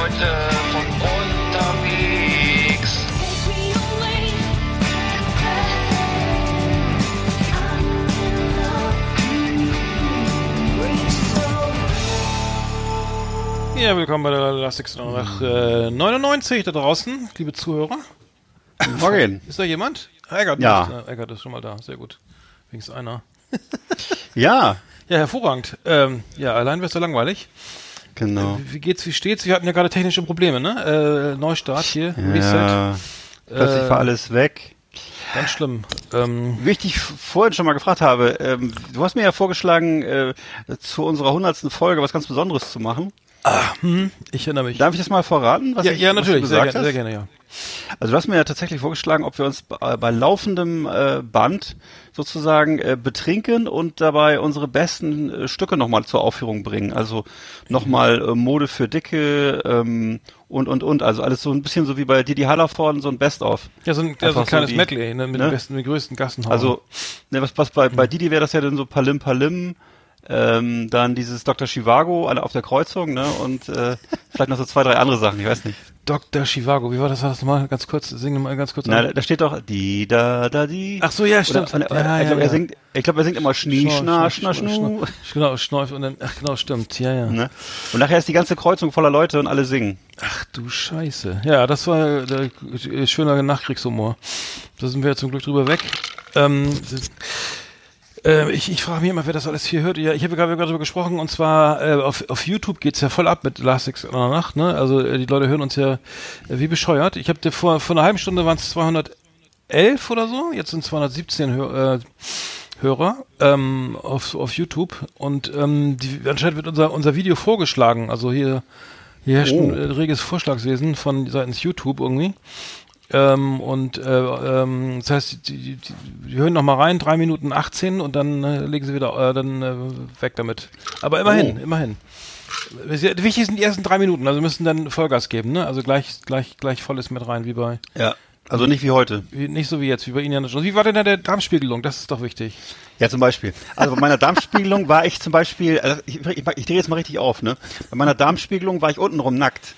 Leute von unterwegs. Ja, willkommen bei der Last nach äh, 99 da draußen, liebe Zuhörer. Morgen. Ist da jemand? Eggert Ja. ist, Eggert ist schon mal da, sehr gut. Wenigstens einer. Ja, Ja, hervorragend. Ähm, ja, allein wär's ja langweilig. Genau. Wie geht's, wie steht's? Wir hatten ja gerade technische Probleme, ne? Äh, Neustart hier, Reset. Ja, plötzlich Äh, war alles weg. Ganz schlimm. Ähm, Wie ich dich vorhin schon mal gefragt habe, ähm, du hast mir ja vorgeschlagen, äh, zu unserer hundertsten Folge was ganz Besonderes zu machen. Ich erinnere mich. Darf ich das mal verraten? Was ja, ich, ja, natürlich, sehr, gerne, sehr gerne, ja. Also du hast mir ja tatsächlich vorgeschlagen, ob wir uns bei, bei laufendem äh, Band sozusagen äh, betrinken und dabei unsere besten äh, Stücke nochmal zur Aufführung bringen. Also nochmal äh, Mode für Dicke ähm, und und und. Also alles so ein bisschen so wie bei Didi Hallervorden, so ein Best-of. Ja, so ein, ja, so ein so kleines die- Medley ne, mit ne? den besten, den größten Gassenhauen. Also, ne, was, was bei, Hm. bei Didi wäre das ja dann so Palim Palim, ähm, dann dieses Dr. Chivago alle auf der Kreuzung, ne? Und äh, vielleicht noch so zwei, drei andere Sachen, ich weiß nicht. Dr. Chivago, wie war das, war das nochmal? Ganz kurz, sing mal ganz kurz. Na, an. da, steht doch die da da die. Ach so, ja, stimmt. Oder, oder, ja, ich ja, glaube, ja. er singt, ich glaube, er singt immer Schnie, Schna, Schna, Schnu. Genau, Schneuf und dann, ach genau, stimmt, ja, ja. Ne? Und nachher ist die ganze Kreuzung voller Leute und alle singen. Ach du Scheiße. Ja, das war der, äh, schöner Nachkriegshumor. Da sind wir ja zum Glück drüber weg. Ähm, äh, ich ich frage mich immer, wer das alles hier hört. Ja, ich habe gerade gerade darüber gesprochen und zwar äh, auf, auf YouTube geht's ja voll ab mit Last Six in der Nacht. Ne? Also äh, die Leute hören uns ja äh, wie bescheuert. Ich habe vor vor einer halben Stunde waren es 211 oder so. Jetzt sind 217 Hör, äh, Hörer ähm, auf, auf YouTube und ähm, die, anscheinend wird unser unser Video vorgeschlagen. Also hier hier herrscht ein Oh. äh, reges Vorschlagswesen von seitens YouTube irgendwie. Ähm, und äh, ähm, das heißt, die, die, die, die hören noch mal rein, drei Minuten 18 und dann äh, legen sie wieder äh, dann äh, weg damit. Aber immerhin, Oh. immerhin. Wichtig sind die ersten drei Minuten, also wir müssen dann Vollgas geben, ne? Also gleich, gleich, gleich volles mit rein, wie bei, Ja. Also nicht wie heute. wie, nicht so wie jetzt, wie bei Ihnen. Wie war denn da der Darmspiegelung? Das ist doch wichtig. Ja, zum Beispiel. Also bei meiner Darmspiegelung war ich zum Beispiel, also ich, ich, ich drehe jetzt mal richtig auf, ne? Bei meiner Darmspiegelung war ich untenrum nackt.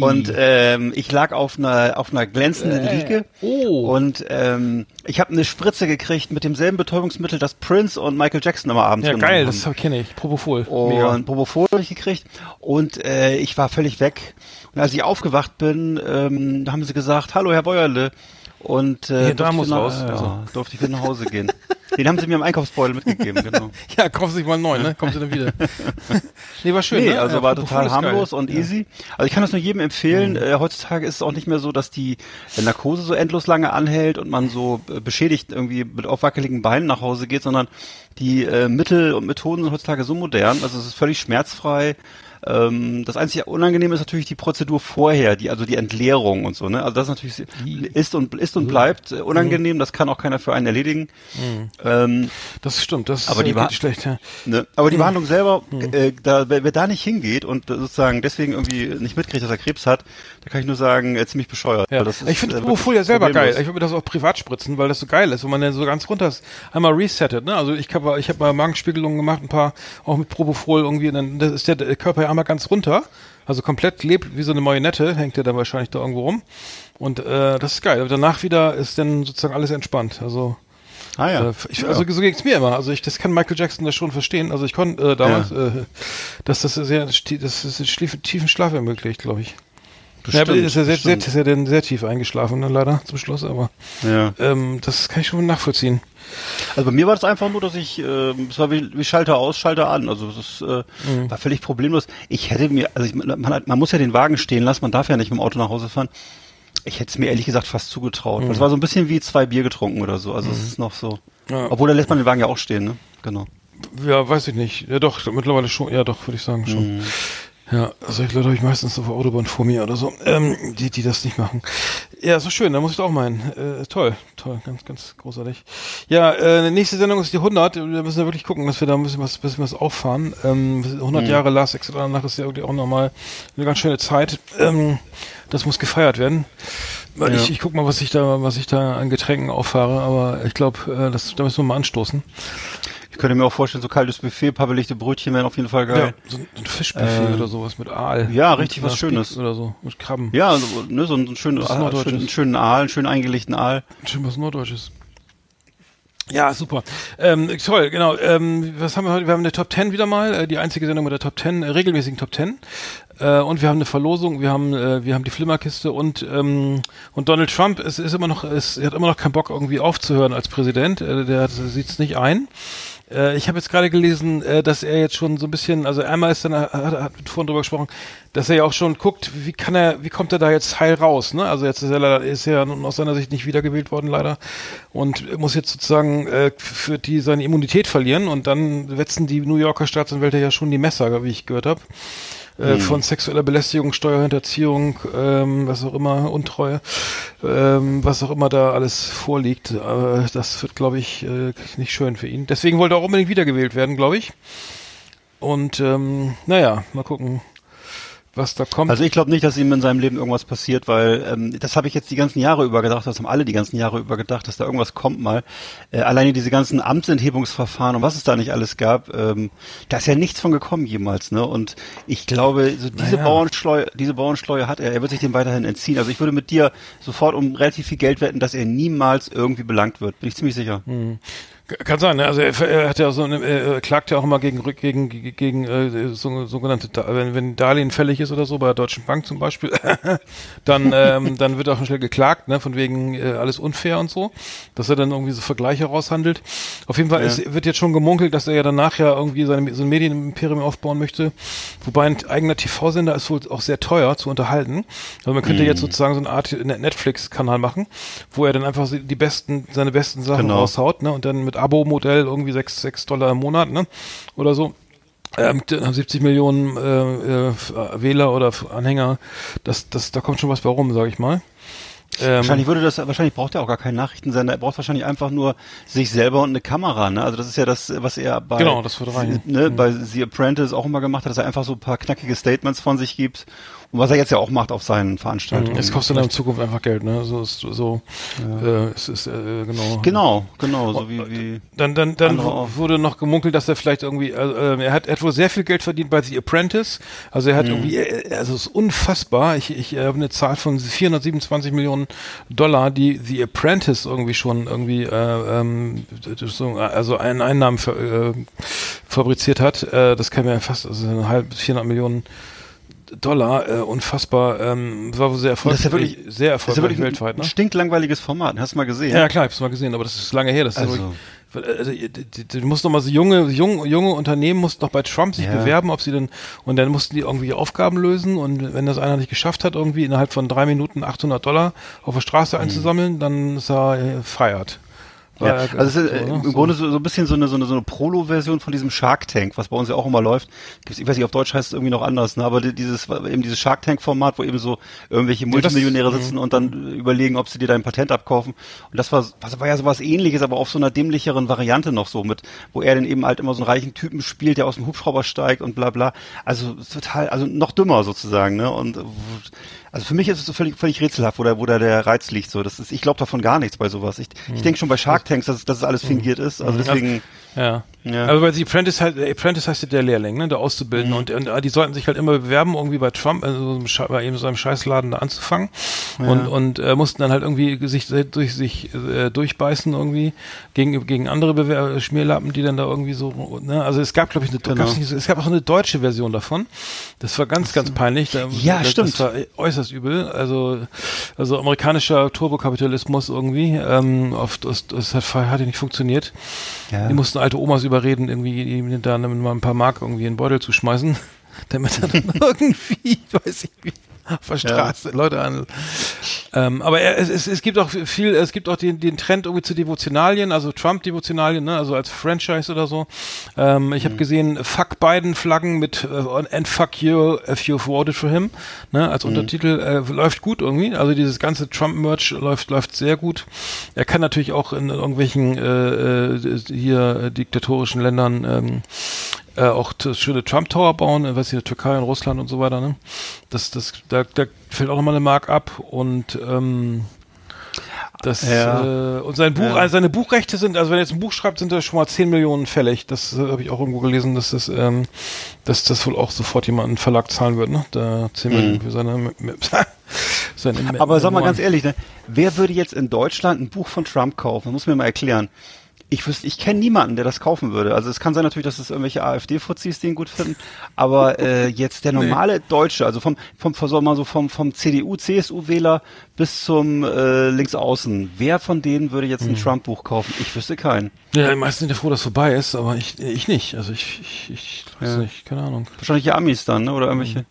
Und ähm, ich lag auf einer auf einer glänzenden Liege Oh. und ähm, ich habe eine Spritze gekriegt mit demselben Betäubungsmittel, das Prince und Michael Jackson immer abends Ja, genommen geil, haben. das kenne ich. Propofol. und Propofol habe ich gekriegt und äh, ich war völlig weg. Und als ich aufgewacht bin, ähm, haben sie gesagt, hallo Herr Bäuerle. Und äh, Darm durfte muss ich nach, raus, Ja, also. durfte ich wieder nach Hause gehen. Den haben sie mir im Einkaufsbeutel mitgegeben, genau. Ja, kaufen Sie sich mal einen neuen, ne? Kommen Sie dann wieder. nee, war schön, Nee, ne? also Ja, war total ist geil. harmlos und Ja. Easy. Also ich kann das nur jedem empfehlen. Äh, heutzutage ist es auch nicht mehr so, dass die Narkose so endlos lange anhält und man so äh, beschädigt irgendwie mit aufwackeligen Beinen nach Hause geht, sondern die äh, Mittel und Methoden sind heutzutage so modern. Also es ist völlig schmerzfrei. Ähm, das einzige Unangenehme ist natürlich die Prozedur vorher, die also die Entleerung und so. Ne? Also das ist natürlich ist und ist und bleibt äh, Mhm. unangenehm. Das kann auch keiner für einen erledigen. Ähm, Das stimmt, das Aber äh, die geht schlecht, ja. Ne? Aber die Behandlung selber, äh, da, wer, wer da nicht hingeht und sozusagen deswegen irgendwie nicht mitkriegt, dass er Krebs hat, da kann ich nur sagen, äh, ziemlich bescheuert. Ja. Weil das ist, ich finde äh, Propofol ja selber geil. Ich würde mir das auch privat spritzen, weil das so geil ist, wenn man dann so ganz runter ist, einmal resettet. Ne? Also ich habe ich hab mal Magenspiegelungen gemacht, ein paar auch mit Propofol irgendwie, und dann ist der Körper ja einmal ganz runter, also komplett lebt wie so eine Marionette, hängt der dann wahrscheinlich da irgendwo rum. Und äh, das ist geil. Aber danach wieder ist dann sozusagen alles entspannt. Also Ah ja. äh, ich, also so ging's mir immer. Also ich, das kann Michael Jackson das schon verstehen. Also ich konnte äh, damals, äh, dass das sehr, das ist einen schlief, tiefen Schlaf ermöglicht, glaube ich. Ja, aber Bestimmt, ist ja sehr, sehr, bestimmt. ist ja dann sehr tief eingeschlafen, ne, leider zum Schluss. Aber ja. ähm, das kann ich schon nachvollziehen. Also bei mir war das einfach nur, dass ich, äh, es war wie, wie Schalter aus, Schalter an. Also das äh, Mhm. war völlig problemlos. Ich hätte mir, also ich, man, hat- man muss ja den Wagen stehen lassen, man darf ja nicht mit dem Auto nach Hause fahren. Ich hätte es mir ehrlich gesagt fast zugetraut. Mhm. Das war so ein bisschen wie zwei Bier getrunken oder so. Also es ist noch so. Ja. Obwohl da lässt man den Wagen ja auch stehen, ne? Genau. Ja, weiß ich nicht. Ja, doch, mittlerweile schon. Ja, doch, würde ich sagen schon. Mhm. Ja, solche Leute habe ich meistens auf der Autobahn vor mir oder so, ähm, die, die das nicht machen. Ja, doch schön, da muss ich doch auch meinen. Äh, toll, toll, ganz, ganz großartig. Ja, äh, nächste Sendung ist die 100. Wir müssen ja wirklich gucken, dass wir da ein bisschen was, bisschen was auffahren. Ähm, 100 Jahre Last Exit danach ist ja irgendwie auch nochmal eine ganz schöne Zeit. Ähm, das muss gefeiert werden. Weil Ja. Ich, ich guck mal, was ich da, was ich da an Getränken auffahre, aber ich glaube, äh, das, da müssen wir mal anstoßen. Ich könnte mir auch vorstellen, so kaltes Buffet, paar belegte Brötchen wären auf jeden Fall geil. Ja, so ein Fischbuffet Äh, oder sowas mit Aal. ja, richtig was Schönes. Oder so, mit Krabben. Ja, also, ne, so ein schönes, Was Norddeutsches. schönen, einen schönen Aal, einen schön eingelegten Aal. Schön was Norddeutsches. Ja, super. Ähm, toll, genau. Ähm, was haben wir heute? Wir haben eine Top 10 wieder mal, äh, die einzige Sendung mit der Top 10, äh, regelmäßigen Top 10. Äh, und wir haben eine Verlosung, wir haben, äh, wir haben die Flimmerkiste und, ähm, und Donald Trump es ist immer noch, es, er hat immer noch keinen Bock irgendwie aufzuhören als Präsident. Äh, der sieht es nicht ein. Äh, ich habe jetzt gerade gelesen, äh, dass er jetzt schon so ein bisschen, also einmal ist dann, hat, hat vorhin drüber gesprochen, dass er ja auch schon guckt, wie kann er, wie kommt er da jetzt heil raus, ne? Also jetzt ist er leider, ist er aus seiner Sicht nicht wiedergewählt worden, leider. Und muss jetzt sozusagen äh, für die seine Immunität verlieren und dann wetzen die New Yorker Staatsanwälte ja schon die Messer, wie ich gehört habe. Äh, von sexueller Belästigung, Steuerhinterziehung, ähm, was auch immer, Untreue, ähm, was auch immer da alles vorliegt. Äh, das wird, glaube ich, äh, nicht schön für ihn. Deswegen wollte er auch unbedingt wiedergewählt werden, glaube ich. Und ähm, naja, mal gucken, was da kommt. Also ich glaube nicht, dass ihm in seinem Leben irgendwas passiert, weil ähm, das habe ich jetzt die ganzen Jahre über gedacht, das haben alle die ganzen Jahre über gedacht, dass da irgendwas kommt mal. Äh, alleine diese ganzen Amtsenthebungsverfahren und was es da nicht alles gab, ähm, da ist ja nichts von gekommen jemals, ne? Und ich glaube, so diese Naja. Bauernschleue, diese Bauernschleue hat er, er wird sich dem weiterhin entziehen. Also ich würde mit dir sofort um relativ viel Geld wetten, dass er niemals irgendwie belangt wird. Bin ich ziemlich sicher. Kann sein, ne? Also er, hat ja so eine, er klagt ja auch immer gegen gegen gegen, äh, so, sogenannte wenn wenn Darlehen fällig ist oder so bei der Deutschen Bank zum Beispiel, dann ähm, dann wird auch schon schnell geklagt, ne? Von wegen äh, alles unfair und so, dass er dann irgendwie so Vergleiche raushandelt. Auf jeden Fall Ja. ist, wird jetzt schon gemunkelt, dass er ja danach ja irgendwie seine so ein Medienimperium aufbauen möchte. Wobei ein eigener TV-Sender ist wohl auch sehr teuer zu unterhalten. Also man könnte jetzt sozusagen so eine Art Netflix-Kanal machen, wo er dann einfach die besten seine besten Sachen Genau. raushaut, ne? Und dann mit Abo-Modell irgendwie sechs sechs Dollar im Monat, ne? Oder so. Ähm, dann haben 70 Millionen äh, äh, Wähler oder Anhänger, das, das, da kommt schon was bei rum, sag ich mal. Ähm, Wahrscheinlich würde das, wahrscheinlich braucht er auch gar keinen Nachrichtensender. Er braucht wahrscheinlich einfach nur sich selber und eine Kamera. Ne? Also das ist ja das, was er bei, Genau, das würde reichen. ne, bei The Apprentice auch immer gemacht hat, dass er einfach so ein paar knackige Statements von sich gibt. Und was er jetzt ja auch macht auf seinen Veranstaltungen. es kostet dann in Zukunft einfach Geld, ne? So ist so, äh, es ist äh, genau. Genau, genau, so wie, wie Dann, dann, dann wurde noch gemunkelt, dass er vielleicht irgendwie, also, äh, er hat, er hat wohl sehr viel Geld verdient bei The Apprentice. Also er hat Mhm. irgendwie, äh, also es ist unfassbar. Ich, ich äh, habe eine Zahl von 427 Millionen Dollar, die The Apprentice irgendwie schon irgendwie, äh, ähm, so, also einen Einnahmen für, äh, fabriziert hat. Äh, das kann ja fast, also eine halbe bis 400 Millionen Dollar, äh, unfassbar. Ähm, war wohl sehr das ist ja erfolgreich, wirklich, sehr das ist ja erfolgreich wirklich ein, weltweit, ne? ein stinklangweiliges Format. Hast du mal gesehen? Ja, klar, ich hab's mal gesehen, aber das ist lange her. Das ist Also. ja wirklich, also, die- du musst noch mal so junge, junge, junge Unternehmen mussten noch bei Trump sich Ja. bewerben, ob sie denn, und dann mussten die irgendwie Aufgaben lösen und wenn das einer nicht geschafft hat, irgendwie innerhalb von drei Minuten 800 Dollar auf der Straße einzusammeln, dann ist er äh, feiert. Ja, also es ist äh, so, im ne? Grunde so, so ein bisschen so eine, so eine, so eine Prolo-Version von diesem Shark Tank, was bei uns ja auch immer läuft. Gibt's, ich weiß nicht, auf Deutsch heißt es irgendwie noch anders, ne? aber die- dieses, eben dieses Shark Tank-Format, wo eben so irgendwelche das- Multimillionäre sitzen und dann äh, überlegen, ob sie dir dein Patent abkaufen. Und das war, das war ja sowas ähnliches, aber auf so einer dämlicheren Variante noch so mit, wo er dann eben halt immer so einen reichen Typen spielt, der aus dem Hubschrauber steigt und bla bla. Also total, also noch dümmer sozusagen, ne? Und äh, also für mich ist es so völlig, völlig rätselhaft, wo da, wo da der Reiz liegt. So, das ist, ich glaube davon gar nichts bei sowas. Ich, ich denke schon bei Shark Tanks, dass, dass es alles fingiert ist. Also deswegen, Ja. Ja. Aber bei The Apprentice, halt, Apprentice heißt ja der Lehrling, ne, der Auszubildende. Und, und äh, die sollten sich halt immer bewerben, irgendwie bei Trump, also bei eben so einem Scheißladen da anzufangen. Und, und äh, mussten dann halt irgendwie sich äh, durch sich äh, durchbeißen irgendwie gegen, gegen andere Bewer Schmierlappen, die dann da irgendwie so, ne, also es gab, glaube ich, eine, Genau. gab's nicht, es gab auch eine deutsche Version davon. Das war ganz, ganz peinlich. Da, Ja, das, stimmt. Das war äußerst übel. Also, also amerikanischer Turbokapitalismus irgendwie. Ähm, oft, das, das hat, hat ja nicht funktioniert. Ja. Die mussten alte Omas überreden, irgendwie da mal ein paar Mark irgendwie in den Beutel zu schmeißen, damit er dann irgendwie, weiß ich wie, auf der Straße Leute an. Ähm, aber er, es, es, es gibt auch viel, es gibt auch den, den Trend irgendwie zu Devotionalien, also Trump-Devotionalien, ne, also als Franchise oder so. Ähm, ich habe gesehen, fuck Biden Flaggen mit äh, and fuck you if you've voted for him, ne, als Untertitel äh, läuft gut irgendwie. Also dieses ganze Trump-Merch läuft läuft sehr gut. Er kann natürlich auch in irgendwelchen äh, äh, hier äh, diktatorischen Ländern ähm, äh, auch t- schöne Trump Tower bauen, äh, was hier Türkei und Russland und so weiter, ne? Das, das, da, da fällt auch nochmal eine Mark ab und ähm, Das, ja. äh, und sein Buch, ja. also seine Buchrechte sind, also wenn er jetzt ein Buch schreibt, sind das schon mal 10 Millionen fällig. Das äh, habe ich auch irgendwo gelesen, dass das, ähm, dass das wohl auch sofort jemand einen Verlag zahlen wird, ne? Da 10 mhm. Millionen für seine, seine Aber sag mal ganz ehrlich, ne? Wer würde jetzt in Deutschland ein Buch von Trump kaufen? Das muss mir mal erklären ich wüsste, ich kenne niemanden, der das kaufen würde. Also es kann sein natürlich, dass es irgendwelche AfD-Fuzis den gut finden, aber äh, jetzt der normale nee. Deutsche, also vom vom vom, mal so vom vom CDU, CSU-Wähler bis zum äh, Linksaußen, wer von denen würde jetzt ein hm. Trump-Buch kaufen? Ich wüsste keinen. Ja, die meisten sind ja froh, dass es vorbei ist, aber ich ich nicht. Also ich ich, ich weiß ja. nicht, keine Ahnung. Wahrscheinlich die Amis dann, ne? Oder irgendwelche.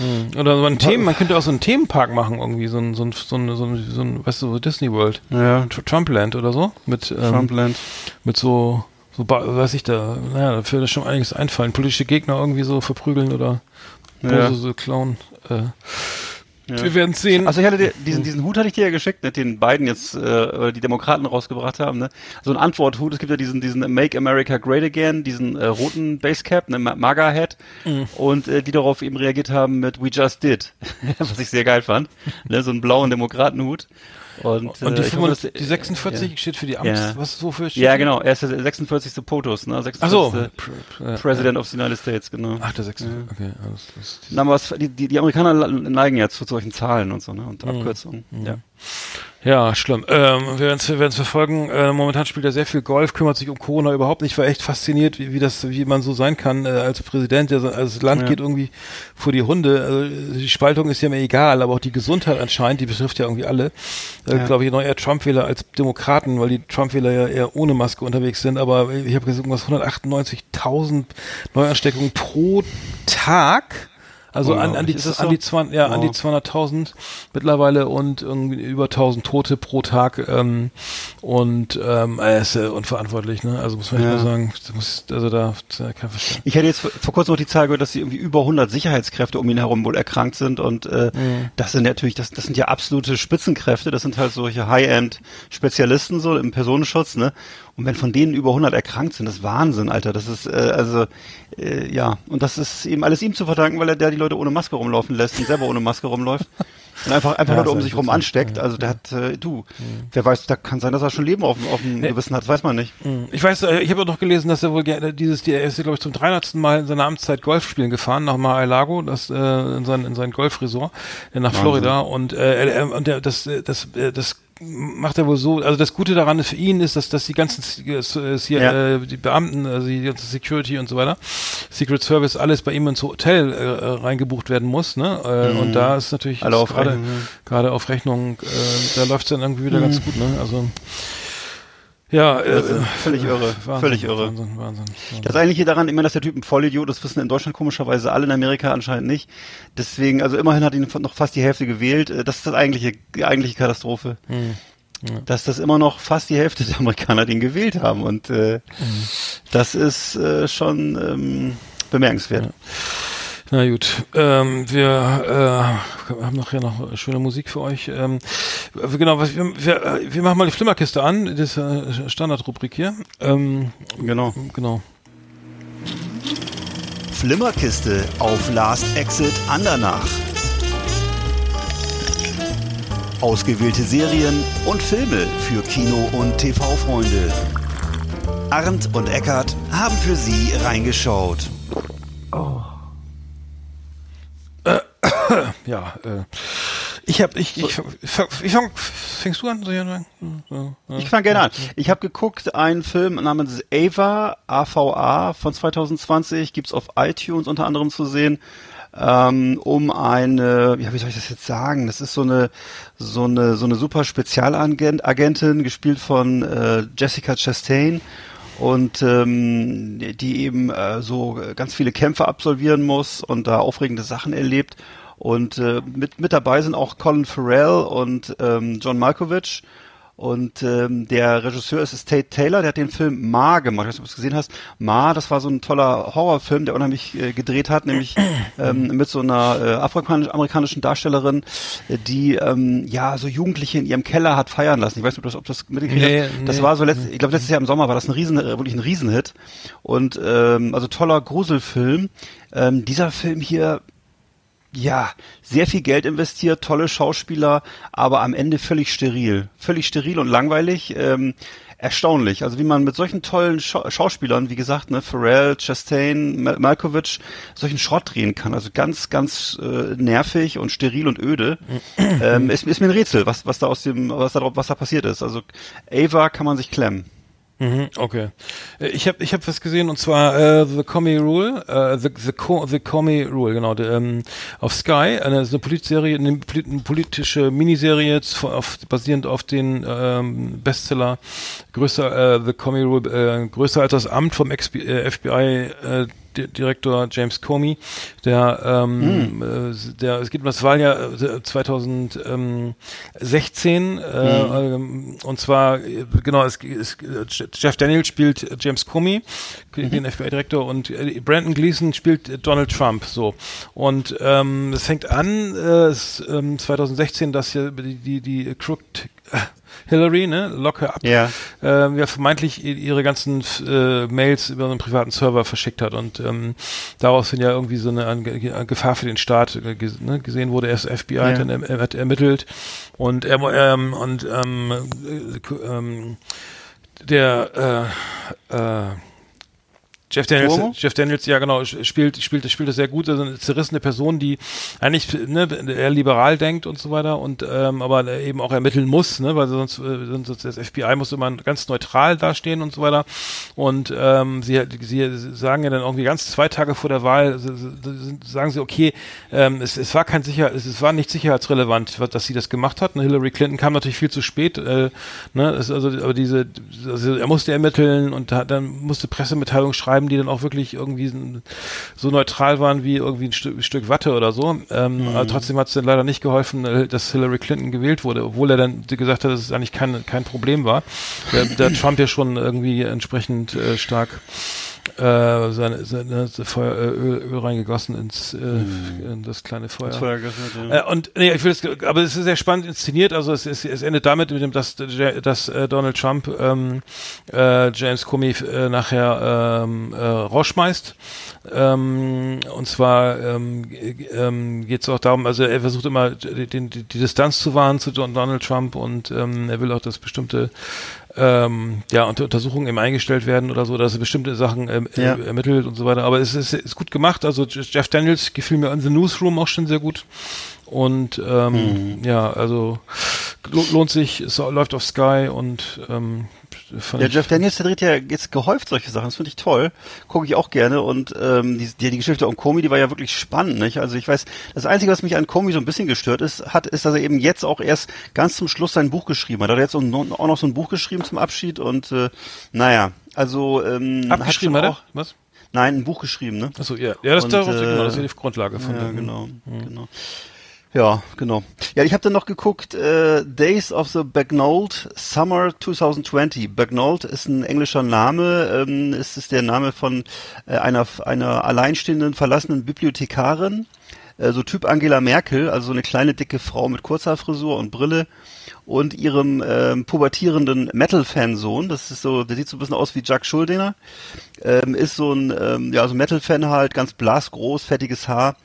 Hm. Oder so ein Themen, man könnte auch so einen Themenpark machen irgendwie, so ein, so ein, so ein, so ein, so ein weißt du, so Disney World. Ja. Trumpland oder so. Mit, ähm, Trumpland. Mit so, so, weiß ich da, naja, da würde schon einiges einfallen. Politische Gegner irgendwie so verprügeln oder ja. so klauen. Äh, ja. Wir werden sehen. Also ich hatte dir, diesen, diesen Hut hatte ich dir ja geschickt, ne, den beiden jetzt äh, die Demokraten rausgebracht haben. Ne? So ein Antworthut. Es gibt ja diesen, diesen Make America Great Again, diesen äh, roten Basecap, ne, MAGA-Hat. Mhm. Und äh, die darauf eben reagiert haben mit We Just Did. Was ich sehr geil fand. ne, so einen blauen Demokratenhut. Und, und die, äh, 45, die 46 ja. steht für die Amts, ja. was wofür steht? Ja, genau, er ist der 46. POTUS, ne? 46. Ach so. President of the United States, genau. Ach, der 6. Ja. Okay, alles, das, Na, aber was, die, die, die Amerikaner neigen ja zu solchen Zahlen und so, ne? Und mhm. Abkürzungen, mhm. ja. Ja, schlimm. Ähm, wir werden es verfolgen. Äh, momentan spielt er sehr viel Golf, kümmert sich um Corona überhaupt nicht. Ich war echt fasziniert, wie, wie das, wie man so sein kann äh, als Präsident. Der, also das Land ja. geht irgendwie vor die Hunde. Also die Spaltung ist ja mir egal, aber auch die Gesundheit anscheinend, die betrifft ja irgendwie alle. Äh, ja. Glaube ich noch eher Trump-Wähler als Demokraten, weil die Trump-Wähler ja eher ohne Maske unterwegs sind. Aber ich habe gesagt, irgendwas 198.000 Neuansteckungen pro Tag. Also an, an, die, an, so? die 20, ja, wow. an die 200.000 mittlerweile und irgendwie über 1000 Tote pro Tag ähm, und ähm, er ist äh, unverantwortlich, ne? Also muss man ja. mal sagen, muss, also da, da kann verstehen. Ich hatte jetzt vor kurzem noch die Zahl gehört, dass sie irgendwie über 100 Sicherheitskräfte um ihn herum wohl erkrankt sind und äh, mhm. das sind natürlich, das, das sind ja absolute Spitzenkräfte, das sind halt solche High-End-Spezialisten so im Personenschutz, ne? Und wenn von denen über 100 erkrankt sind, das ist Wahnsinn, Alter. Das ist, äh, also, äh, ja. Und das ist eben alles ihm zu verdanken, weil er der die Leute ohne Maske rumlaufen lässt und selber ohne Maske rumläuft. Und einfach, einfach ja, Leute um sich rum ansteckt. Also der hat, äh, du, mhm. wer weiß, da kann sein, dass er schon Leben auf, auf dem nee. Gewissen hat, das weiß man nicht. Mhm. Ich weiß, äh, ich habe auch noch gelesen, dass er wohl gerne dieses, er ist, glaube ich, zum 300. Mal in seiner Amtszeit Golf spielen gefahren, nach Mar-a-Lago, das, äh, in sein, in sein Golfresort, äh, nach Wahnsinn. Florida. Und, äh, und der, das, das, das, das macht er wohl so, also das Gute daran für ihn ist, dass, dass die ganzen äh, ja. äh, die Beamten, also die ganze Security und so weiter, Secret Service, alles bei ihm ins Hotel äh, reingebucht werden muss, ne? Äh, mhm. Und da ist natürlich gerade gerade auf Rechnung, äh, da läuft es dann irgendwie wieder mhm. ganz gut, ne? Also ja, äh, völlig irre, Wahnsinn, völlig irre. Wahnsinn, Wahnsinn, Wahnsinn. Das eigentliche daran, immer, dass der Typ ein Vollidiot ist, wissen in Deutschland komischerweise alle, in Amerika anscheinend nicht. Deswegen, also immerhin hat ihn noch fast die Hälfte gewählt. Äh, das ist das eigentliche, die eigentliche Katastrophe. Hm. Ja. Dass das immer noch fast die Hälfte der Amerikaner den gewählt haben. Und äh, mhm. das ist äh, schon ähm, bemerkenswert. Ja. Na gut, ähm, wir äh, haben noch hier noch schöne Musik für euch. Ähm, genau, was, wir, wir, wir machen mal die Flimmerkiste an, das ist äh, Standardrubrik hier. Ähm, genau. Genau. Flimmerkiste auf Last Exit Andernach. Ausgewählte Serien und Filme für Kino- und TV-Freunde. Arndt und Eckart haben für Sie reingeschaut. Oh. Ja, äh, ich habe ich, ich, ich, ich fang, fängst du an? Ich fange gerne an. Ich habe geguckt, einen Film namens Ava, AVA von 2020, gibt's auf iTunes unter anderem zu sehen, ähm, um eine, ja, wie soll ich das jetzt sagen? Das ist so eine so eine so eine super Spezialagentin, gespielt von äh, Jessica Chastain und ähm, die eben äh, so ganz viele Kämpfe absolvieren muss und da aufregende Sachen erlebt. Und äh, mit, mit dabei sind auch Colin Farrell und ähm, John Malkovich. Und ähm, der Regisseur ist Tate Taylor, der hat den Film Ma gemacht. Ich weiß nicht, ob du es gesehen hast. Ma, das war so ein toller Horrorfilm, der unheimlich äh, gedreht hat, nämlich ähm, mit so einer äh, afroamerikanischen Darstellerin, die ähm, ja so Jugendliche in ihrem Keller hat feiern lassen. Ich weiß nicht, ob, das, ob das mitgekriegt nee, hast. Das nee. war so letzt, ich glaube letztes Jahr im Sommer war das ein Riesen, äh, wirklich ein Riesenhit. Und ähm, also toller Gruselfilm. Ähm, dieser Film hier ja, sehr viel Geld investiert, tolle Schauspieler, aber am Ende völlig steril. Völlig steril und langweilig. Ähm, erstaunlich. Also wie man mit solchen tollen Scha Schauspielern, wie gesagt, ne, Pharrell, Chastain, Mal Malkovich, solchen Schrott drehen kann. Also ganz, ganz äh, nervig und steril und öde. ähm, ist, ist mir ein Rätsel, was, was da aus dem, was da, was da passiert ist. Also Ava kann man sich klemmen. Mhm, okay. Äh, ich habe ich hab was gesehen und zwar äh, The Comey Rule, äh, The, The, Co The Comey Rule, genau, de, ähm, auf Sky, eine, so eine Politserie, eine, politische Miniserie auf, basierend auf den ähm, Bestseller größer äh, The Comey Rule, äh, größer als das Amt vom FBI äh, Direktor James Comey, der, ähm, mm. der es gibt das Wahljahr 2016 äh, mm. äh, und zwar genau es, es, Jeff Daniels spielt James Comey, mhm. den FBI-Direktor und Brandon Gleason spielt Donald Trump so und ähm, es fängt an äh, es, ähm, 2016, dass ja die die, die Crooked Hillary, ne, locker ab, ja. äh, ja vermeintlich ihre ganzen äh, Mails über einen privaten Server verschickt hat und ähm, daraus sind ja irgendwie so eine, eine Gefahr für den Staat äh, ne, gesehen wurde. Erst FBI ja. hat dann er, hat ermittelt und er ähm, und ähm, äh, ähm, der äh, äh, Jeff Daniels, Cuomo? Jeff Daniels, ja genau, spielt, spielt, spielt das sehr gut. Also eine zerrissene Person, die eigentlich ne, eher liberal denkt und so weiter und ähm, aber eben auch ermitteln muss, ne, weil sonst, äh, sonst das FBI muss immer ganz neutral dastehen und so weiter. Und ähm, sie, sie sagen ja dann irgendwie ganz zwei Tage vor der Wahl, sagen sie, okay, ähm, es, es war kein sicher, es, es war nicht sicherheitsrelevant, dass sie das gemacht hat. Ne, Hillary Clinton kam natürlich viel zu spät, äh, ne, es, also aber diese, also er musste ermitteln und hat, dann musste Pressemitteilung schreiben schreiben, die dann auch wirklich irgendwie so neutral waren wie irgendwie ein Stück, Stück Watte oder so. Ähm, mhm. Aber trotzdem hat es dann leider nicht geholfen, äh, dass Hillary Clinton gewählt wurde, obwohl er dann gesagt hat, dass es eigentlich kein, kein Problem war. Der, der Trump ja schon irgendwie entsprechend äh, stark äh, seine, seine Feuer, äh, Öl, Öl reingegossen ins äh, mm. in das kleine Feuer. Das Feuer ja. äh, und nee, ich will es, aber es ist sehr spannend inszeniert. Also es, es, es endet damit, mit dem, dass, dass äh, Donald Trump ähm, äh, James Comey äh, nachher ähm, äh, rausschmeißt. Ähm, und zwar ähm, ähm, geht es auch darum, also er versucht immer die, die, die Distanz zu wahren zu Donald Trump und ähm, er will auch, dass bestimmte ähm, ja, unter Untersuchungen eben eingestellt werden oder so, dass er bestimmte Sachen ähm, ja. ermittelt und so weiter. Aber es ist, ist gut gemacht. Also Jeff Daniels gefiel mir in The Newsroom auch schon sehr gut. Und ähm, mhm. ja, also lohnt sich, es läuft auf Sky und ähm, ja, Jeff Daniels, der dreht ja jetzt gehäuft solche Sachen, das finde ich toll. Gucke ich auch gerne. Und ähm, die, die, die Geschichte um Comey, die war ja wirklich spannend, nicht? Also ich weiß, das Einzige, was mich an Comey so ein bisschen gestört ist, hat, ist, dass er eben jetzt auch erst ganz zum Schluss sein Buch geschrieben hat. Er hat jetzt auch noch so ein Buch geschrieben zum Abschied und äh, naja, also ähm, Abgeschrieben hat, hat er? Was? Nein, ein Buch geschrieben, ne? Achso, ja. Ja, das, und, darauf, äh, genau, das ist ja die Grundlage von ja, dem. genau, mhm. genau. Ja, genau. Ja, ich habe dann noch geguckt, äh, Days of the Bagnold Summer 2020. Bagnold ist ein englischer Name, ähm, es ist der Name von äh, einer, einer alleinstehenden, verlassenen Bibliothekarin, äh, so Typ Angela Merkel, also so eine kleine, dicke Frau mit kurzer Frisur und Brille und ihrem ähm, pubertierenden Metal-Fan-Sohn, das ist so, der sieht so ein bisschen aus wie Jack Schuldiner, ähm, ist so ein, ähm, ja, so Metal-Fan halt, ganz blasgroß, fettiges Haar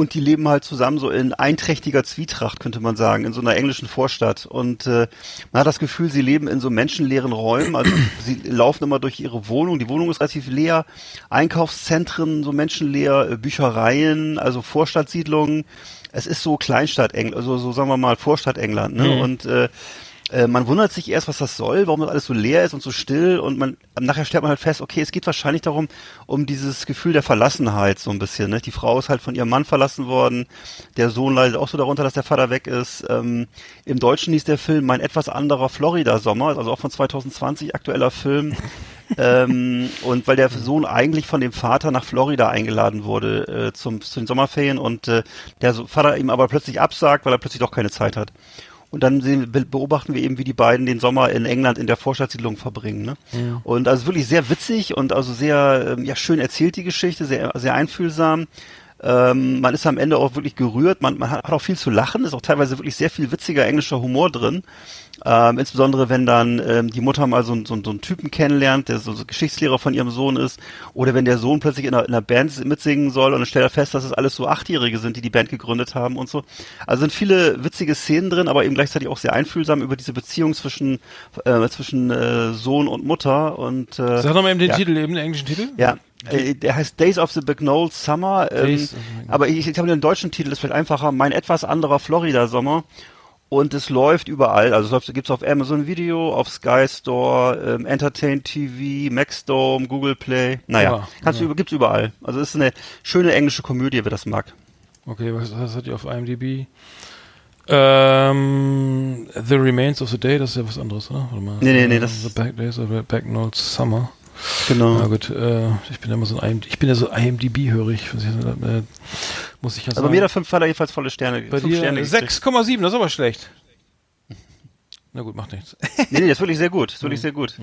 und die leben halt zusammen so in einträchtiger Zwietracht, könnte man sagen, in so einer englischen Vorstadt. Und äh, man hat das Gefühl, sie leben in so menschenleeren Räumen. Also sie laufen immer durch ihre Wohnung. Die Wohnung ist relativ leer. Einkaufszentren so menschenleer, äh, Büchereien, also Vorstadtsiedlungen. Es ist so Kleinstadt England, also so sagen wir mal Vorstadt England. Ne? Mhm. Und äh, äh, man wundert sich erst, was das soll, warum das alles so leer ist und so still und man nachher stellt man halt fest, okay, es geht wahrscheinlich darum, um dieses Gefühl der Verlassenheit so ein bisschen. Ne? Die Frau ist halt von ihrem Mann verlassen worden, der Sohn leidet auch so darunter, dass der Vater weg ist. Ähm, Im Deutschen hieß der Film Mein etwas anderer Florida-Sommer, also auch von 2020 aktueller Film. ähm, und weil der Sohn eigentlich von dem Vater nach Florida eingeladen wurde äh, zum, zu den Sommerferien und äh, der Vater ihm aber plötzlich absagt, weil er plötzlich doch keine Zeit hat. Und dann sehen, beobachten wir eben, wie die beiden den Sommer in England in der Vorstadtsiedlung verbringen. Ne? Ja. Und also wirklich sehr witzig und also sehr ähm, ja, schön erzählt die Geschichte, sehr, sehr einfühlsam. Ähm, man ist am Ende auch wirklich gerührt. Man, man hat, auch viel zu lachen. Ist auch teilweise wirklich sehr viel witziger englischer Humor drin. Ähm, insbesondere wenn dann ähm, die Mutter mal so, so, so einen Typen kennenlernt, der so, so Geschichtslehrer von ihrem Sohn ist, oder wenn der Sohn plötzlich in einer, in einer Band mitsingen soll und dann stellt er fest, dass es alles so Achtjährige sind, die die Band gegründet haben und so. Also sind viele witzige Szenen drin, aber eben gleichzeitig auch sehr einfühlsam über diese Beziehung zwischen äh, zwischen äh, Sohn und Mutter und äh, Sag nochmal eben den ja. Titel, eben den englischen Titel. ja, äh, der heißt Days of the Big Summer. Ähm, Days the- aber ich, ich habe den deutschen Titel, ist vielleicht einfacher. Mein etwas anderer Florida-Sommer. Und es läuft überall. Also es läuft, gibt's auf Amazon Video, auf Sky Store, ähm, Entertain TV, Maxdome, Google Play. Naja, Ja, kannst du über, gibt's überall. Also es ist eine schöne englische Komödie, wer das mag. Okay, was, was hat die auf IMDb? Ähm, the Remains of the Day, das ist ja was anderes, oder? Warte mal. Nee, nee, nee, Äh, das- The Back Days of the Back Notes Summer. Genau. Na gut, äh, ich bin ja immer so ein IMDb, ich bin ja so IMDb-hörig. Was ich, äh, muss ich ja Also sagen. mir der fünf hat er jedenfalls volle Sterne. Bei fünf dir Sterne gekriegt. 6,7, das ist aber schlecht. Na gut, macht nichts. Nee, nee, das ist wirklich sehr gut. Das ist Mhm. wirklich sehr gut.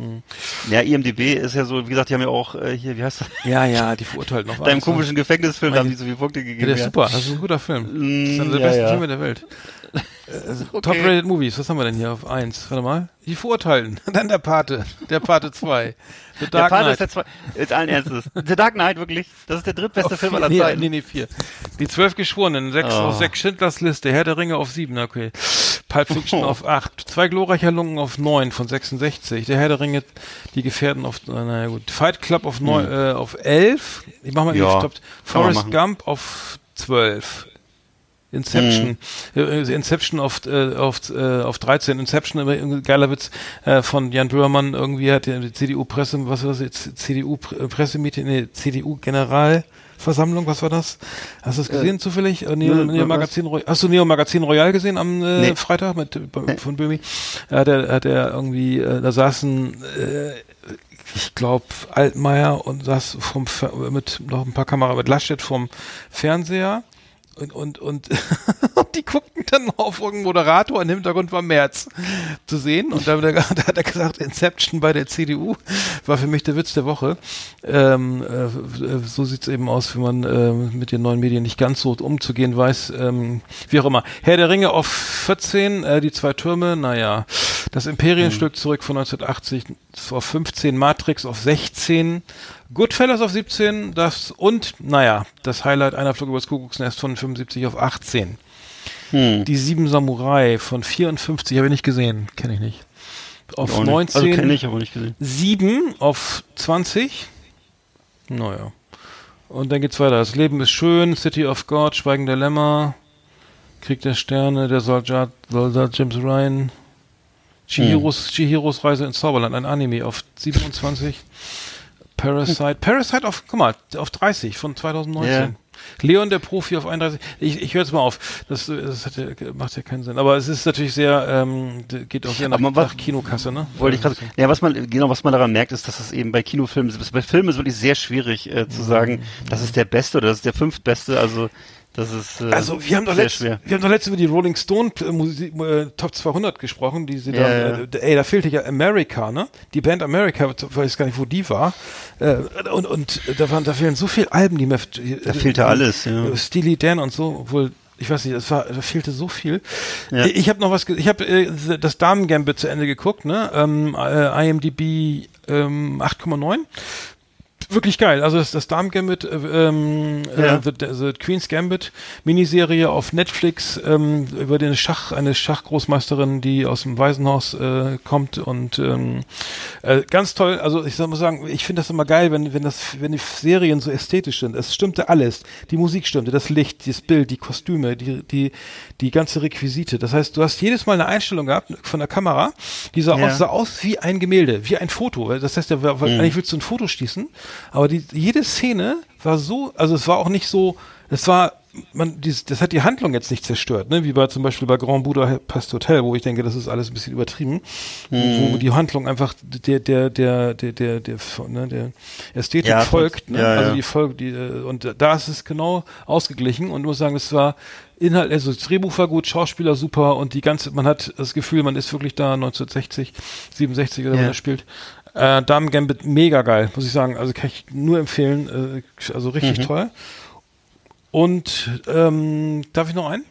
Ja, IMDB ist ja so, wie gesagt, die haben ja auch äh, hier, wie heißt das? Ja, ja, die verurteilt noch. Deinem eins, ne? komischen Gefängnisfilm haben die so viele Punkte Ja, gegeben. der ist super, das ist ein guter Film. Das ist einer der ja, besten ja. Filme der Welt. Äh, Top-rated Movies, was haben wir denn hier auf 1? Warte mal. Die Verurteilten. Dann der Pate. Der Pate 2. The Der Dark Pate Knight. ist der zwei, ist allen Ernstes. The Dark Knight, wirklich. Das ist der drittbeste Auf Film aller nee, Zeiten. nee, nee, vier. Die zwölf Geschworenen, sechs Oh. auf sechs Schindlers Liste, Herr der Ringe auf sieben, okay. Pulp Fiction Oh. auf acht, zwei glorreicher Lungen auf neun von 66, der Herr der Ringe, die Gefährten auf, äh, naja gut, Fight Club auf neun, äh, auf elf, ich mach mal Hm. Ja, eben, stopp, Forrest. Gump auf zwölf. Inception, Hm. äh, Inception auf, äh, auf, äh, auf 13, Inception, geiler Witz äh, von Jan Böhmermann, irgendwie hat die CDU-Presse, was war das jetzt, CDU-Pressemeeting, nee, CDU-Generalversammlung, was war das? Hast du das gesehen zufällig? Äh, Neo, nö, Neo? Magazin, Roy- hast du Neo Magazin Royal gesehen am äh, Nee. Freitag mit, äh, von Böhmi? Ja, der, hat er irgendwie, äh, da saßen, äh, ich glaube, Altmaier und saß vom, Fer- mit noch ein paar Kamera mit Laschet vom Fernseher und, und, und, die guckten dann auf irgendeinen Moderator im Hintergrund war Merz zu sehen. Und da, hat er- da hat er gesagt, Inception bei der CDU war für mich der Witz der Woche. Ähm, äh, so sieht's eben aus, wenn man äh, mit den neuen Medien nicht ganz so umzugehen weiß. Ähm, wie auch immer. Herr der Ringe auf 14, äh, die zwei Türme, naja. Das Imperienstück zurück von 1980 auf 15, Matrix auf 16, Goodfellas auf 17, das und, naja, das Highlight einer Flug übers Kuckucksnest von 75 auf 18. Hm. Die Sieben Samurai von 54 habe ich nicht gesehen, kenne ich nicht. Auf Auch nicht. 19, Also kenne ich, aber nicht gesehen. 7 auf 20. Naja. Und dann geht's weiter. Das Leben ist schön, City of God, Schweigen der Lämmer, Krieg der Sterne, der Soldat, Soldat James Ryan, Chihiros, Chihiros Reise ins Zauberland, ein Anime auf 27. Parasite, Parasite auf, guck mal, auf 30 von 2019. Ja. Leon der Profi auf 31. Ich, ich höre jetzt mal auf. Das, das hat ja, macht ja keinen Sinn. Aber es ist natürlich sehr, ähm, geht auch sehr nach, was- nach Kinokasse, ne? Wollte ich gerade. Ja, was man genau, was man daran merkt, ist, dass es eben bei Kinofilmen, bei Filmen ist wirklich sehr schwierig äh, Mhm. zu sagen, das ist der Beste oder das ist der fünftbeste. Also das ist äh, Also wir haben doch letzt, schwer. wir haben doch letztens über die Rolling Stone äh, äh, Top 200 gesprochen, die sie Ja, da, äh, ey, da fehlte ja America, ne? Die Band America, ich weiß gar nicht, wo die war. Äh, und und da waren, da fehlen so viele Alben, die mir, Da fehlte alles, ja. Steely Dan und so, obwohl ich weiß nicht, es war, da fehlte so viel. Ja. Ich habe noch was, ich habe äh, das Damen Gambit zu Ende geguckt, ne? Ähm, äh, IMDb ähm, 8,9 wirklich geil. Also das, das Damen Gambit, äh, ähm, Ja. äh, the, the Queen's Gambit Miniserie auf Netflix ähm, über den Schach, eine Schachgroßmeisterin, die aus dem Waisenhaus äh, kommt und ähm, äh, ganz toll. Also ich muss sagen, ich finde das immer geil, wenn wenn das wenn die Serien so ästhetisch sind. Es stimmte alles. Die Musik stimmte, das Licht, das Bild, die Kostüme, die die die ganze Requisite. Das heißt, du hast jedes Mal eine Einstellung gehabt von der Kamera, die sah, Ja. aus, sah aus wie ein Gemälde, wie ein Foto. Das heißt, der, war- Mhm. eigentlich willst du ein Foto schießen, aber die, jede Szene war so, also es war auch nicht so, es war, man, dies, das hat die Handlung jetzt nicht zerstört, ne? wie bei zum Beispiel bei Grand Budapest Hotel, wo ich denke, das ist alles ein bisschen übertrieben, Mhm. wo die Handlung einfach der, der, der, der, der, der, ne, der Ästhetik Ja, folgt, ne? ja, also ja. die folgt, die, äh, und da ist es genau ausgeglichen und muss sagen, es war Inhalt, also das Drehbuch war gut, Schauspieler super und die ganze, man hat das Gefühl, man ist wirklich da 1960, 67 oder Ja. wenn er spielt. Äh, Damen Gambit mega geil, muss ich sagen. Also kann ich nur empfehlen. Äh, also richtig Mhm. toll. Und ähm, darf ich noch einen?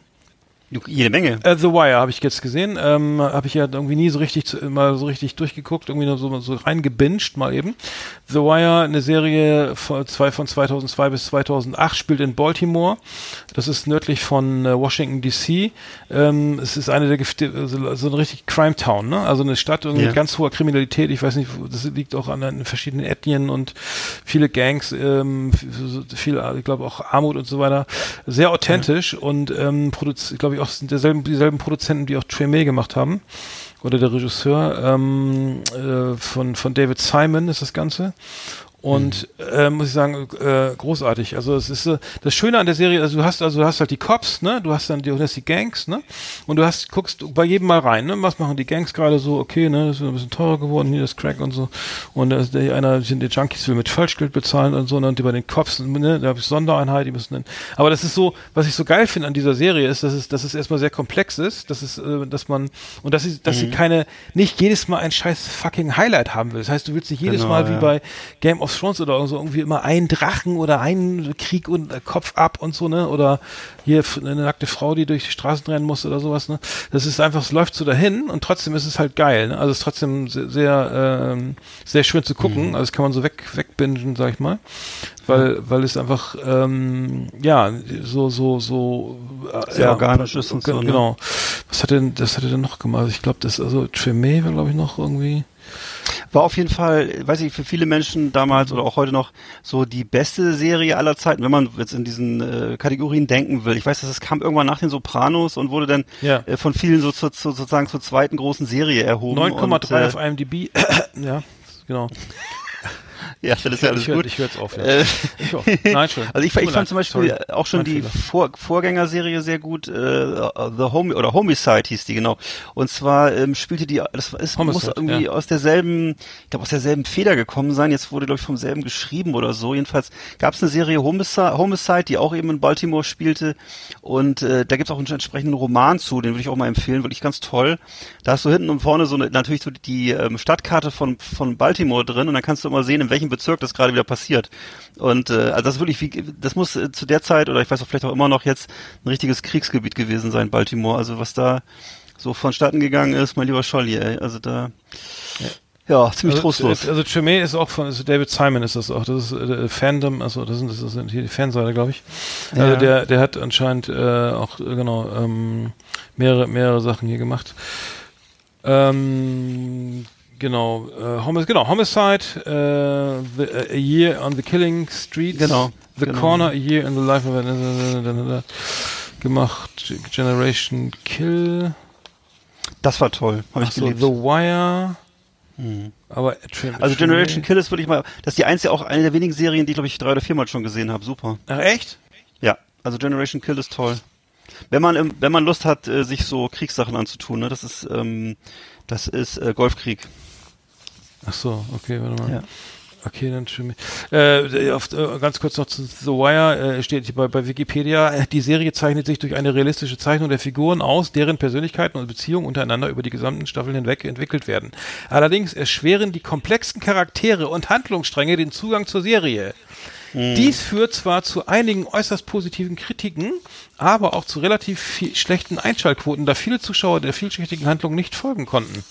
Jede Menge. Uh, The Wire habe ich jetzt gesehen. Ähm, habe ich ja irgendwie nie so richtig zu, mal so richtig durchgeguckt, irgendwie nur so, so reingebinged mal eben. The Wire, eine Serie von, zwei, von 2002 bis 2008, spielt in Baltimore. Das ist nördlich von äh, Washington D.C. Ähm, es ist eine der so, so eine richtig Crime Town, ne? Also eine Stadt irgendwie ja. mit ganz hoher Kriminalität. Ich weiß nicht, das liegt auch an, an verschiedenen Ethnien und viele Gangs, ähm, viel, ich glaube auch Armut und so weiter. Sehr authentisch ja. und ähm, produziert, glaube ich, auch sind derselben, dieselben Produzenten, die auch Tremé gemacht haben. Oder der Regisseur ähm, äh, von, von David Simon ist das Ganze. Und äh, muss ich sagen, äh, großartig. Also es ist äh, das Schöne an der Serie, also du hast also du hast halt die Cops, ne? Du hast dann die, du hast die Gangs, ne? Und du hast guckst bei jedem mal rein, ne? Was machen die Gangs gerade so? Okay, ne? Das ist ein bisschen teurer geworden, hier das Crack und so. Und da ist der einer sind die Junkies will mit Falschgeld bezahlen und so ne? und die bei den Cops, ne? Da habe ich Sondereinheit, die müssen. Dann, aber das ist so, was ich so geil finde an dieser Serie ist, dass es dass es erstmal sehr komplex ist, dass es äh, dass man und dass sie dass mhm. sie keine nicht jedes Mal ein scheiß fucking Highlight haben will. Das heißt, du willst nicht jedes genau, Mal ja. wie bei Game of of Thrones oder so irgendwie immer ein Drachen oder ein Krieg und äh, Kopf ab und so, ne? Oder hier eine nackte Frau, die durch die Straßen rennen muss oder sowas, ne? Das ist einfach, es läuft so dahin und trotzdem ist es halt geil, ne? Also es ist trotzdem sehr, sehr, ähm, sehr schön zu gucken. Mhm. Also das kann man so weg, wegbingen, sag ich mal. Weil, weil es einfach, ähm, ja, so, so, so, äh, sehr ja, organisch ist und so. Ne? Genau. Was hat denn, das hat er denn noch gemacht? Ich glaube, das, also Tremé war, glaube ich, noch irgendwie. War auf jeden Fall, weiß ich, für viele Menschen damals oder auch heute noch so die beste Serie aller Zeiten, wenn man jetzt in diesen äh, Kategorien denken will. Ich weiß, dass es kam irgendwann nach den Sopranos und wurde dann ja. äh, von vielen so zu, zu, sozusagen zur zweiten großen Serie erhoben. 9,3 äh, auf IMDb, ja, genau. Ja, dann ist ja alles ich gut. ich höre jetzt auf. Ja. Äh, ich auch. Nein, schon. Also ich, ich fand zum Beispiel Sorry. auch schon mein die Vor Vorgängerserie sehr gut. Äh, The Home oder Homicide hieß die genau. Und zwar ähm, spielte die, das ist, Homicide, muss irgendwie ja. aus derselben, ich glaube aus derselben Feder gekommen sein. Jetzt wurde glaube ich vom selben geschrieben oder so. Jedenfalls gab es eine Serie Homicide, Homicide, die auch eben in Baltimore spielte. Und äh, da gibt es auch einen entsprechenden Roman zu, den würde ich auch mal empfehlen, wirklich ganz toll. Da hast du hinten und vorne so eine, natürlich so die ähm, Stadtkarte von von Baltimore drin und dann kannst du immer sehen, in welchem welchem Bezirk das gerade wieder passiert. Und äh, also das ist wirklich, wie, das muss äh, zu der Zeit oder ich weiß auch vielleicht auch immer noch jetzt ein richtiges Kriegsgebiet gewesen sein, Baltimore. Also was da so vonstatten gegangen ist, mein lieber Scholli, ey. Also da. Ja. Ja, ziemlich also, trostlos. Also Tremé ist auch von also David Simon ist das auch. Das ist äh, Fandom, also das sind das ist hier die Fanseite, glaube ich. Ja. Also der der hat anscheinend äh, auch äh, genau ähm, mehrere mehrere Sachen hier gemacht. Ähm, Genau, äh, Homic genau, Homicide, äh, the, uh, A Year on the Killing Street, genau, The genau. Corner, A Year in the Life of a gemacht, Generation Kill. Das war toll, habe ich so, geliebt. The Wire. Hm. Aber also Generation Kill ist wirklich mal, das ist die einzige auch eine der wenigen Serien, die ich glaube ich drei oder viermal schon gesehen habe. Super. Ach echt? Ja, also Generation Kill ist toll. Wenn man wenn man Lust hat, äh, sich so Kriegssachen anzutun, ne, das ist ähm, das ist äh, Golfkrieg. Ach so, okay, warte mal. Ja. Okay, dann schön. Äh, auf, äh, ganz kurz noch zu The Wire äh, steht bei, bei Wikipedia, äh, die Serie zeichnet sich durch eine realistische Zeichnung der Figuren aus, deren Persönlichkeiten und Beziehungen untereinander über die gesamten Staffeln hinweg entwickelt werden. Allerdings erschweren die komplexen Charaktere und Handlungsstränge den Zugang zur Serie. Mhm. Dies führt zwar zu einigen äußerst positiven Kritiken, aber auch zu relativ viel, schlechten Einschaltquoten, da viele Zuschauer der vielschichtigen Handlung nicht folgen konnten.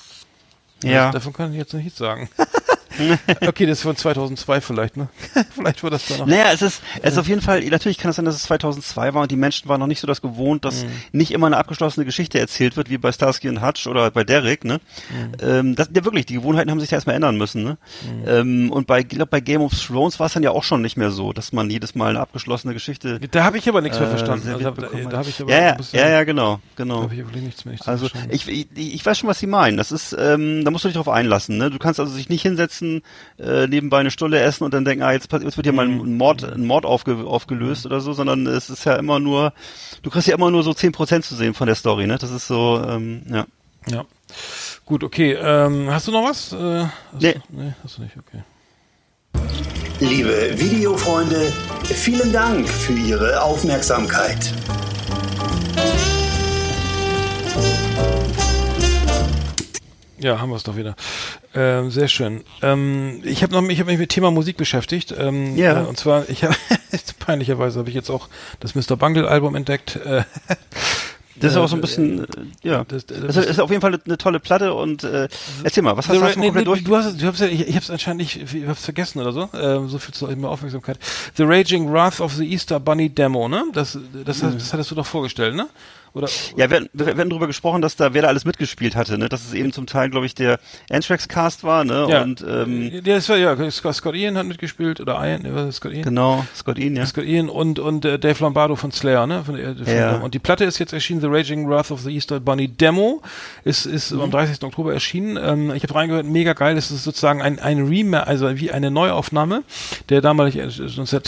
Ja. davon kann ich jetzt noch nichts sagen. okay, das ist von 2002 vielleicht, ne? vielleicht war das da noch. Naja, es ist, es ist auf jeden Fall, natürlich kann es sein, dass es 2002 war und die Menschen waren noch nicht so das gewohnt, dass mhm. nicht immer eine abgeschlossene Geschichte erzählt wird, wie bei Starsky und Hutch oder bei Derek, ne? Mhm. Ähm, das, ja wirklich, die Gewohnheiten haben sich ja erstmal ändern müssen, ne? Mhm. Ähm, und bei, ich glaube, bei Game of Thrones war es dann ja auch schon nicht mehr so, dass man jedes Mal eine abgeschlossene Geschichte. Da habe ich aber nichts mehr äh, verstanden. Also, da, da habe ich aber ja, ja, ja, ja, genau, genau. Da habe ich nichts mehr. Nichts also ich, ich, ich weiß schon, was Sie meinen. Das ist, ähm, da musst du dich drauf einlassen, ne? Du kannst also sich nicht hinsetzen, äh, nebenbei eine Stulle essen und dann denken, ah, jetzt, jetzt wird hier mal ein mhm. Mord, ein Mord aufge, aufgelöst mhm. oder so, sondern es ist ja immer nur, du kriegst ja immer nur so zehn Prozent zu sehen von der Story, ne? Das ist so, ähm, ja. Ja. Gut, okay. Ähm, hast du noch was? Äh, hast nee. Du, nee, hast du nicht, okay. Liebe Videofreunde, vielen Dank für Ihre Aufmerksamkeit. Ja, haben wir es doch wieder. Ähm, sehr schön. Ähm, ich habe noch, ich habe mich mit Thema Musik beschäftigt. Ähm, Ja. Äh, und zwar, ich habe peinlicherweise habe ich jetzt auch das Mr. Bungle Album entdeckt. Äh, Das ist äh, auch so ein bisschen, äh, ja. das- das- Das ist auf jeden Fall eine tolle Platte und äh, erzähl mal, was hast, hast du nee, nee, durch? du hast, du hast ja, ich, ich habe es anscheinend nicht, ich habe es vergessen oder so. Ähm, so viel zu mehr Aufmerksamkeit. The Raging Wrath of the Easter Bunny Demo, ne? Das, das, Mhm. das hattest du doch vorgestellt, ne? Oder? Ja, wir, wir wir werden darüber gesprochen, dass da wer da alles mitgespielt hatte, ne? Dass es eben zum Teil, glaube ich, der Anthrax Cast war, ne? Ja. Und ähm, ja, das war, ja Scott Ian hat mitgespielt oder Ian, Scott Ian. Genau, Scott Ian, ja. Scott Ian und und äh, Dave Lombardo von Slayer, ne? Von, äh, von ja. Und die Platte ist jetzt erschienen, The Raging Wrath of the Easter Bunny Demo, ist ist mhm. am 30. Oktober erschienen. Ähm, ich habe reingehört, mega geil. Es ist sozusagen ein ein Remake, also wie eine Neuaufnahme der damalig äh, 19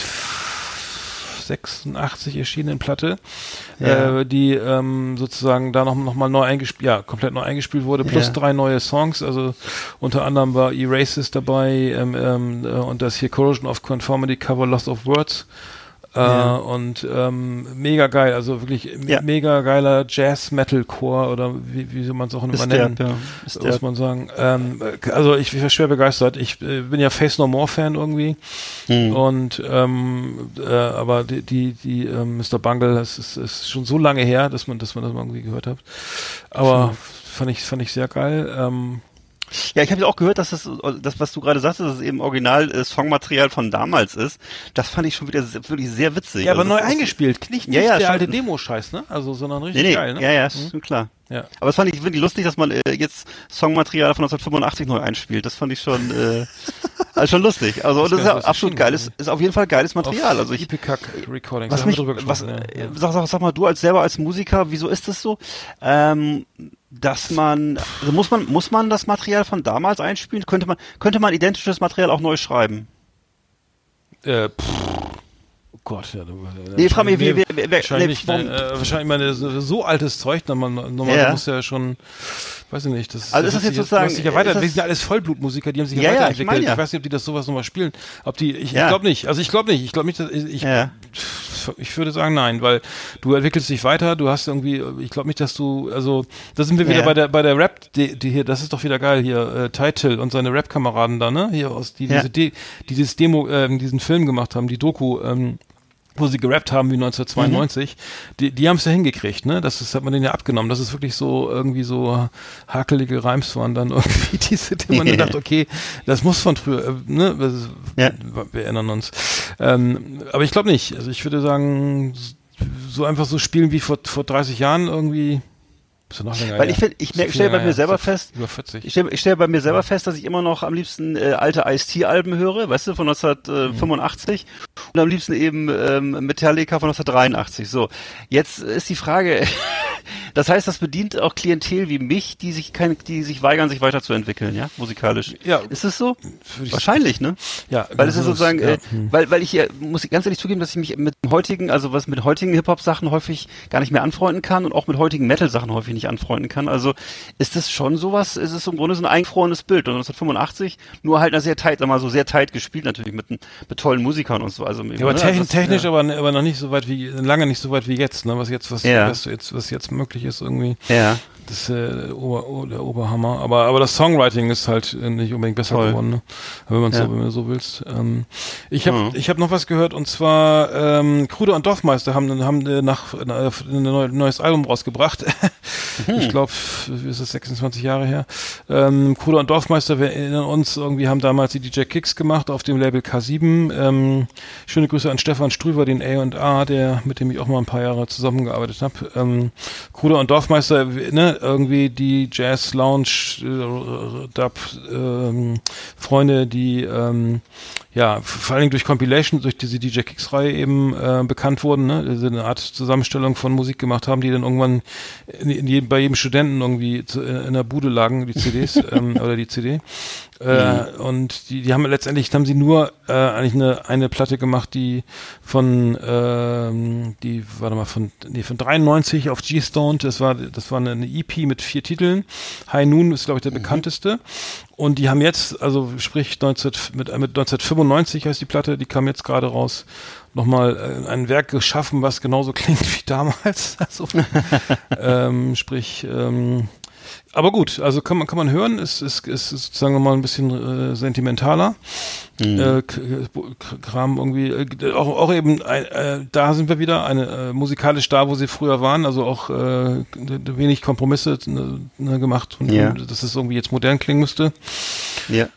86 erschienenen Platte, ja. äh, die ähm, sozusagen da nochmal noch neu eingespielt, ja, komplett neu eingespielt wurde, plus ja. drei neue Songs. Also unter anderem war Erasis dabei ähm, ähm, äh, und das hier Corrosion of Conformity Cover Lost of Words. Äh, Ja. Und ähm, mega geil, also wirklich Ja. mega geiler Jazz-Metal-Core oder wie, wie soll man es auch immer Ist nennen, der, ja. Ist muss man sagen. Ähm, äh, also ich, ich war schwer begeistert. Ich äh, bin ja Face No More Fan irgendwie Hm. und ähm, äh, aber die die, die ähm, Mr. Bungle, das ist, ist schon so lange her, dass man dass man das mal irgendwie gehört hat. Aber fand ich fand ich sehr geil. Ähm, Ja, ich habe ja auch gehört, dass das, das was du gerade sagst, dass es eben original äh, Songmaterial von damals ist. Das fand ich schon wieder sehr, wirklich sehr witzig. ja, aber Also neu eingespielt, nicht, nicht Ja, ja, der schon. alte Demo-Scheiß, ne? Also sondern richtig Nee, nee, geil, ne? ja, ja, ist schon klar. Ja. Aber das fand ich wirklich lustig, dass man äh, jetzt Songmaterial von 1985 neu einspielt. Das fand ich schon, äh, also schon lustig. Also und das ist ja absolut geiles, ist. auf jeden Fall geiles Material. Also ich, Recordings, was mich, was, ja, sag, sag, sag mal, du als selber als Musiker, wieso ist das so, ähm, dass man, also muss man, muss man das Material von damals einspielen? Könnte man, könnte man identisches Material auch neu schreiben? Äh, pff, Gott, ja. Du, Nee, ich frag mich, wie- wie- wer- wahrscheinlich, nee, ne, äh, wahrscheinlich meine, so, altes Zeug, man, normal Ja. muss ja schon, weiß ich nicht, das, Also ist das jetzt sozusagen- das sich ja weiter, das- wir sind ja alles Vollblutmusiker, die haben sich ja, Ja, ja, ich weiterentwickelt. meine ja. Ich weiß nicht, ob die das sowas nochmal spielen, ob die, ich, Ja. ich glaube nicht, also ich glaube nicht, ich glaube nicht, dass, ich, ich, ich würde sagen nein, weil du entwickelst dich weiter, du hast irgendwie, ich glaube nicht, dass du, also, da sind wir wieder bei der, bei der Rap, die, die hier, das ist doch wieder geil hier, äh, Title und seine Rap-Kameraden da, ne, hier aus, die diese, die, die dieses Demo, ähm, diesen Film gemacht haben, die Doku, ähm, wo sie gerappt haben wie 1992, die, die haben es ja hingekriegt, ne? Das ist, hat man denen ja abgenommen. Das ist wirklich so irgendwie so hakelige Reims waren dann irgendwie diese, die man dann dachte, okay, das muss von früher, äh, ne? Ist, Ja. Wir erinnern uns. Ähm, aber ich glaube nicht. Also ich würde sagen, so einfach so spielen wie vor, vor 30 Jahren irgendwie. Ist ja noch länger Weil ich find, ich Ist merk- viel stell bei mir selber fest, Über 40. Ich stelle ich stell bei mir selber fest, dass ich immer noch am liebsten äh, alte Ice-T-Alben höre, weißt du, von 1985 und am liebsten eben ähm, Metallica von 1983. So, jetzt ist die Frage, das heißt, das bedient auch Klientel wie mich, die sich kein, die sich weigern, sich weiterzuentwickeln, ja, musikalisch. Ja. Ist es so? Ich- Wahrscheinlich, ne? Ja, Weil es ist sozusagen, ja. äh, weil, weil ich äh, muss ich ganz ehrlich zugeben, dass ich mich mit heutigen, also was mit heutigen Hip-Hop-Sachen häufig gar nicht mehr anfreunden kann und auch mit heutigen Metal-Sachen häufig nicht anfreunden kann. Also ist das schon sowas, ist es im Grunde so ein eingefrorenes Bild. Und 1985 nur halt sehr tight, sag mal so sehr tight gespielt natürlich mit, mit tollen Musikern und so. Also, Ja, aber ne, techn das- technisch ja. aber, aber noch nicht so weit wie, lange nicht so weit wie jetzt, ne? Was jetzt, was, Ja. was jetzt, was jetzt möglich ist irgendwie. Ja. Das ist äh, der, Ober, der Oberhammer. Aber, aber das Songwriting ist halt äh, nicht unbedingt besser Toll. geworden, ne? wenn man Ja. so, wenn du so willst. Ähm, ich habe Mhm. ich hab noch was gehört und zwar ähm, Kruder und Dorfmeister haben, haben äh, nach äh, ein neu, neues Album rausgebracht. Mhm. Ich glaube, ist es 26 Jahre her. Ähm, Kruder und Dorfmeister, wir erinnern uns, irgendwie haben damals die DJ Kicks gemacht auf dem Label K7. Ähm, schöne Grüße an Stefan Strüver, den A&A, der, mit dem ich auch mal ein paar Jahre zusammengearbeitet habe. Ähm, Kruder und Dorfmeister, ne, irgendwie die Jazz Lounge äh, Dub ähm, Freunde, die ähm, ja, vor allen Dingen durch Compilation, durch diese DJ Kicks Reihe eben äh, bekannt wurden, ne? Die eine Art Zusammenstellung von Musik gemacht haben, die dann irgendwann in, in jedem, bei jedem Studenten irgendwie zu, in, in der Bude lagen, die CDs ähm, oder die CD. Äh, Und die, die haben letztendlich haben sie nur äh, eigentlich eine eine Platte gemacht, die von ähm, die warte mal von nee, von 93 auf G-Stone, das war das war eine, eine EP mit vier Titeln. High Noon ist glaube ich der bekannteste. Und die haben jetzt, also sprich 19, mit, mit 1995 heißt die Platte, die kam jetzt gerade raus, nochmal äh, ein Werk geschaffen, was genauso klingt wie damals. Also, ähm, sprich, ähm, Aber gut, also kann man, kann man hören, es ist, ist, ist sagen wir mal ein bisschen äh, sentimentaler. Mhm. Äh, Kram irgendwie, äh, auch, auch eben, äh, da sind wir wieder, eine äh, musikalisch da, wo sie früher waren, also auch äh, wenig Kompromisse ne, gemacht und, ja. und dass es irgendwie jetzt modern klingen müsste. Ja.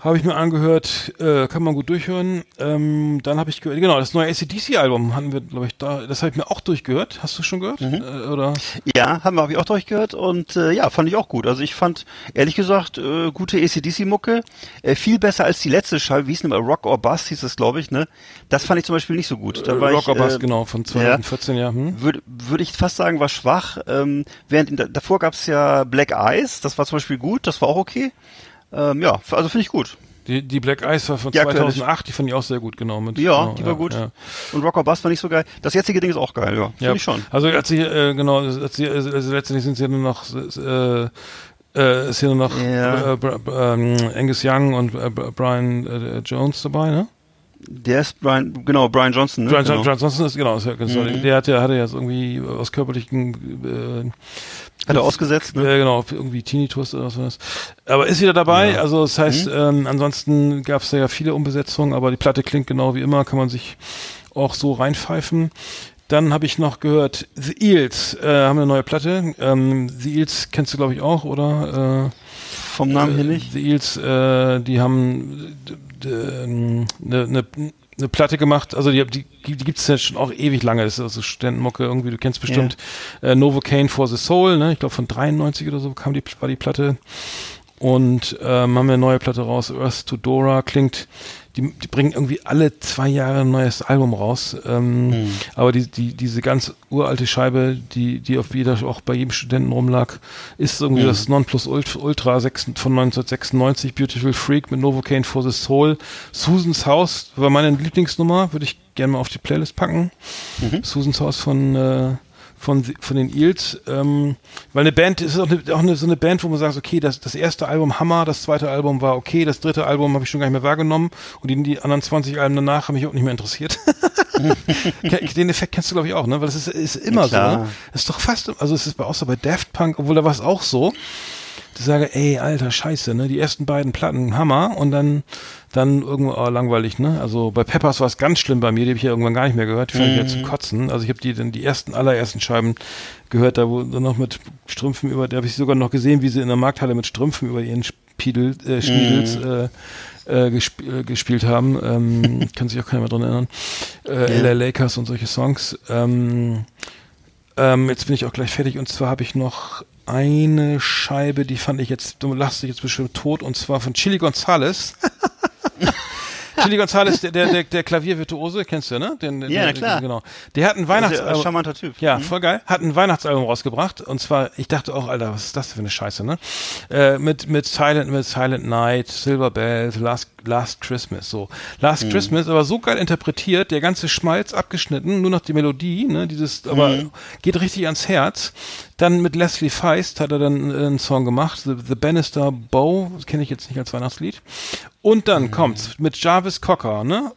Habe ich mir angehört, äh, kann man gut durchhören. Ähm, dann habe ich gehört, genau, das neue ACDC-Album hatten wir, glaube ich, da, das habe ich mir auch durchgehört. Hast du schon gehört? Mhm. Äh, oder? Ja, haben wir, habe ich auch durchgehört und äh, ja, fand ich auch gut. Also ich fand, ehrlich gesagt, äh, gute ACDC-Mucke, äh, viel besser als die letzte Scheibe, wie hieß denn mal, Rock or Bass hieß es, glaube ich, ne? Das fand ich zum Beispiel nicht so gut. Da war Rock ich, or Bass, äh, genau, von 2014, ja. ja. Hm? Würde würd ich fast sagen, war schwach. Ähm, während in, davor gab es ja Black Eyes, das war zum Beispiel gut, das war auch okay. Ähm, ja, also finde ich gut. Die, die Black Ice war von ja, 2008, die fand ich auch sehr gut genau. Mit, ja, genau, die war ja, gut. Ja. Und Rocker Bass war nicht so geil. Das jetzige Ding ist auch geil, ja. Finde ich schon. Also als sie, äh, genau, als sie, also letztendlich sind sie nur noch äh, äh, ist hier nur noch ja. äh, Angus Young und äh, Brian äh, Jones dabei, ne? Der ist Brian, genau, Brian Johnson. Ne? Brian, genau. Brian Johnson ist, genau, ist mhm. der hatte, hatte ja irgendwie aus körperlichen äh, hat er ausgesetzt, ne? Ja, genau, irgendwie Tinnitus oder sowas. Aber ist wieder dabei, ja. also das heißt, mhm. ähm, ansonsten gab es ja viele Umbesetzungen, aber die Platte klingt genau wie immer, kann man sich auch so reinpfeifen. Dann habe ich noch gehört, The Eels äh, haben eine neue Platte. Ähm, The Eels kennst du, glaube ich, auch, oder? Äh, Vom Namen her nicht? The Eels, äh, die haben eine, eine eine Platte gemacht, also die, die, die gibt es ja schon auch ewig lange, das ist also Studentenmocke irgendwie, du kennst bestimmt yeah. äh, Novocaine for the Soul, ne? Ich glaube von 93 oder so kam die, war die Platte. Und ähm, haben wir eine neue Platte raus, Earth to Dora, klingt die, die bringen irgendwie alle zwei Jahre ein neues Album raus. Ähm, mhm. Aber die, die, diese ganz uralte Scheibe, die, die auf jeder, auch bei jedem Studenten rumlag, ist irgendwie mhm. das Nonplusultra 6, von 1996, Beautiful Freak mit Novocaine for the Soul. Susan's House war meine Lieblingsnummer, würde ich gerne mal auf die Playlist packen. Mhm. Susan's House von äh, von, von den Eels, ähm, weil eine Band ist auch, eine, auch eine, so eine Band, wo man sagt, okay, das, das erste Album Hammer, das zweite Album war okay, das dritte Album habe ich schon gar nicht mehr wahrgenommen und die, die anderen 20 Alben danach haben mich auch nicht mehr interessiert. den Effekt kennst du, glaube ich, auch, ne? Weil es ist, ist immer so. Ne? ist doch fast, also es ist bei, außer bei Daft Punk, obwohl da war es auch so. Ich sage, ey, alter Scheiße, ne? Die ersten beiden Platten, Hammer, und dann dann irgendwo oh, langweilig, ne? Also bei Peppers war es ganz schlimm bei mir, die habe ich ja irgendwann gar nicht mehr gehört, die fand mhm. ich ja zum Kotzen. Also ich habe die dann die ersten, allerersten Scheiben gehört, da wo dann noch mit Strümpfen über, da habe ich sogar noch gesehen, wie sie in der Markthalle mit Strümpfen über ihren Spiedel, äh, Schniedels mhm. äh, äh, gesp äh, gespielt haben. Ähm, kann sich auch keiner mehr dran erinnern. Äh, ja. LA Lakers und solche Songs. Ähm, ähm, jetzt bin ich auch gleich fertig und zwar habe ich noch eine Scheibe, die fand ich jetzt, du lachst dich jetzt bestimmt tot, und zwar von Chili Gonzales. Chili Gonzales, der, der, der Klaviervirtuose, kennst du, ne? Den, ja, der, klar. Genau. Der hat ein Weihnachtsalbum. Ein charmanter Typ. Ja, mhm. voll geil. Hat ein Weihnachtsalbum rausgebracht. Und zwar, ich dachte auch, Alter, was ist das für eine Scheiße, ne? Äh, mit, mit Silent, mit Silent Night, Silver Bells, Last, Last Christmas, so. Last mhm. Christmas, aber so geil interpretiert, der ganze Schmalz abgeschnitten, nur noch die Melodie, ne? Dieses, aber mhm. geht richtig ans Herz. Dann mit Leslie Feist hat er dann einen Song gemacht, The, The Bannister Bow, das kenne ich jetzt nicht als Weihnachtslied. Und dann mhm. kommt's mit Jarvis Cocker, ne?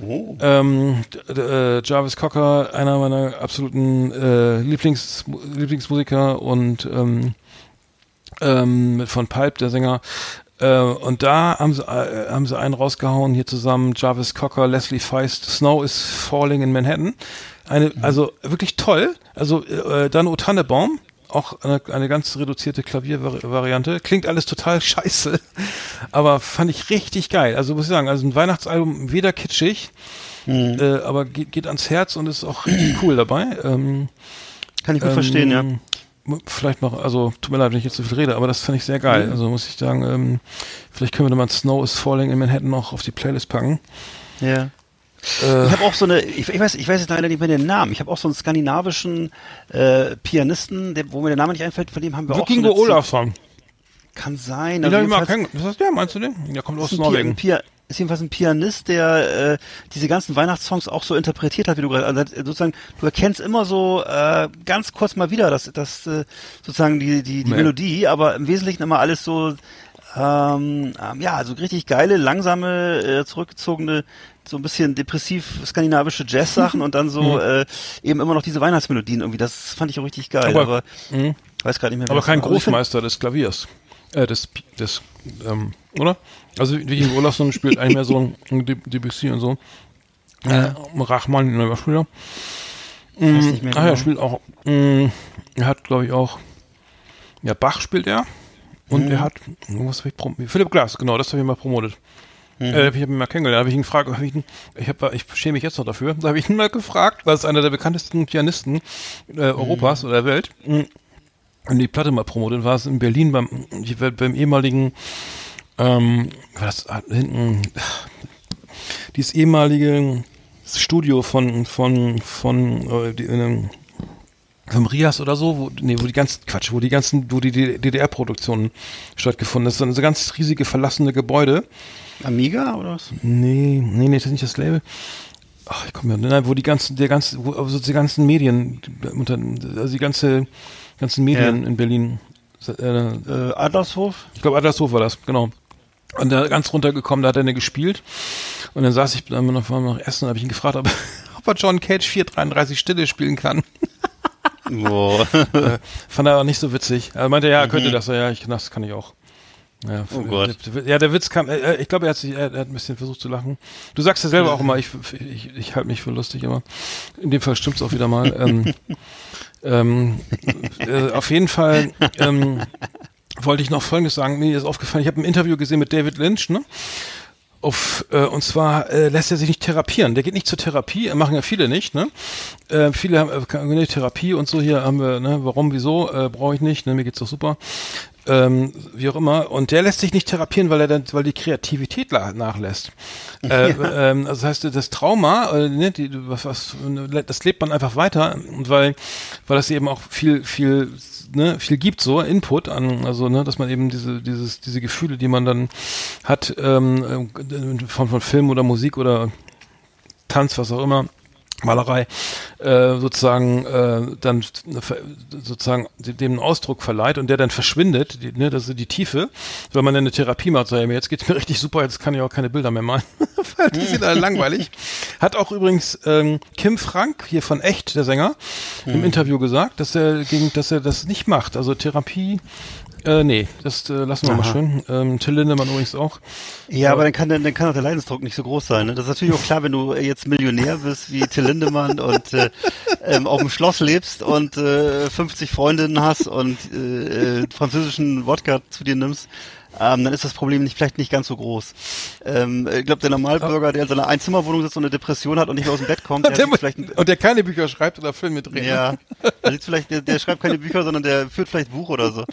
Oh. Ähm, äh, Jarvis Cocker, einer meiner absoluten äh, Lieblings Lieblingsmusiker und ähm, ähm, von Pulp, der Sänger. Äh, und da haben sie, äh, haben sie einen rausgehauen hier zusammen, Jarvis Cocker, Leslie Feist, Snow is Falling in Manhattan. Eine, mhm. also wirklich toll. Also äh, dann O Tannebaum, auch eine, eine ganz reduzierte Klaviervariante. Klingt alles total scheiße, aber fand ich richtig geil. Also muss ich sagen, also ein Weihnachtsalbum weder kitschig, mhm. äh, aber geht, geht ans Herz und ist auch richtig cool dabei. Ähm, Kann ich gut ähm, verstehen, ja. Vielleicht noch, also tut mir leid, wenn ich jetzt so viel rede, aber das fand ich sehr geil. Mhm. Also muss ich sagen, ähm, vielleicht können wir mal Snow is Falling in Manhattan noch auf die Playlist packen. Ja. Äh, ich habe auch so eine, ich, ich, weiß, ich weiß jetzt leider nicht mehr den Namen. Ich habe auch so einen skandinavischen äh, Pianisten, der, wo mir der Name nicht einfällt, von dem haben wir Vikingo auch so Olafsson. Kann sein. Also mal kein, was ist der, meinst du den? Der kommt aus Norwegen. Pia, ist jedenfalls ein Pianist, der äh, diese ganzen Weihnachtssongs auch so interpretiert hat, wie du gerade, also sozusagen, du erkennst immer so äh, ganz kurz mal wieder, dass das äh, sozusagen die die, die Melodie, aber im Wesentlichen immer alles so ähm, ähm, ja, also richtig geile, langsame, äh, zurückgezogene so ein bisschen depressiv skandinavische Jazz-Sachen und dann so äh, eben immer noch diese Weihnachtsmelodien irgendwie. Das fand ich auch richtig geil. Aber- Aber, Mhm. weiß gerade nicht mehr. Aber kein Großmeister des Klaviers. Äh, des, des, ähm, oder? Also Viking Olausson spielt eigentlich mehr so ein Debussy und so. Äh, Rachmann, ne, was er? Weiß nicht mehr Ah, er genau. spielt auch, mh, er hat, glaube ich, auch, ja, Bach spielt er. Und Mhm. er hat, was hab ich Philipp Glass, genau, das habe ich mal promotet. Mhm. Äh, ich habe ihn mal kennengelernt, habe ich ihn gefragt, hab ich, ihn, ich, hab, ich schäme mich jetzt noch dafür, da habe ich ihn mal gefragt, weil es einer der bekanntesten Pianisten äh, Mhm. Europas oder der Welt. Und die Platte mal promotet, war es in Berlin beim, ich beim ehemaligen, ähm, das ah, hinten, dieses ehemalige Studio von, von, von, äh, die, ähm, vom Rias oder so, wo, nee, wo die ganzen, Quatsch, wo die ganzen, wo die DDR-Produktionen stattgefunden haben. Das ist so ein ganz riesige verlassene Gebäude. Amiga oder was? Nee, nee, nee, das ist nicht das Label. Ach, ich komme ja, nein, wo die ganzen, der ganze, wo, also die ganzen Medien, also die ganze, ganzen Medien Ja. in Berlin, äh, Äh, Adlershof? ich glaube, Adlershof war das, genau. Und da ganz runtergekommen, da hat er eine gespielt. Und dann saß ich dann noch, noch essen und habe ich ihn gefragt, ob, ob er John Cage 433 Stille spielen kann. Boah. Äh, Fand er aber nicht so witzig. Er meinte, ja, könnte das. Ja, ich, das kann ich auch. Ja, Oh Gott. der- Ja, der Witz kam, äh, ich glaube, er hat sich, er, er hat ein bisschen versucht zu lachen. Du sagst ja selber auch immer, ich, ich, ich halte mich für lustig immer. In dem Fall stimmt's auch wieder mal. ähm, ähm, äh, auf jeden Fall ähm, wollte ich noch Folgendes sagen. Mir ist aufgefallen, ich habe ein Interview gesehen mit David Lynch, ne? Auf, äh, und zwar äh, lässt er sich nicht therapieren. Der geht nicht zur Therapie, machen ja viele nicht, ne? Äh, viele haben äh, Therapie und so, hier haben wir, ne, warum, wieso, äh, brauche ich nicht, ne, mir geht's doch super. Ähm, wie auch immer. Und der lässt sich nicht therapieren, weil er dann, weil die Kreativität nachlässt. Äh, ähm, also das heißt, das Trauma, äh, ne, die, was, was, das lebt man einfach weiter, und weil, weil das eben auch viel, viel, ne, viel gibt, so Input an, also ne, dass man eben diese, dieses, diese Gefühle, die man dann hat, ähm, äh, von, von Film oder Musik oder Tanz, was auch immer, Malerei, äh, sozusagen äh, dann sozusagen dem einen Ausdruck verleiht und der dann verschwindet, die, ne, das ist die Tiefe, wenn man dann eine Therapie macht, so, jetzt geht's mir richtig super, jetzt kann ich auch keine Bilder mehr malen, die sind alle langweilig. Hat auch übrigens ähm, Kim Frank hier von Echt, der Sänger, im Interview gesagt, dass er gegen, dass er das nicht macht. Also Therapie, äh, nee, das äh, lassen wir mal Aha. schön. Ähm, Till Lindemann übrigens auch. Ja, aber dann kann, dann kann auch der Leidensdruck nicht so groß sein. Ne? Das ist natürlich auch klar, wenn du jetzt Millionär bist wie Till Lindemann und äh, ähm, auf dem Schloss lebst und äh, 50 Freundinnen hast und äh, äh, französischen Wodka zu dir nimmst, ähm, dann ist das Problem nicht, vielleicht nicht ganz so groß. Ähm, ich glaube, der Normalbürger, der in seiner Einzimmerwohnung sitzt und eine Depression hat und nicht mehr aus dem Bett kommt, der, Und der, vielleicht ein, und der keine Bücher schreibt oder Filme dreht. ne? ja, der, sieht vielleicht, der, der schreibt keine Bücher, sondern der führt vielleicht Buch oder so.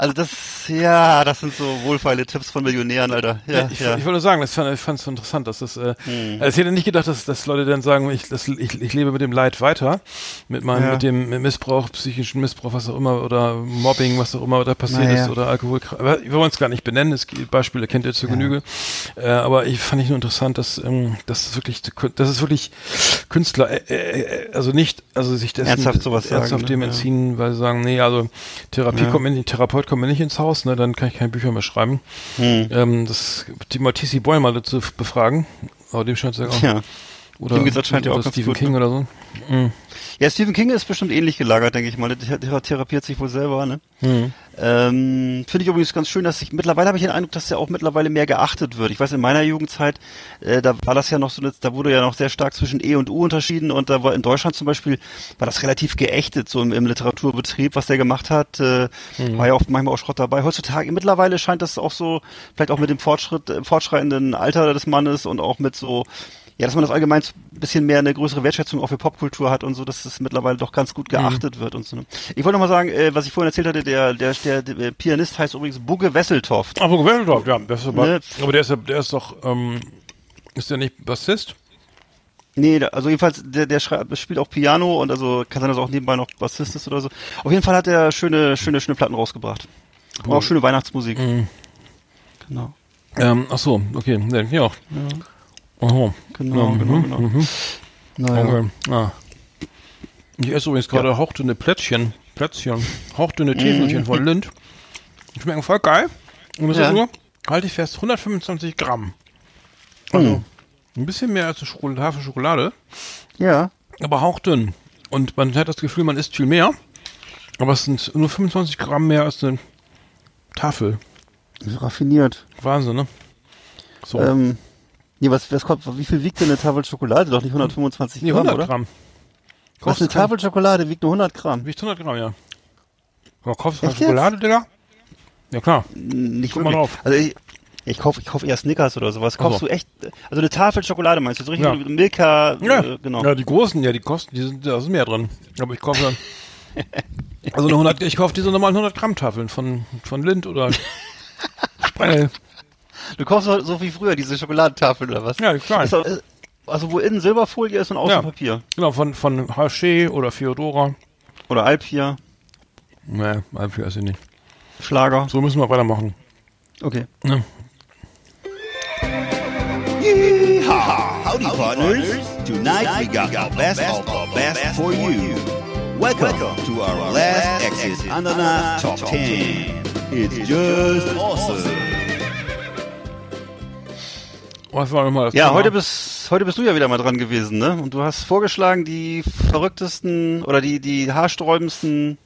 Also das, ja, das sind so wohlfeile Tipps von Millionären, Alter. Ja, Ja, ich, ja. ich wollte sagen, das fand, ich fand es so interessant, dass das, äh, Hm. also ich hätte nicht gedacht, dass, dass Leute dann sagen, ich, das, ich, ich lebe mit dem Leid weiter, mit meinem, Ja. mit dem Missbrauch, psychischen Missbrauch, was auch immer, oder Mobbing, was auch immer da passiert Naja. ist, oder Alkohol, aber wir wollen es gar nicht benennen, es gibt Beispiele kennt ihr zur Genüge, äh, aber ich fand ich nur interessant, dass, ähm, dass es wirklich, dass es wirklich Künstler, äh, äh, also nicht, also sich dessen, Ernsthaft sowas sagen, ernsthaft ne? dem Ja. entziehen, weil sie sagen, nee, also Therapie Ja. kommt mir nicht, Therapeut kommt mir nicht ins Haus, ne, dann kann ich keine Bücher mehr schreiben. Hm. Ähm, das die Boyle mal dazu befragen. Aber dem scheint es ja auch. Ja. Oder, Dem geht's anscheinend ja auch ganz Stephen gut, King ne? oder so. Mhm. ja, Stephen King ist bestimmt ähnlich gelagert, denke ich mal. Der, der therapiert sich wohl selber, ne? Mhm. Ähm, Finde ich übrigens ganz schön, dass ich mittlerweile habe ich den Eindruck, dass er auch mittlerweile mehr geachtet wird. Ich weiß, in meiner Jugendzeit, äh, da war das ja noch so, eine, da wurde ja noch sehr stark zwischen E und U unterschieden und da war in Deutschland zum Beispiel, war das relativ geächtet, so im, im Literaturbetrieb, was der gemacht hat, äh, war ja auch manchmal auch Schrott dabei. Heutzutage, mittlerweile scheint das auch so, vielleicht auch mit dem Fortschritt, äh, fortschreitenden Alter des Mannes und auch mit so, ja, dass man das allgemein ein bisschen mehr eine größere Wertschätzung auch für Popkultur hat und so, dass es mittlerweile doch ganz gut geachtet wird und so. ne? Ich wollte noch mal sagen, äh, was ich vorhin erzählt hatte, der, der, der, der Pianist heißt übrigens Bugge Wesseltoft. Aber Wesseldorf, ja. Das ist aber, Ne? aber der ist, ja- der ist doch, ähm, ist der nicht Bassist? Nee, also jedenfalls, der, der spielt auch Piano und also kann sein, dass er auch nebenbei noch Bassist ist oder so. Auf jeden Fall hat er schöne, schöne, schöne Platten rausgebracht. Und auch schöne Weihnachtsmusik. Mhm. Genau. Ähm, ach so, okay. Hier auch. Aha. Genau, Ja, genau, mhm, genau. mhm. Naja. Okay. Ah. Ich esse übrigens gerade hauchdünne Plätzchen. Plätzchen. Hauchdünne Täfelchen von Lind. Die schmecken voll geil. Und das Ja. ist nur, halte ich fest, 125 Gramm. Also, Ein bisschen mehr als eine Schokolade, Hafenschokolade, Ja. aber hauchdünn. Und man hat das Gefühl, man isst viel mehr. Aber es sind nur 25 Gramm mehr als eine Tafel. So raffiniert. Wahnsinn, ne? So. Ähm, nee, was, was kommt, wie viel wiegt denn eine Tafel Schokolade? Doch nicht 125 nee, Gramm, 100 oder? Gramm. Was, eine Tafel Schokolade wiegt nur 100 Gramm. Wiegt 100 Gramm, ja. Aber kaufst du Echt jetzt? Schokolade, Digga? Ja, klar. Nicht Guck mal drauf. Also ich, ich kaufe ich kauf eher Snickers oder sowas. Kaufst so. du echt, also eine Tafel Schokolade meinst du? So richtig Ja. Milka, Ja, äh, genau. ja, die großen, ja, die kosten, die sind, da ist mehr drin. Aber ich kaufe dann, also eine 100, ich kaufe diese normalen 100 Gramm Tafeln von, von Lind oder Sprengel. Du kaufst so, so wie früher diese Schokoladentafeln oder was? Ja, kleinen. Ist äh, also wo innen Silberfolie ist und außen Ja. Papier. Genau, von, von Haché oder Feodora. Oder Alpia, Nee, Alpha weiß ich nicht. Schlager. So müssen wir weitermachen. Okay. Ja. Yeehaw! Howdy, partners. Tonight we got the best of the best for you. Welcome to our last exit Ananas Top 10. It's just awesome. Was war nochmal das Ja, Thema? heute bist, heute bist du ja wieder mal dran gewesen, ne? Und du hast vorgeschlagen, die verrücktesten oder die, die haarsträubendsten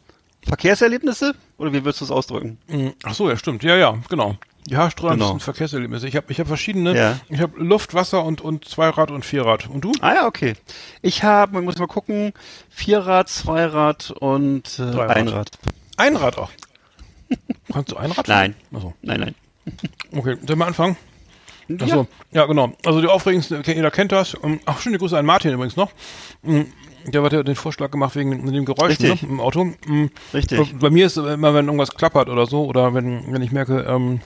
Verkehrserlebnisse? Oder wie würdest du es ausdrücken? Mm, Ach so, ja, stimmt. Ja, ja, genau. Die haarsträubendsten Genau. Verkehrserlebnisse. Ich habe ich hab verschiedene. Ja. Ich habe Luft, Wasser und, und Zweirad und Vierrad. Und du? Ah ja, okay. Ich habe, man muss mal gucken, Vierrad, Zweirad und äh, Dreirad. Einrad. Einrad auch. Kannst du Einrad? Nein. Achso. Nein, nein. Okay, sollen wir anfangen? Achso, ja. genau. Also die aufregendsten, jeder kennt das. Ähm, Ach, schöne Grüße an Martin übrigens noch. Mm, Der hat ja den Vorschlag gemacht wegen dem Geräusch ne, im Auto. Mm, Richtig. Bei mir ist immer, wenn irgendwas klappert oder so, oder wenn, wenn ich merke, ähm,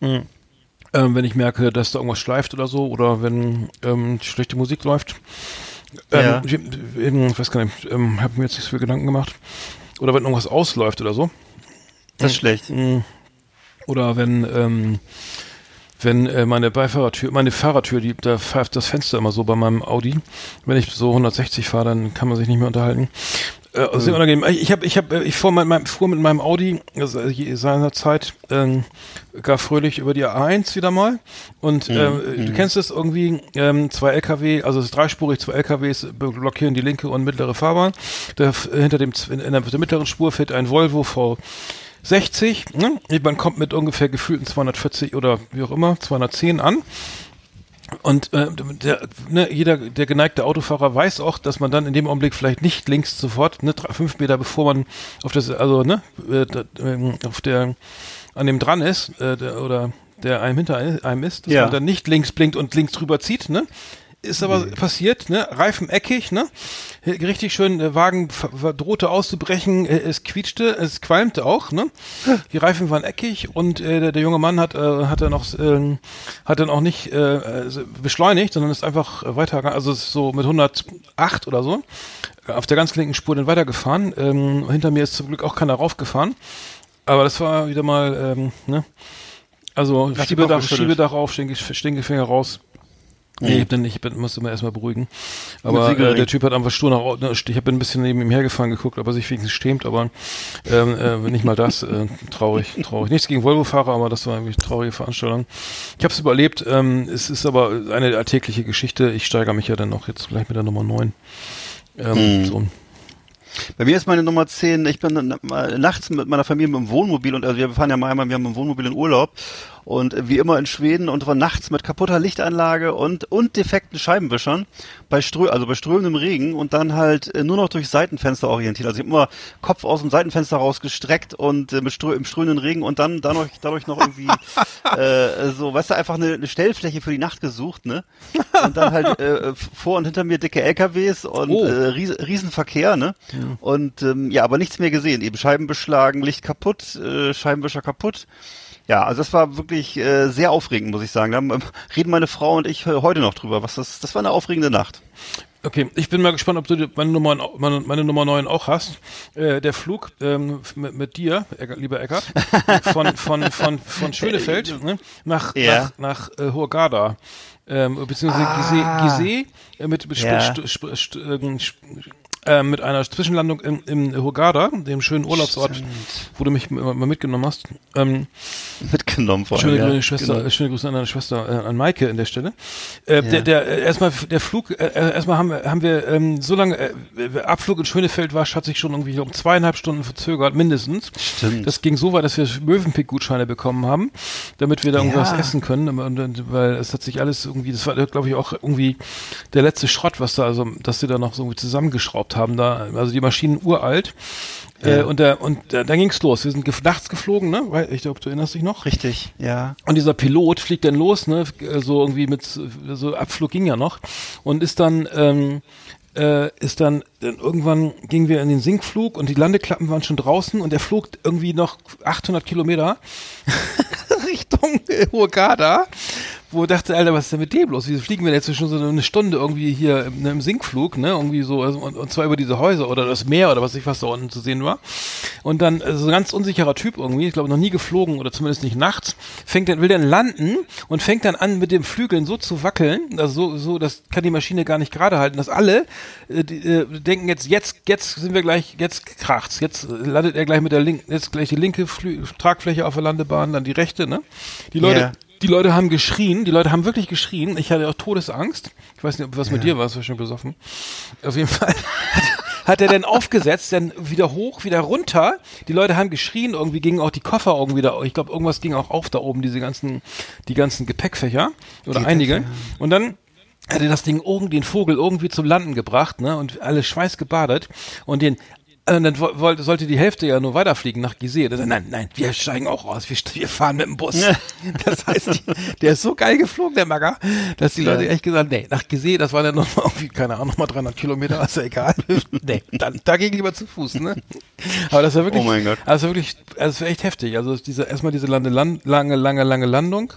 ähm, wenn ich merke, dass da irgendwas schleift oder so, oder wenn ähm, schlechte Musik läuft. Ähm, Ja. ich, ähm, ich weiß gar nicht, ähm, habe mir jetzt nicht so viel Gedanken gemacht. Oder wenn irgendwas ausläuft oder so. Das ist schlecht. Oder wenn, ähm, wenn äh, meine Beifahrertür, meine Fahrertür, die, da pfeift das Fenster immer so bei meinem Audi. Wenn ich so 160 fahre, dann kann man sich nicht mehr unterhalten. Äh, Hm. Sehr unangenehm. Ich habe, ich habe, ich fuhr mit meinem, fuhr mit meinem Audi also seinerzeit ähm, gar fröhlich über die A1 wieder mal. Und Hm, ähm, du kennst es irgendwie, ähm, zwei LKW, also es ist dreispurig, zwei LKWs blockieren die linke und mittlere Fahrbahn. Da, hinter dem, in der, der mittleren Spur fährt ein Volvo V 60, ne? Man kommt mit ungefähr gefühlten 240 oder wie auch immer, 210 an. Und äh, der, ne, jeder, der geneigte Autofahrer weiß auch, dass man dann in dem Augenblick vielleicht nicht links sofort, ne, fünf Meter bevor man auf das, also ne, äh, ähm, auf der, an dem dran ist, äh, der, oder der einem hinter einem ist, dass Ja. man dann nicht links blinkt und links drüber zieht, ne? Ist aber passiert, ne? Reifen eckig, ne? Richtig schön, der Wagen ver- ver- drohte auszubrechen, äh, es quietschte, es qualmte auch, ne? Die Reifen waren eckig und äh, der, der junge Mann hat, äh, hat dann noch, ähm, hat dann auch nicht äh, äh, beschleunigt, sondern ist einfach äh, weiter, also ist so mit 108 oder so auf der ganz linken Spur dann weitergefahren. Ähm, hinter mir ist zum Glück auch keiner raufgefahren. Aber das war wieder mal, ähm, ne? Also Schiebedach? Schiebedach auf, Stinke, Stinkefinger raus. Nee, ich, bin, ich bin, musste immer erstmal beruhigen. Aber äh, der Typ hat einfach stur nach au- ne, Ich habe ein bisschen neben ihm hergefahren geguckt, ob er sich wenigstens stemmt, aber ähm, äh, nicht mal das. Äh, traurig, traurig. Nichts gegen Volvo-Fahrer, aber das war irgendwie eine traurige Veranstaltung. Ich habe es überlebt. Ähm, es ist aber eine alltägliche Geschichte. Ich steigere mich ja dann auch jetzt gleich mit der Nummer 9. Ähm, so. Bei mir ist meine Nummer 10, ich bin mal nachts mit meiner Familie mit dem Wohnmobil und also wir fahren ja mal einmal, wir haben ein Wohnmobil in Urlaub und wie immer in Schweden und waren nachts mit kaputter Lichtanlage und und defekten Scheibenwischern bei Strö also bei strömendem Regen und dann halt äh, nur noch durch Seitenfenster orientiert. Also ich habe immer Kopf aus dem Seitenfenster rausgestreckt und äh, mit strö im strömenden Regen und dann dadurch dadurch noch irgendwie äh, so, weißt du, einfach eine, eine Stellfläche für die Nacht gesucht, ne? Und dann halt äh, vor und hinter mir dicke LKWs und Oh. äh, Ries Riesenverkehr, ne? Und ähm, ja, aber nichts mehr gesehen. Eben Scheiben beschlagen, Licht kaputt, äh, Scheibenwischer kaputt. Ja, also das war wirklich äh, sehr aufregend, muss ich sagen. Da ähm, reden meine Frau und ich äh, heute noch drüber. Was das, das war eine aufregende Nacht. Okay, ich bin mal gespannt, ob du meine Nummer, meine, Nummer 9 auch hast. Äh, der Flug ähm, mit, mit dir, lieber Eckert, von, von, von, von Schönefeld ne, nach, Ja. nach, nach äh, Hurghada. Ähm, beziehungsweise Ah. Gizeh, Gizeh äh, mit, mit Ja. Sp- Sp- Sp- äh, mit einer Zwischenlandung im, im Hurghada, dem schönen Urlaubsort, Stimmt. wo du mich mal mitgenommen hast. Ähm, Mitgenommen vor allem. schöne, ja. Schwester, Genau. schöne Grüße an deine Schwester, äh, an Maike an der Stelle. Äh, Der, der äh, erstmal der Flug, äh, äh, erstmal haben wir, haben wir ähm, so lange, äh, Abflug in Schönefeld war, hat sich schon irgendwie um zweieinhalb Stunden verzögert, mindestens. Stimmt. Das ging so weit, dass wir Möwenpick-Gutscheine bekommen haben, damit wir da irgendwas Ja. essen können, weil es hat sich alles irgendwie, das war, glaube ich, auch irgendwie der letzte Schrott, was da, also, dass sie da noch so irgendwie zusammengeschraubt haben, da, also die Maschinen uralt. Äh, Ja. und da, und da, dann ging's los. Wir sind gef- nachts geflogen, ne? Weil, Ich glaube, du erinnerst dich noch. Richtig, ja. Und dieser Pilot fliegt dann los, ne? So irgendwie mit so Abflug ging ja noch und ist dann ähm, äh, ist dann, dann irgendwann gingen wir in den Sinkflug und die Landeklappen waren schon draußen und er flog irgendwie noch 800 Kilometer Richtung Hurghada, wo ich dachte, Alter, was ist denn mit dem los? Wieso fliegen wir jetzt schon so eine Stunde irgendwie hier im, im Sinkflug, ne? Irgendwie so, also, und, und zwar über diese Häuser oder das Meer oder was ich was da unten zu sehen war. Und dann, also so ein ganz unsicherer Typ irgendwie, ich glaube noch nie geflogen oder zumindest nicht nachts, fängt dann, will dann landen und fängt dann an mit den Flügeln so zu wackeln, also so, so, das kann die Maschine gar nicht gerade halten, dass alle äh, die, äh, denken jetzt, jetzt, jetzt sind wir gleich, jetzt kracht's, jetzt landet er gleich mit der linken, jetzt gleich die linke Flü Tragfläche auf der Landebahn, dann die rechte, ne? Die Leute, Ja. Die Leute haben geschrien, die Leute haben wirklich geschrien. Ich hatte auch Todesangst. Ich weiß nicht, ob was mit dir war, war schon besoffen. Auf jeden Fall hat, er dann aufgesetzt, dann wieder hoch, wieder runter. Die Leute haben geschrien, irgendwie gingen auch die Koffer irgendwie da, ich glaube, irgendwas ging auch auf da oben, diese ganzen, die ganzen Gepäckfächer oder Die einige. Gepäckfächer. Und dann hat er das Ding irgendwie, den Vogel irgendwie zum Landen gebracht, ne, und alle schweißgebadet und den äh, dann wo- wollte, sollte die Hälfte ja nur weiterfliegen nach Gizeh. Sagt, Nein, nein, wir steigen auch aus, wir, wir fahren mit dem Bus. Das heißt, der ist so geil geflogen, der Magger, dass die Ja. Leute echt gesagt, nee, nach Gizeh, das waren ja noch mal irgendwie, keine Ahnung, noch mal 300 Kilometer, ist ja egal. nee, dann, da ging lieber zu Fuß, ne? Aber das war wirklich, Oh mein Gott. also wirklich, also es war echt heftig. Also diese, erstmal diese Lande, Land, lange, lange, lange Landung.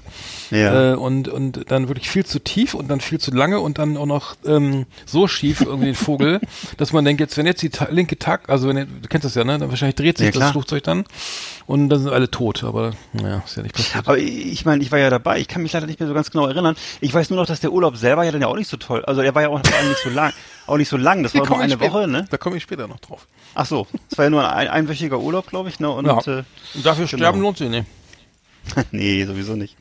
Ja. Äh, und, und dann wirklich viel zu tief und dann viel zu lange und dann auch noch ähm, so schief irgendwie den Vogel, dass man denkt, jetzt, wenn jetzt die ta linke Tag, also wenn ihr, du kennst das ja, ne? Dann wahrscheinlich dreht sich Ja, das. Flugzeug dann und dann sind alle tot, aber naja, ist ja nicht passiert. Aber ich meine, ich war ja dabei. Ich kann mich leider nicht mehr so ganz genau erinnern. Ich weiß nur noch, dass der Urlaub selber ja dann ja auch nicht so toll. Also er war ja auch nicht so lang. Auch nicht so lang. Das war nur eine später- Woche, ne? Da komme ich später noch drauf. Ach so. Es war ja nur ein einwöchiger Urlaub, glaube ich, ne? Und Ja. äh, Und dafür genau. sterben lohnt sich nicht. nee, sowieso nicht.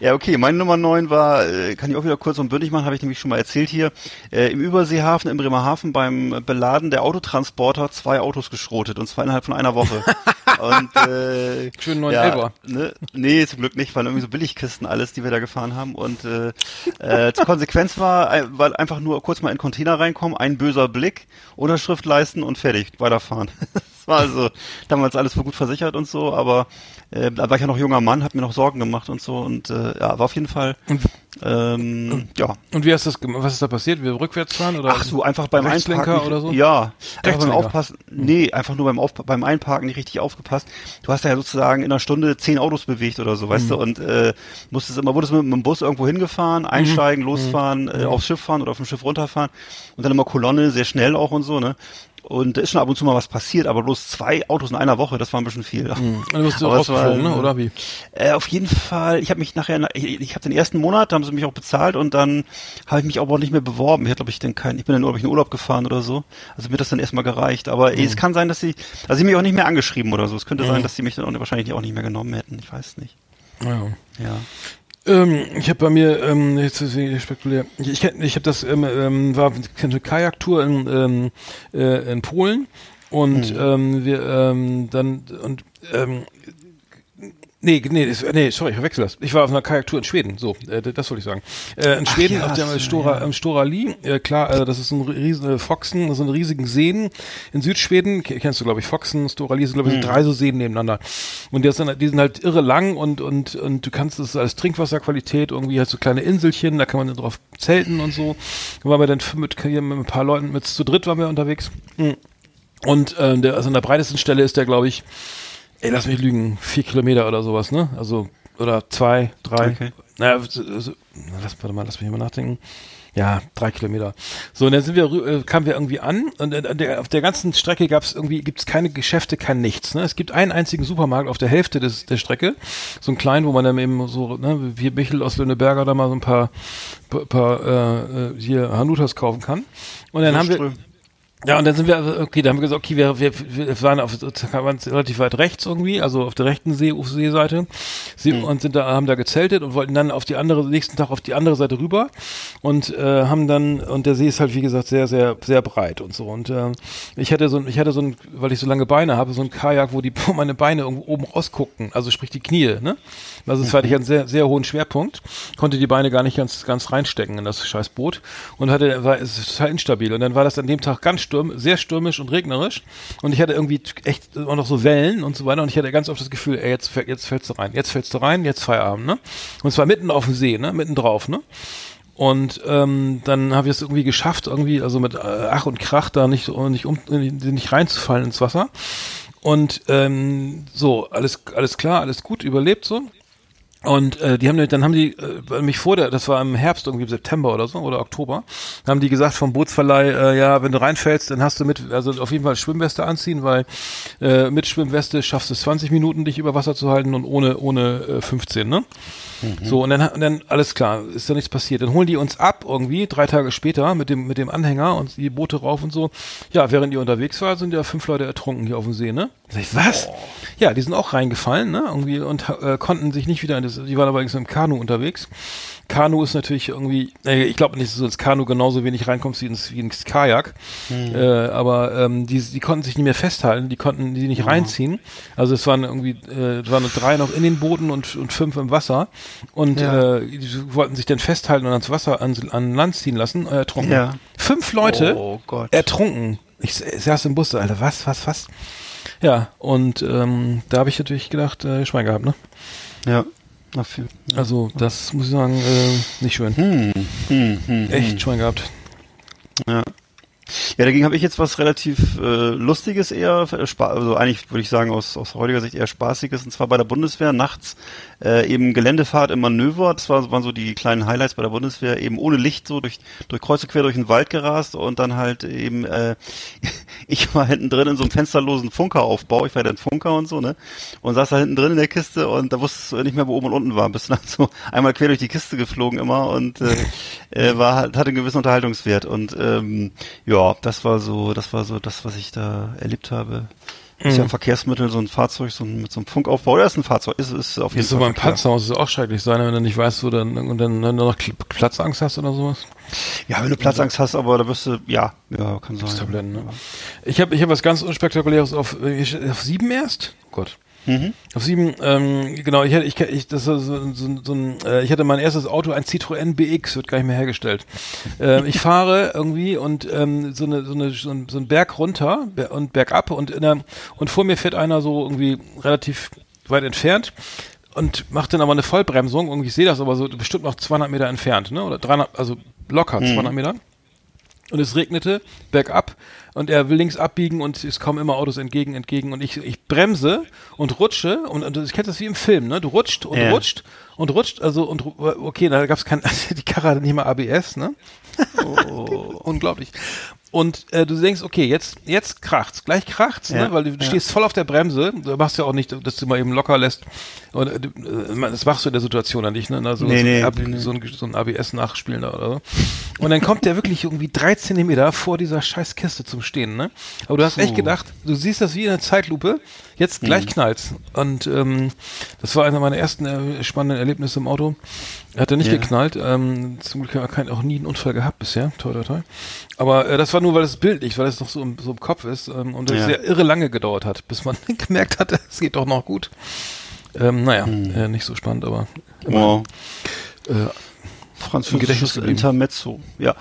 Ja, okay, meine Nummer 9 war, äh, kann ich auch wieder kurz und bündig machen, habe ich nämlich schon mal erzählt hier, äh, im Überseehafen, im Bremerhaven beim Beladen der Autotransporter zwei Autos geschrotet und zwar innerhalb von einer Woche. und äh, Schön neuen ja, Elfer. ne, Nee, zum Glück nicht, waren irgendwie so Billigkisten alles, die wir da gefahren haben und äh, äh, zur Konsequenz war, äh, war einfach nur kurz mal in den Container reinkommen, ein böser Blick, Unterschrift leisten und fertig, weiterfahren. das war also damals alles für gut versichert und so, aber äh, da war ich ja noch junger Mann, hab mir noch Sorgen gemacht und so und äh, ja, war auf jeden Fall ähm, ja. Und wie hast du das? Was ist da passiert? Wir rückwärts fahren oder? Ach so, einfach beim Einparken. oder so? Ja, einfach beim. Aufpassen. Nee, einfach nur beim, Auf, beim Einparken nicht richtig aufgepasst. Du hast ja sozusagen in einer Stunde zehn Autos bewegt oder so, weißt Mhm. du, und äh, musstest immer, wurdest mit, mit dem Bus irgendwo hingefahren, Mhm. einsteigen, losfahren, äh, aufs Schiff fahren oder auf dem Schiff runterfahren und dann immer Kolonne, sehr schnell auch und so, ne? Und da ist schon ab und zu mal was passiert, aber bloß zwei Autos in einer Woche, das war ein bisschen viel. Und dann bist du rausgeflogen, ne? Oder wie? Äh, auf jeden Fall, ich habe mich nachher, ich, ich habe den ersten Monat, da haben sie mich auch bezahlt und dann habe ich mich aber auch nicht mehr beworben. Ich hatte, glaube ich, dann kein, ich bin dann nur, ich, in Urlaub gefahren oder so. Also mir hat das dann erstmal gereicht. Aber Mhm. es kann sein, dass sie, also sie mich auch nicht mehr angeschrieben oder so. Es könnte sein, dass sie mich dann auch, wahrscheinlich auch nicht mehr genommen hätten. Ich weiß nicht. Ja. Ja. Ähm, ich habe bei mir, ähm, jetzt ist ich spekulär, ich, ich, habe das, ähm, ähm, war eine Kajaktour in, ähm, äh, in Polen und ähm, wir ähm, dann und ähm, Nee, nee, das, nee, sorry, ich verwechsel das. Ich war auf einer Kajaktour in Schweden, so, äh, das wollte ich sagen. Äh, in Schweden, ja, auf dem stimmt, Stora, ja. im Stora Li, äh, klar, äh, das ist ein riesen äh, Foxen, das sind riesigen Seen in Südschweden, Ke- kennst du, glaube ich, Foxen, Stora Li sind, glaube ich, so drei so Seen nebeneinander. Und die sind, die sind halt irre lang und, und, und du kannst das als Trinkwasserqualität, irgendwie halt so kleine Inselchen, da kann man dann drauf zelten und so. Da waren wir dann mit, hier mit ein paar Leuten, mit zu dritt waren wir unterwegs. Mhm. Und äh, der, also an der breitesten Stelle ist der, glaube ich, ey, lass mich lügen, vier Kilometer oder sowas, ne? Also, oder zwei, drei. Okay. Naja, so, so, na, lass, warte mal, lass mich mal nachdenken. Ja, drei Kilometer. So, und dann sind wir, äh, kamen wir irgendwie an und äh, der, auf der ganzen Strecke gab es irgendwie, gibt es keine Geschäfte, kein nichts. Ne? Es gibt einen einzigen Supermarkt auf der Hälfte des, der Strecke, so einen kleinen, wo man dann eben so, ne, wie Michel aus Lönneberger da mal so ein paar, paar, paar äh, äh, hier Hanutas kaufen kann. Und dann haben wir. Ja, und dann sind wir, also, okay, dann haben wir gesagt, okay, wir, wir, wir waren auf waren relativ weit rechts irgendwie, also auf der rechten See, Seeseite, sie, mhm. und sind da, haben da gezeltet und wollten dann auf die andere, nächsten Tag auf die andere Seite rüber und äh, haben dann, und der See ist halt, wie gesagt, sehr, sehr, sehr breit und so. Und äh, ich hatte so ich hatte so ein, weil ich so lange Beine habe, so ein Kajak, wo die wo meine Beine irgendwo oben rausguckten, also sprich die Knie, ne? Also es mhm. hatte ich einen sehr, sehr hohen Schwerpunkt, konnte die Beine gar nicht ganz, ganz reinstecken in das scheiß Boot und hatte, war, es ist total instabil. Und dann war das an dem Tag ganz stürm, sehr stürmisch und regnerisch und ich hatte irgendwie echt auch noch so Wellen und so weiter und ich hatte ganz oft das Gefühl, ey, jetzt, jetzt fällst du rein, jetzt fällst du rein, jetzt Feierabend, ne? Und zwar mitten auf dem See, ne? Mitten drauf, ne? Und ähm, dann habe ich es irgendwie geschafft, irgendwie, also mit äh, Ach und Krach da nicht, nicht, um, nicht reinzufallen ins Wasser. Und ähm, so, alles, alles klar, alles gut, überlebt so. Und äh, die haben dann haben die äh, mich vor der, das war im Herbst irgendwie im September oder so oder Oktober, haben die gesagt vom Bootsverleih, äh, ja, wenn du reinfällst, dann hast du mit, also auf jeden Fall Schwimmweste anziehen, weil äh, mit Schwimmweste schaffst du es 20 Minuten, dich über Wasser zu halten und ohne ohne äh, 15, ne? Mhm. So, und dann, und dann, alles klar, ist da nichts passiert. Dann holen die uns ab irgendwie, drei Tage später, mit dem, mit dem Anhänger und die Boote rauf und so. Ja, während ihr unterwegs war, sind ja fünf Leute ertrunken hier auf dem See, ne? Sag ich, was? Oh. Ja, die sind auch reingefallen, ne? Irgendwie und äh, konnten sich nicht wieder in das, die waren aber im Kanu unterwegs. Kanu ist natürlich irgendwie, äh, ich glaube nicht, dass du ins Kanu genauso wenig reinkommst wie ins, wie ins Kajak. Mhm. Äh, aber ähm, die, die konnten sich nicht mehr festhalten, die konnten die nicht oh. reinziehen. Also es waren irgendwie, äh, es waren drei noch in den Booten und, und fünf im Wasser. Und ja. äh, die wollten sich dann festhalten und ans Wasser, an, an Land ziehen lassen, äh, ertrunken. Ja. Fünf Leute oh ertrunken. Ich, ich saß im Bus, Alter, was, was, was? Ja, und ähm, da habe ich natürlich gedacht, äh, Schwein gehabt, ne? Ja. Dafür. Also, das muss ich sagen, äh, nicht schön. Hm, hm, hm, Echt hm. Schwein gehabt. Ja. Ja, dagegen habe ich jetzt was relativ äh, Lustiges eher, äh, also eigentlich würde ich sagen aus, aus heutiger Sicht eher Spaßiges, und zwar bei der Bundeswehr nachts äh, eben Geländefahrt im Manöver, das war, waren so die kleinen Highlights bei der Bundeswehr, eben ohne Licht so durch, durch Kreuze quer durch den Wald gerast und dann halt eben, äh, ich war hinten drin in so einem fensterlosen Funkeraufbau, ich war dann Funker und so, ne, und saß da hinten drin in der Kiste und da wusstest du nicht mehr, wo oben und unten war, bist dann so einmal quer durch die Kiste geflogen immer und äh, äh, war, hatte einen gewissen Unterhaltungswert. Und ähm, ja, das war so, das war so das, was ich da erlebt habe. Ist ja ein mhm. Verkehrsmittel, so ein Fahrzeug, so ein, mit so einem Funkaufbau. Oder ist ein Fahrzeug? Ist, ist auf jeden ist Fall. So beim Panzerhaus ist auch schrecklich sein, wenn du nicht weißt, wo dann, und dann, dann noch Platzangst hast oder sowas. Ja, wenn du Platzangst hast, aber da wirst du, ja, ja, kann sein. Tabletten, ne? Ich habe ich hab was ganz unspektakuläres auf, auf sieben erst? Oh Gott. Mhm. Auf sieben, ähm, genau, ich, ich, ich, das so, so, so ein, äh, ich hatte mein erstes Auto, ein Citroën BX, wird gar nicht mehr hergestellt. äh, ich fahre irgendwie und ähm, so, eine, so, eine, so, ein, so ein Berg runter und bergab und in der, und vor mir fährt einer so irgendwie relativ weit entfernt und macht dann aber eine Vollbremsung. Irgendwie, ich sehe das aber so bestimmt noch 200 Meter entfernt, ne? Oder 300, also locker 200 mhm. Meter und es regnete bergab und er will links abbiegen und es kommen immer Autos entgegen, entgegen und ich, ich bremse und rutsche und, und ich kenne das wie im Film, ne? Du rutscht und ja. rutscht und rutscht, also und okay, da gab es kein, die Karre hatte nicht mal ABS, ne? Oh. Unglaublich. Und äh, du denkst, okay, jetzt jetzt kracht's, gleich kracht's, ne? ja, ne? weil du ja. stehst voll auf der Bremse. Du machst ja auch nicht, dass du mal eben locker lässt. Und äh, äh das machst du in der Situation dann nicht, ne? Also nee, so, nee, Ab, nee. so, ein, so ein ABS nachspielen oder so. Und dann kommt der wirklich irgendwie drei Zentimeter vor dieser scheiß Kiste zum Stehen, ne? Aber du hast so. echt gedacht, du siehst das wie in einer Zeitlupe, jetzt gleich mhm. knallt's. Und ähm, das war einer meiner ersten äh, spannenden Erlebnisse im Auto. Hat er nicht ja. geknallt. Ähm, zum Glück hat er auch nie einen Unfall gehabt bisher. Toi, toi, toi. Aber äh, das war nur, weil es bildlich, weil es noch so im, so im Kopf ist ähm, und es ja. sehr irre lange gedauert hat, bis man gemerkt hat, es geht doch noch gut. Ähm, naja, hm. äh, nicht so spannend, aber immer. Wow. Äh, Französisches Intermezzo. Ja,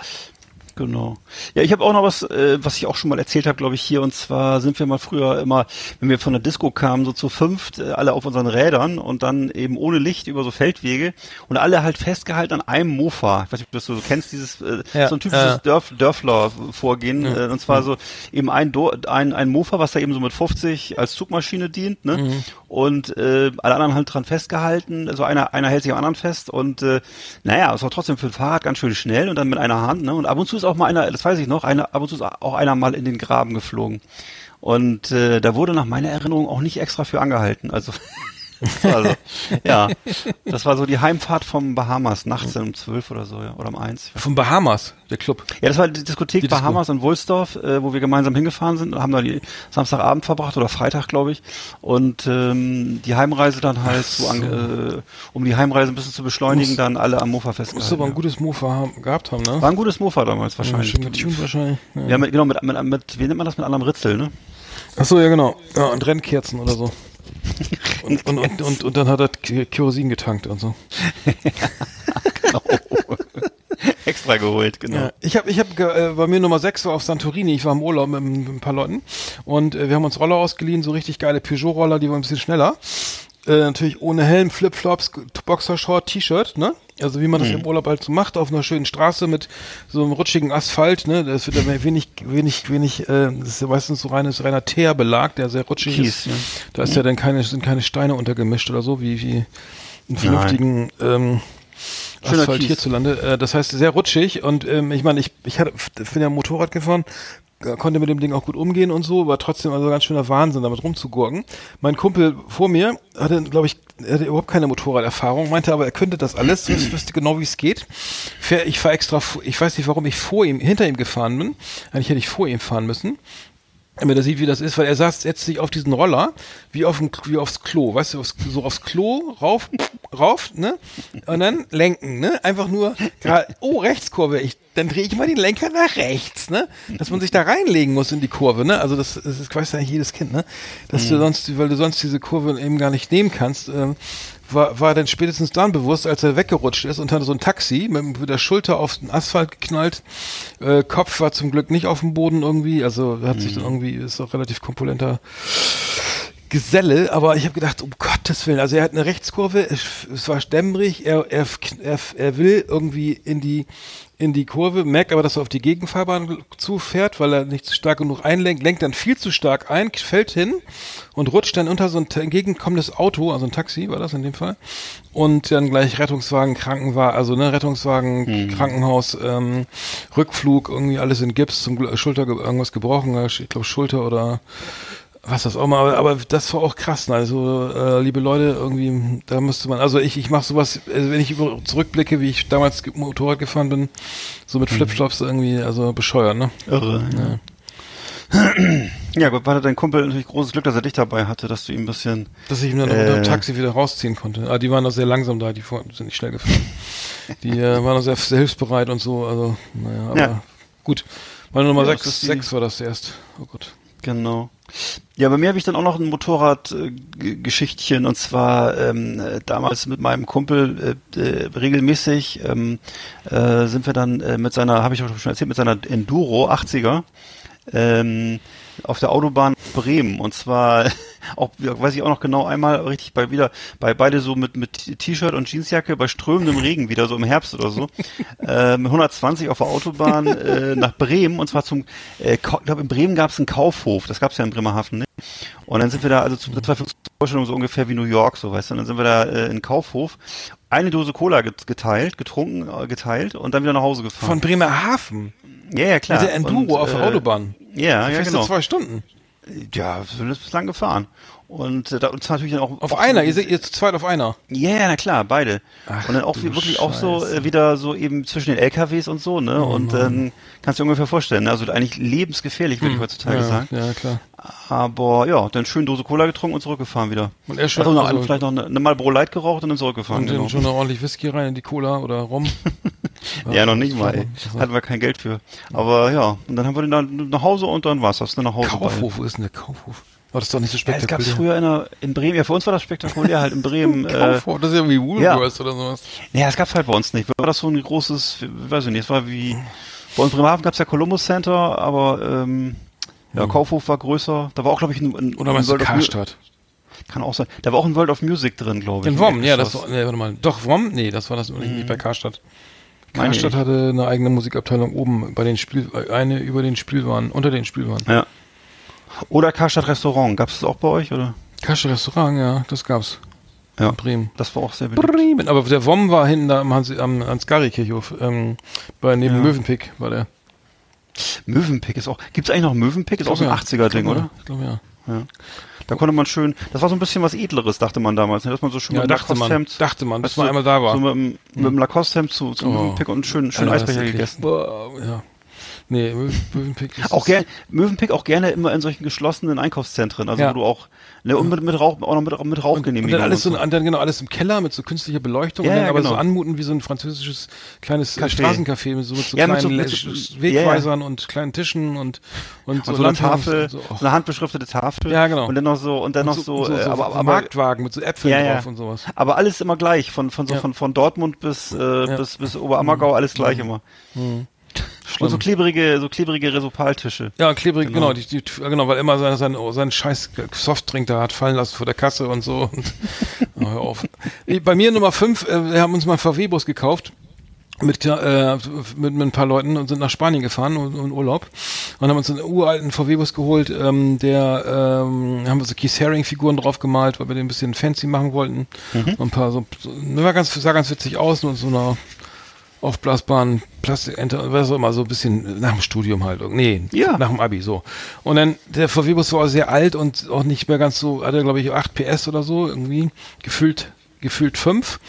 Genau. Ja, ich habe auch noch was, äh, was ich auch schon mal erzählt habe, glaube ich, hier. Und zwar sind wir mal früher immer, wenn wir von der Disco kamen, so zu fünft, äh, alle auf unseren Rädern und dann eben ohne Licht über so Feldwege und alle halt festgehalten an einem Mofa. Ich weiß nicht, ob du das so kennst, dieses äh, ja, so ein typisches äh. Dörf, Dörfler-Vorgehen. Ja. Äh, und zwar so eben ein, Do ein, ein Mofa, was da eben so mit 50 als Zugmaschine dient, ne? Mhm. Und äh, alle anderen halt dran festgehalten. Also einer, einer hält sich am anderen fest und äh, naja, es war trotzdem für ein Fahrrad ganz schön schnell und dann mit einer Hand, ne? Und ab und zu ist auch mal einer, das weiß ich noch, einer, ab und zu ist auch einer mal in den Graben geflogen. Und äh, da wurde nach meiner Erinnerung auch nicht extra für angehalten. Also also, ja, das war so die Heimfahrt vom Bahamas, nachts um zwölf oder so, ja, oder um eins. Vom Bahamas, der Club. Ja, das war die Diskothek Die Disco. Bahamas in Wulsdorf, äh, wo wir gemeinsam hingefahren sind, haben da die Samstagabend verbracht oder Freitag, glaube ich. Und ähm, die Heimreise dann halt so, an, äh, um die Heimreise ein bisschen zu beschleunigen, Muss- dann alle am Mofa Musst festgehalten. du aber ein ja. gutes Mofa haben, gehabt haben, ne? War ein gutes Mofa damals wahrscheinlich. Schön getuned wahrscheinlich. Ja. Ja, mit, genau, mit, mit, mit, wie nennt man das, mit anderem Ritzel, ne? Achso, ja genau. Ja, und Rennkerzen oder so. Und, und, und, und, und dann hat er Kerosin getankt und so. Extra geholt, genau. Ja, ich habe, ich hab, äh, bei mir Nummer 6 war auf Santorini. Ich war im Urlaub mit, mit ein paar Leuten und äh, wir haben uns Roller ausgeliehen, so richtig geile Peugeot-Roller, die waren ein bisschen schneller. Äh, natürlich ohne Helm, Flipflops, Boxershort, T-Shirt, ne? Also wie man das im Urlaub halt so macht, auf einer schönen Straße mit so einem rutschigen Asphalt, ne? Das wird aber wenig, wenig, wenig, äh, das ist ja meistens so reines, reiner Teerbelag, der sehr rutschig Kies, ist. ja. Da ist ja dann keine, sind keine Steine untergemischt oder so, wie, wie in vernünftigen ähm, Schöner Asphalt Kies. hierzulande. Äh, das heißt, sehr rutschig und ähm, ich meine, ich, ich hatte, bin ja Motorrad gefahren, konnte mit dem Ding auch gut umgehen und so, war trotzdem also ganz schöner Wahnsinn, damit rumzugurken. Mein Kumpel vor mir hatte, glaube ich, hatte überhaupt keine Motorraderfahrung, meinte aber, er könnte das alles, wüs- wüsste genau, wie es geht. Ich fahr extra, ich weiß nicht, warum ich vor ihm, hinter ihm gefahren bin. Eigentlich hätte ich vor ihm fahren müssen damit er sieht, wie das ist, weil er saß jetzt sich auf diesen Roller wie auf dem, wie aufs Klo, weißt du, aufs, so aufs Klo rauf, rauf, ne? Und dann lenken, ne? Einfach nur, gra- oh Rechtskurve, ich, dann drehe ich mal den Lenker nach rechts, ne? Dass man sich da reinlegen muss in die Kurve, ne? Also das, das ist, weiß ja jedes Kind, ne? Dass du sonst, weil du sonst diese Kurve eben gar nicht nehmen kannst. Ähm, war, war dann spätestens dann bewusst, als er weggerutscht ist und hatte so ein Taxi mit, der Schulter auf den Asphalt geknallt. Äh, Kopf war zum Glück nicht auf dem Boden irgendwie, also hat sich dann irgendwie, ist auch relativ kompulenter Geselle, aber ich habe gedacht, um Gottes Willen, also er hat eine Rechtskurve, es, war dämmerig, er, er, er, er will irgendwie in die in die Kurve, merkt aber, dass er auf die Gegenfahrbahn zufährt, weil er nicht zu stark genug einlenkt, lenkt dann viel zu stark ein, fällt hin und rutscht dann unter so ein entgegenkommendes Auto, also ein Taxi war das in dem Fall, und dann gleich Rettungswagen, Krankenwagen, also ne, Rettungswagen, Krankenhaus, ähm, Rückflug, irgendwie alles in Gips, zum Schulter, ge- irgendwas gebrochen, ich glaube Schulter oder was das auch mal, aber, das war auch krass. ne? Also, äh, liebe Leute, irgendwie, da müsste man, also ich, ich mache sowas, also wenn ich über, zurückblicke, wie ich damals Motorrad gefahren bin, so mit Flipflops irgendwie, also bescheuert, ne? Irre. Ja. ja, gut, war dein Kumpel natürlich großes Glück, dass er dich dabei hatte, dass du ihm ein bisschen. Dass ich ihn dann Äh. unter dem Taxi wieder rausziehen konnte. Ah, die waren doch sehr langsam da, die sind nicht schnell gefahren. die äh, waren doch sehr, sehr hilfsbereit und so, also, naja, aber Ja. gut. Meine Nummer Ja, das 6, ist die- 6 war das erst. Oh Gott. Genau. Ja, bei mir habe ich dann auch noch ein Motorradgeschichtchen und zwar ähm, äh, damals mit meinem Kumpel äh, äh, regelmäßig ähm, äh, sind wir dann äh, mit seiner, habe ich auch schon erzählt, mit seiner Enduro 80er ähm, auf der Autobahn Bremen. Und zwar auch weiß ich auch noch genau einmal richtig bei wieder bei beide so mit mit T-Shirt und Jeansjacke bei strömendem Regen wieder so im Herbst oder so äh, mit 120 auf der Autobahn äh, nach Bremen und zwar zum äh, ich glaube in Bremen gab es einen Kaufhof das gab es ja in Bremerhaven ne? und dann sind wir da also zu das war für uns Vorstellung so ungefähr wie New York so weißt du und dann sind wir da äh, in den Kaufhof eine Dose Cola get- geteilt getrunken äh, geteilt und dann wieder nach Hause gefahren Von Bremerhaven. ja ja klar Mit der Enduro Und, auf der äh, Autobahn. ja ja Fährst genau du zwei Stunden. Ja, sind bislang gefahren. Und äh, da uns natürlich dann auch Auf auch einer, ihr seid ihr zu zweit auf einer. Ja, ja, na klar, beide. Ach, und dann auch wirklich auch so Scheiße. äh, wieder so eben zwischen den LKWs und so, ne? Oh und dann kannst du dir ungefähr vorstellen, ne? also eigentlich lebensgefährlich, würde ich heutzutage Hm. ja, sagen. ja, klar. Aber ja, dann schön Dose Cola getrunken und zurückgefahren wieder. Und er schon- also noch also- vielleicht noch eine, eine Marlboro Light geraucht und dann zurückgefahren. Und dann Genau. schon noch ordentlich Whisky rein in die Cola oder Rum. Ja, noch nicht mal, ey. Hatten wir kein Geld für. Aber ja, und dann haben wir den dann nach Hause und dann war's das, dann nach Hause. Kaufhof, wo ist denn der Kaufhof? War das doch nicht so Ja, es gab spektakulär? früher in, der, in Bremen, ja für uns war das spektakulär, halt in Bremen. äh, Kaufhof, das ist ja wie Woolworths oder sowas. Ja, das gab's halt bei uns nicht. War das so ein großes, weiß ich nicht, es war wie, bei uns in Bremerhaven gab's ja Columbus Center, aber ähm, ja, Kaufhof war größer. Da war auch, glaube ich, ein, ein Hm. Oder ein meinst du of Mu- Karstadt? Kann auch sein. Da war auch ein World of Music drin, glaube ich. In Wom, ja, das war, nee, warte mal. Doch, Wom? Nee, das war das nicht bei Karstadt. Ich. hatte eine eigene Musikabteilung oben bei den Spiel, eine über den Spielwaren, unter den Spielwaren. Ja. Oder Karstadt Restaurant. Gab's das auch bei euch, oder? Karstadt Restaurant, ja, das gab's. Ja. In Bremen. Das war auch sehr beliebt. Bremen. Aber der Wom war hinten da am Hans, am Ansgari-Kirchhof, ähm, bei neben Ja. Mövenpick war der. Mövenpick ist auch, gibt's eigentlich noch Mövenpick? Ist auch so ein Ja, 80er-Ding, ich glaub, oder? Ich glaube, ja. Ja. Da konnte man schön, das war so ein bisschen was Edleres, dachte man damals, ne? dass man so schön Ja, mit dem dachte man, dachte man, bis weißt man einmal da war. So mit, dem- mit dem Lacoste-Hemd zu, zu Oh. Und einen schönen, schönen Alter, das Eisbecher gegessen. Boah, ja. Nee, Möwenpick ist Auch gerne, Mövenpick auch gerne immer in solchen geschlossenen Einkaufszentren, also Ja. wo du auch, ne, und mit, mit Rauch, auch noch mit, mit und Rauchgenehmigung. dann alles so, und und dann genau alles im Keller mit so künstlicher Beleuchtung Ja, und dann ja, aber genau. so anmuten wie so ein französisches kleines äh, Café. Straßencafé mit so, mit so Ja, mit kleinen so- mit so- Wegweisern und kleinen Tischen und und, und so eine Tafel, und so, oh. eine handbeschriftete Tafel. Ja, genau. Und dann noch so, und dann Und noch so, äh, so, aber, so aber, Marktwagen mit so Äpfeln drauf und sowas. aber alles immer gleich, von, von so, von, von Dortmund bis, äh, bis, bis Oberammergau, alles gleich immer. Und so klebrige, so klebrige Resopaltische. Ja, klebrig, Genau. genau, die, die, genau, weil immer sein, sein, seinen scheiß Softdrink da hat fallen lassen vor der Kasse und so. Und, oh, hör auf. Bei mir Nummer 5, äh, wir haben uns mal einen VW-Bus gekauft. Mit, äh, mit, mit ein paar Leuten und sind nach Spanien gefahren und, und Urlaub und haben uns einen uralten VW-Bus geholt, ähm, der ähm, haben wir so Keith Haring-Figuren drauf gemalt, weil wir den ein bisschen fancy machen wollten. Und ein paar so, so war ganz, sah ganz witzig aus und so einer aufblasbaren Plastikente, was auch immer, so ein bisschen nach dem Studium halt. Nee, Ja. nach dem Abi so. Und dann, der VW-Bus war auch sehr alt und auch nicht mehr ganz so, hatte glaube ich 8 PS oder so, irgendwie, gefühlt gefühlt fünf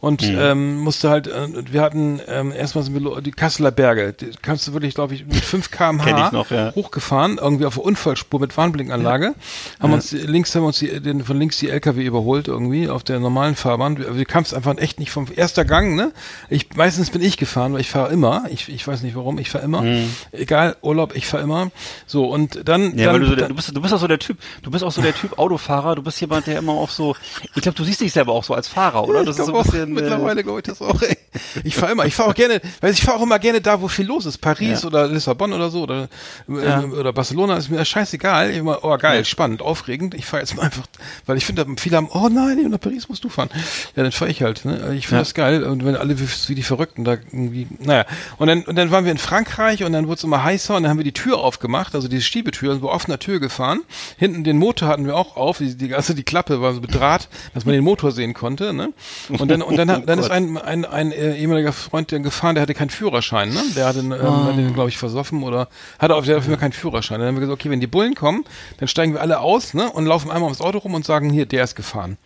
und ähm, musste halt, äh, wir hatten ähm, erstmal sind wir die Kasseler Berge, die kannst du wirklich, glaube ich, mit 5 Kenn km/h noch, ja. hochgefahren, irgendwie auf der Unfallspur mit Warnblinkanlage, haben uns die- links haben wir uns die, den, von links die LKW überholt irgendwie auf der normalen Fahrbahn. Du, du kamst einfach echt nicht vom erster Gang, ne? Ich meistens bin ich gefahren, weil ich fahre immer. Ich, ich weiß nicht warum, ich fahre immer. Egal Urlaub, ich fahre immer. So und dann, Mhm. Ja, dann, weil du, so der, du bist, du bist auch so der Typ, du bist auch so der Typ Autofahrer, du bist jemand, der immer auch so, ich glaube, du siehst dich selber auch so als Fahrer, oder? Das Ich ist so ein bisschen, äh, mittlerweile glaube ich das auch. Ey. Ich fahre immer, ich fahre auch gerne, weil ich fahre auch immer gerne da, wo viel los ist. Paris Ja. oder Lissabon oder so oder äh, Ja. oder Barcelona ist mir scheißegal. Ich immer, oh geil, spannend, aufregend. Ich fahre jetzt mal einfach, weil ich finde, viele haben, oh nein, nach Paris musst du fahren. Ja, dann fahre ich halt. Ne? Ich finde Ja. das geil und wenn alle wie, wie die Verrückten da irgendwie, naja. Und dann und dann waren wir in Frankreich und dann wurde es immer heißer und dann haben wir die Tür aufgemacht, also diese Stiebetür, sind wir offener Tür gefahren. Hinten den Motor hatten wir auch auf, die, die also die Klappe war so mit Draht, dass man den Motor sehen konnte. Ne? Und dann und dann, hat, dann ist ein, ein, ein äh, ehemaliger Freund der gefahren, der hatte keinen Führerschein, ne? Der hatte, ähm, hat den, glaube ich, versoffen oder hatte auf jeden Fall keinen Führerschein. Dann haben wir gesagt, okay, wenn die Bullen kommen, dann steigen wir alle aus, ne? Und laufen einmal ums Auto rum und sagen, hier, der ist gefahren.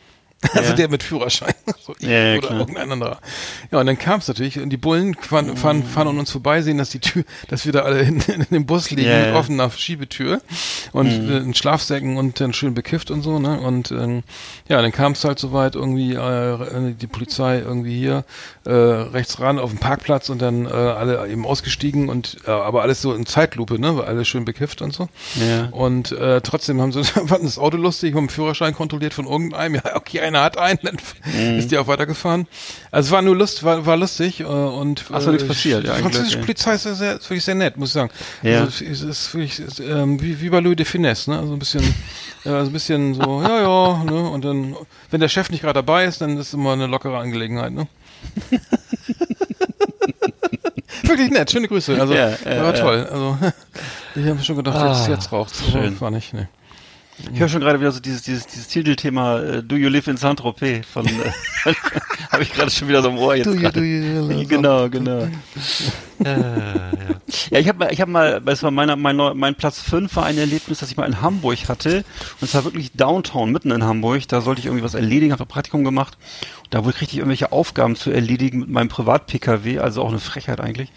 Also Ja. der mit Führerschein. So ich Ja, ja, oder klar. irgendein anderer. Ja, und dann kam es natürlich und die Bullen fahren, fahren, fahren an uns vorbei, sehen, dass die Tür, dass wir da alle in, in dem Bus liegen Ja, mit. Mhm. offener Schiebetür und äh, in Schlafsäcken und dann schön bekifft und so, ne? Und ähm, ja, dann kam es halt soweit irgendwie äh, die Polizei irgendwie hier äh, rechts ran auf dem Parkplatz und dann äh, alle eben ausgestiegen und äh, aber alles so in Zeitlupe, ne? Weil alles schön bekifft und so. Ja. Und äh, trotzdem haben sie fanden das Auto lustig, haben den Führerschein kontrolliert von irgendeinem. Ja, okay, einer hat einen, dann Mhm. ist die auch weitergefahren. Also es war nur Lust, war, war lustig äh, und Ach so, nichts passiert, Die ja, ein französische. Polizei ist sehr, sehr, ist wirklich sehr nett, muss ich sagen. Ja. Also, es ist wirklich es ist, ähm, wie, wie bei Louis de Finesse, ne? Also ein bisschen, äh, so ein bisschen so, ja, ja, ne? Und dann, wenn der Chef nicht gerade dabei ist, dann ist es immer eine lockere Angelegenheit, ne? Wirklich nett, schöne Grüße. Also Ja, ja, war ja. toll. Also ich habe schon gedacht, jetzt, Ah, jetzt raucht's. schön. Aber war nicht, ne. Ich höre schon gerade wieder so dieses, dieses, dieses Titelthema äh, Do You Live in Saint-Tropez von, äh, habe ich gerade schon wieder so im Ohr jetzt. Do you, gerade. do you, Genau, genau. äh, ja. ja, ich habe mal, ich habe mal, das war meiner, mein, mein Platz 5 war ein Erlebnis, das ich mal in Hamburg hatte. Und zwar wirklich Downtown, mitten in Hamburg. Da sollte ich irgendwie was erledigen, habe ein Praktikum gemacht. Und da wurde richtig irgendwelche Aufgaben zu erledigen mit meinem Privat-Pkw, also auch eine Frechheit eigentlich.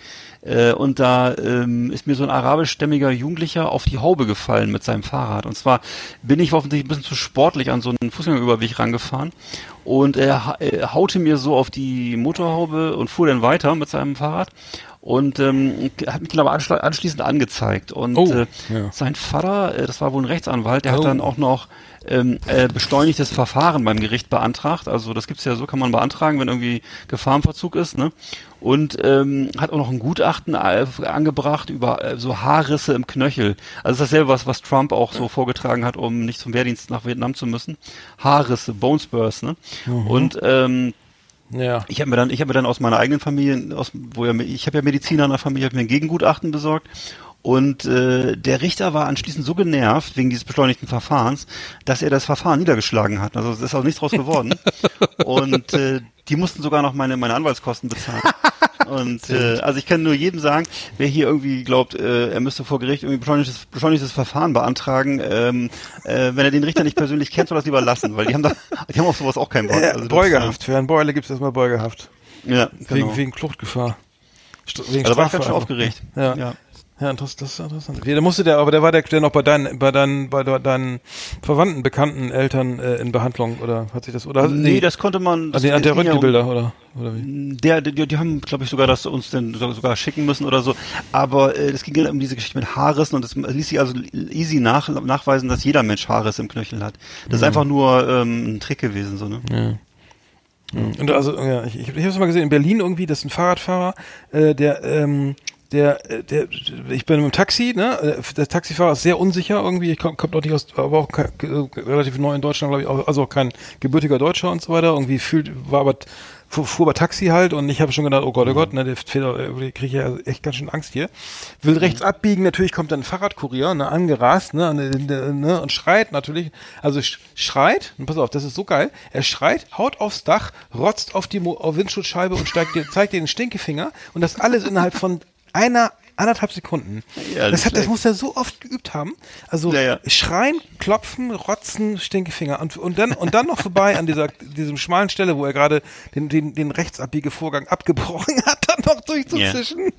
Äh, und da ähm, ist mir so ein arabischstämmiger Jugendlicher auf die Haube gefallen mit seinem Fahrrad. Und zwar bin ich offensichtlich ein bisschen zu sportlich an so einen Fußgängerüberweg rangefahren. Und er ha- haute mir so auf die Motorhaube und fuhr dann weiter mit seinem Fahrrad. Und ähm, hat mich dann aber anschli- anschließend angezeigt. Und Oh, äh, ja. sein Vater, äh, das war wohl ein Rechtsanwalt, der Oh. hat dann auch noch ähm, äh, beschleunigtes Verfahren beim Gericht beantragt. Also das gibt's ja so, kann man beantragen, wenn irgendwie Gefahrenverzug ist. Ne? Und ähm, hat auch noch ein Gutachten äh, angebracht über äh, so Haarrisse im Knöchel. Also das ist dasselbe, was, was Trump auch so vorgetragen hat, um nicht zum Wehrdienst nach Vietnam zu müssen. Haarrisse, Bone Spurs. Ne? Und ähm, Ja. ich habe mir dann, ich habe mir dann aus meiner eigenen Familie, aus, wo ja, ich habe ja Mediziner in der Familie, habe mir ein Gegengutachten besorgt. Und äh, der Richter war anschließend so genervt wegen dieses beschleunigten Verfahrens, dass er das Verfahren niedergeschlagen hat. Also es ist auch nichts draus geworden. Und äh, die mussten sogar noch meine meine Anwaltskosten bezahlen. Und äh, also ich kann nur jedem sagen, wer hier irgendwie glaubt, äh, er müsste vor Gericht irgendwie beschleunigtes, beschleunigtes Verfahren beantragen, ähm, äh, wenn er den Richter nicht persönlich kennt, soll das lieber lassen, weil die haben da, die haben auf sowas auch keinen Bock. Äh, Also Beugehaft. Für Herrn Beule gibt es erstmal Beugehaft. äh, Ja, Wegen, genau. wegen Fluchtgefahr. St wegen also war ich ganz schön aufgeregt. Ja. ja. Ja, interess- das ist interessant. Wie, Da musste der, aber der war der, der noch bei deinen, bei deinen, bei de- deinen Verwandten, Bekannten, Eltern äh, in Behandlung oder hat sich das oder Nee, das konnte man. Das, also die, der ging ja Röntgenbilder oder oder wie? Der, die, die haben, glaube ich, sogar das uns denn so- sogar schicken müssen oder so. Aber äh, es ging ja um diese Geschichte mit Haarrissen und es ließ sich also easy nach, nachweisen, dass jeder Mensch Haarriss im Knöchel hat. Das ist einfach nur ähm, ein Trick gewesen, so ne? Ja. Und also ja, ich, ich, ich habe es mal gesehen in Berlin irgendwie, das ist ein Fahrradfahrer, äh, der ähm, der, äh, der, ich bin im Taxi, ne? äh, Der Taxifahrer ist sehr unsicher irgendwie. Ich komme komm noch nicht aus, aber auch kein, äh, relativ neu in Deutschland, glaube ich, auch, also auch kein gebürtiger Deutscher und so weiter. Irgendwie fühlt, war aber fuhr, fuhr bei Taxi halt und ich habe schon gedacht, oh Gott, oh Gott, ne, der kriege ich ja echt ganz schön Angst hier. Will rechts abbiegen, natürlich kommt dann ein Fahrradkurier, ne, angerast, ne, ne, und schreit natürlich, also sch schreit, und pass auf, das ist so geil, er schreit, haut aufs Dach, rotzt auf die Mo auf Windschutzscheibe und steigt zeigt dir den Stinkefinger und das alles innerhalb von einer anderthalb Sekunden. Ja, das, hat, das muss er so oft geübt haben. Also Ja, ja. schreien, klopfen, rotzen, Stinkefinger und, und dann und dann noch vorbei an dieser diesem schmalen Stelle, wo er gerade den den den Rechtsabbiegevorgang abgebrochen hat, dann noch durchzuzischen.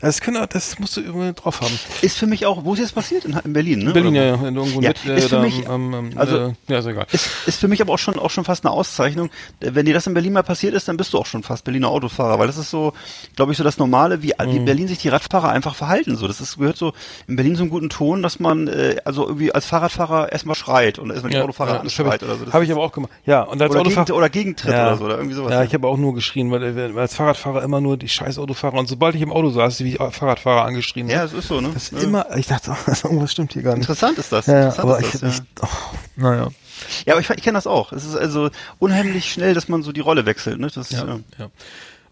Das können das musst du irgendwie drauf haben. Ist für mich auch, wo ist jetzt passiert? In, in Berlin, ne? In Berlin Oder ja, ja, in irgendwo Ja, mit äh, ist für da, mich- ähm, ähm, also- äh, ja, ist egal. Ist, ist für mich aber auch schon auch schon fast eine Auszeichnung. Wenn dir das in Berlin mal passiert ist, dann bist du auch schon fast Berliner Autofahrer, weil das ist so, glaube ich, so das Normale, wie, Mhm. wie Berlin sich die Radfahrer einfach verhalten. So, das ist, gehört so in Berlin so einen guten Ton, dass man äh, also irgendwie als Fahrradfahrer erstmal schreit und erstmal die ja, Autofahrer ja, das habe anschreit ich, oder so. Das hab ich aber auch gemacht. Ja, und als oder, Autofahrer gegen, oder Gegentritt Ja. oder so oder irgendwie sowas. Ja, ich habe auch nur geschrien, weil, weil als Fahrradfahrer immer nur die scheiß Autofahrer und sobald ich im Auto saß, wie ich Fahrradfahrer angeschrien. ja, habe. das ist so, ne? Das Ja. immer, ich dachte, irgendwas stimmt hier gar nicht. Interessant ist das. Ja, ja, aber ist ich das, hätte nicht, oh, naja. Ja, aber ich, ich kenne das auch. Es ist also unheimlich schnell, dass man so die Rolle wechselt. Ne? Das, Ja, ja. ja.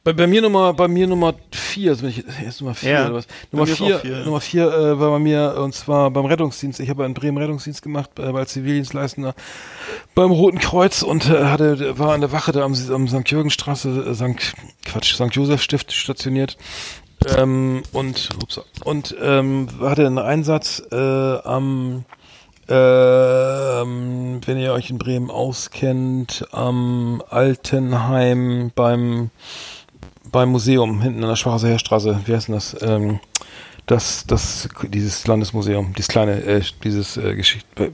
Bei, bei mir Nummer, bei mir Nummer vier, also bin ich erst Nummer vier Ja, oder was? Nummer vier, vier. Nummer vier äh, war bei mir und zwar beim Rettungsdienst. Ich habe in Bremen Rettungsdienst gemacht äh, als Zivildienstleistender beim Roten Kreuz und äh, hatte war an der Wache da am, am St. Jürgenstraße, äh, St. Quatsch, St. Josef Stift stationiert. Ähm, und ups, und ähm, hatte einen Einsatz äh, am ähm, wenn ihr euch in Bremen auskennt, am Altenheim beim beim Museum hinten an der Schwarzer Heerstraße. Wie heißt denn das? Ähm, das, das, dieses Landesmuseum, dieses kleine, äh, dieses äh, Geschichte.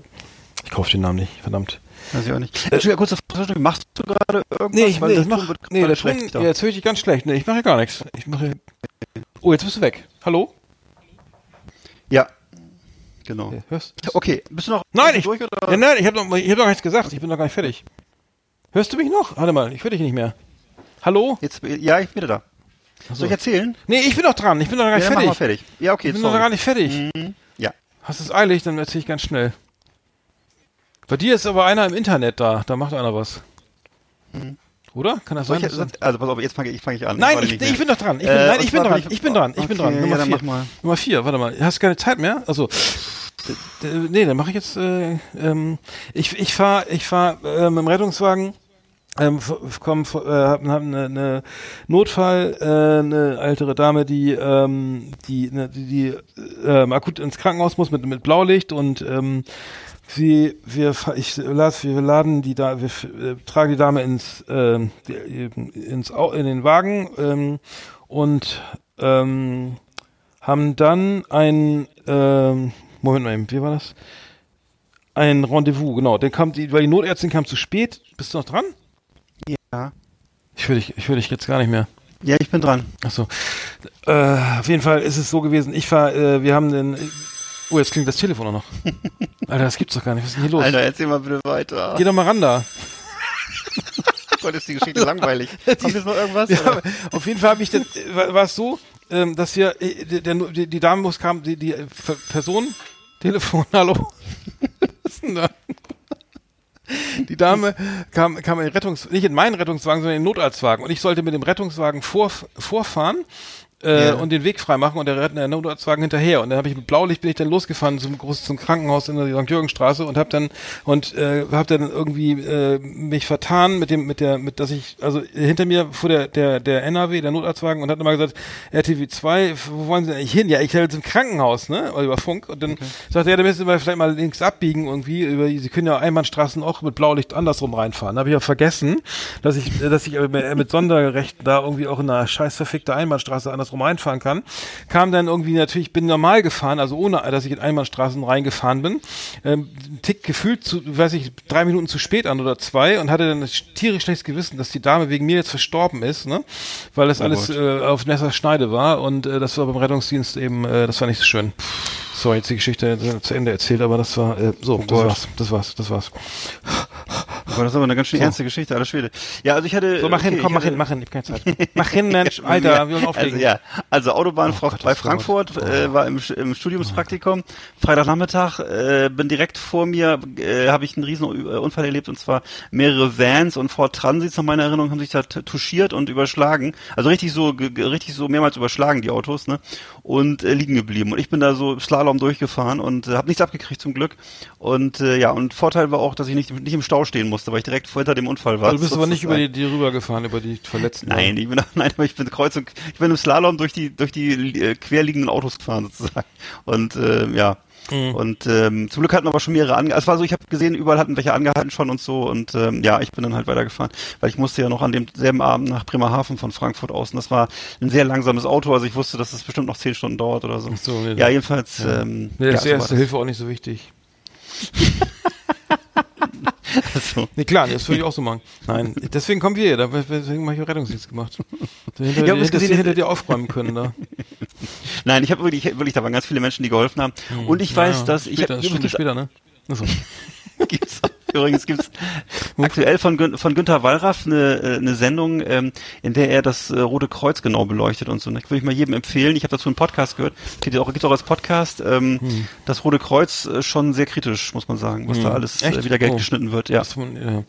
Ich kaufe den Namen nicht, verdammt. Weiß ich auch nicht. Entschuldigung, kurze Frage, machst du gerade irgendwas? Nee, ich, Weil nee, ich mach, nee, der Ton, schlechter. ja, jetzt höre ich dich ganz schlecht. Nee, ich mache gar nichts. Ich mache. Oh, jetzt bist du weg. Hallo? Ja, genau. Okay, hörst? Okay, bist du noch Nein, ich, durch oder? ja, nein, ich habe noch, ich hab noch nichts gesagt. Ich bin noch gar nicht fertig. Hörst du mich noch? Warte mal, ich höre dich nicht mehr. Hallo? Jetzt, ja, ich bin wieder da. Soll ich erzählen? Nee, ich bin noch dran. Ich bin noch gar nicht ja, fertig. Fertig. Ja, okay, ich bin noch sorry. gar nicht fertig. Ja. Hast es eilig, dann erzähle ich ganz schnell. Bei dir ist aber einer im Internet da. Da macht einer was. Oder? Kann das Soll sein? ich, du- also pass auf, jetzt fange ich, fang ich an. Nein, ich, ich mehr. bin doch dran. Ich bin, Äh, nein, ich bin dran. Ich bin dran. Ich bin dran. Okay, Nummer ja, vier. Nummer vier. Warte mal. Hast du keine Zeit mehr? Also, nee, dann mache ich jetzt. Äh, ähm, ich ich fahre ich fahr, äh, mit dem Rettungswagen. Ähm, f- f- komm, f- äh, hab, hab eine, eine Notfall, äh, eine ältere Dame, die, ähm, die, ne, die, die ähm, akut ins Krankenhaus muss mit, mit Blaulicht und ähm, sie, wir, ich las, wir laden die da, wir äh, tragen die Dame ins, ähm, die, ins in den Wagen ähm, und ähm, haben dann ein, ähm, Moment mal, eben, wie war das? Ein Rendezvous, genau. Dann kam die, weil die Notärztin kam zu spät. Bist du noch dran? Ja. Ich höre dich, ich höre dich jetzt gar nicht mehr. Ja, ich bin dran. Achso. Äh, auf jeden Fall ist es so gewesen. Ich war, äh, wir haben den. Oh, jetzt klingt das Telefon auch noch. Alter, das gibt's doch gar nicht. Was ist denn hier los? Alter, erzähl mal bitte weiter. Geh doch mal ran da. Gott, ist die Geschichte langweilig. Kommt jetzt noch irgendwas? Ja, auf jeden Fall habe ich dann, äh, war war es so, ähm, dass wir, äh, der, der, die, die Dame muss kam, die, die äh, Person, Telefon, hallo. Was ist denn da? Die Dame kam, kam in Rettungs, nicht in meinen Rettungswagen, sondern in den Notarztwagen. Und ich sollte mit dem Rettungswagen vor, vorfahren. Äh, Ja. und den Weg freimachen und der rennt der Notarztwagen hinterher und dann habe ich mit Blaulicht bin ich dann losgefahren zum groß zum Krankenhaus in der St. Jürgenstraße und habe dann und äh, habe dann irgendwie äh, mich vertan mit dem mit der mit dass ich also hinter mir fuhr der der der NRW der Notarztwagen und hat immer gesagt RTW 2 wo wollen Sie denn eigentlich hin ja ich will zum Krankenhaus ne oder über Funk und dann sagte er da müssen wir vielleicht mal links abbiegen irgendwie über Sie können ja Einbahnstraßen auch mit Blaulicht andersrum reinfahren da habe ich auch vergessen dass ich dass ich äh, mit Sonderrechten da irgendwie auch in einer scheiß verfickte Einbahnstraße andersrum reinfahren kann. Kam dann irgendwie natürlich, bin normal gefahren, also ohne, dass ich in Einbahnstraßen reingefahren bin. Ähm, Tick gefühlt zu, weiß ich, drei Minuten zu spät an oder zwei und hatte dann ein tierisch schlechtes Gewissen, dass die Dame wegen mir jetzt verstorben ist, ne? Weil das alles Gott. äh, auf Messerschneide war und äh, das war beim Rettungsdienst eben, äh, das war nicht so schön. Sorry, jetzt die Geschichte zu Ende erzählt, aber das war äh, so, das Gott. war's, das war's, das war's. Aber das ist aber eine ganz schön ernste Geschichte, alle Schwede. Ja, also ich hatte. So, mach hin, okay, komm, ich mach hatte- hin, mach hin, ich hab keine Zeit. Mach hin, Mensch, Alter, wir wollen auflegen. Also, ja, also Autobahn Oh bei. Frankfurt, äh, war im, im Studiumspraktikum, Freitagnachmittag, äh, bin direkt vor mir, äh, habe ich einen riesen äh, Unfall erlebt und zwar mehrere Vans und Ford Transits nach meiner Erinnerung haben sich da touchiert und überschlagen, also richtig so, richtig so mehrmals überschlagen die Autos, ne, und äh, liegen geblieben und ich bin da so Slalom durchgefahren und äh, habe nichts abgekriegt zum Glück und äh, ja und Vorteil war auch, dass ich nicht, nicht im Stau stehen musste, weil ich direkt vor hinter dem Unfall war. Also du bist aber nicht über die, die rübergefahren, über die Verletzten. Nein, ich bin, nein, aber ich bin kreuz und ich bin im Slalom durch die durch die äh, querliegenden Autos gefahren sozusagen. Und äh, ja. Mhm. Und ähm, zum Glück hatten aber schon mehrere angehalten. Es war so, ich habe gesehen, überall hatten welche angehalten schon und so. Und ähm, ja, ich bin dann halt weitergefahren, weil ich musste ja noch an demselben Abend nach Bremerhaven von Frankfurt aus. Und das war ein sehr langsames Auto. Also ich wusste, dass es bestimmt noch zehn Stunden dauert oder so. Ach so, nee, ja, jedenfalls. Ja. Ähm, Nee, ja, das ist so erste Hilfe auch nicht so wichtig. das. So. Nee, klar, das würde ich auch so machen. Nein, deswegen kommen wir hier, deswegen habe ich Rettungsdienst gemacht. Da hinter, dass die gesehen- hinter dir aufräumen können da. Nein, ich habe wirklich, wirklich, da waren ganz viele Menschen, die geholfen haben. Und ich weiß, Ja, dass ich später, habe eine Stunde später, ne? Achso. gibt's, übrigens gibt's aktuell von, Gün von Günther Wallraff eine, äh, eine Sendung, ähm, in der er das äh, Rote Kreuz genau beleuchtet und so. Ne? Würde ich mal jedem empfehlen. Ich habe dazu einen Podcast gehört. Gibt auch, auch als Podcast. Ähm, Hm. Das Rote Kreuz äh, schon sehr kritisch, muss man sagen, was da alles äh, wieder Geld Oh. geschnitten wird. Ja. Das ja.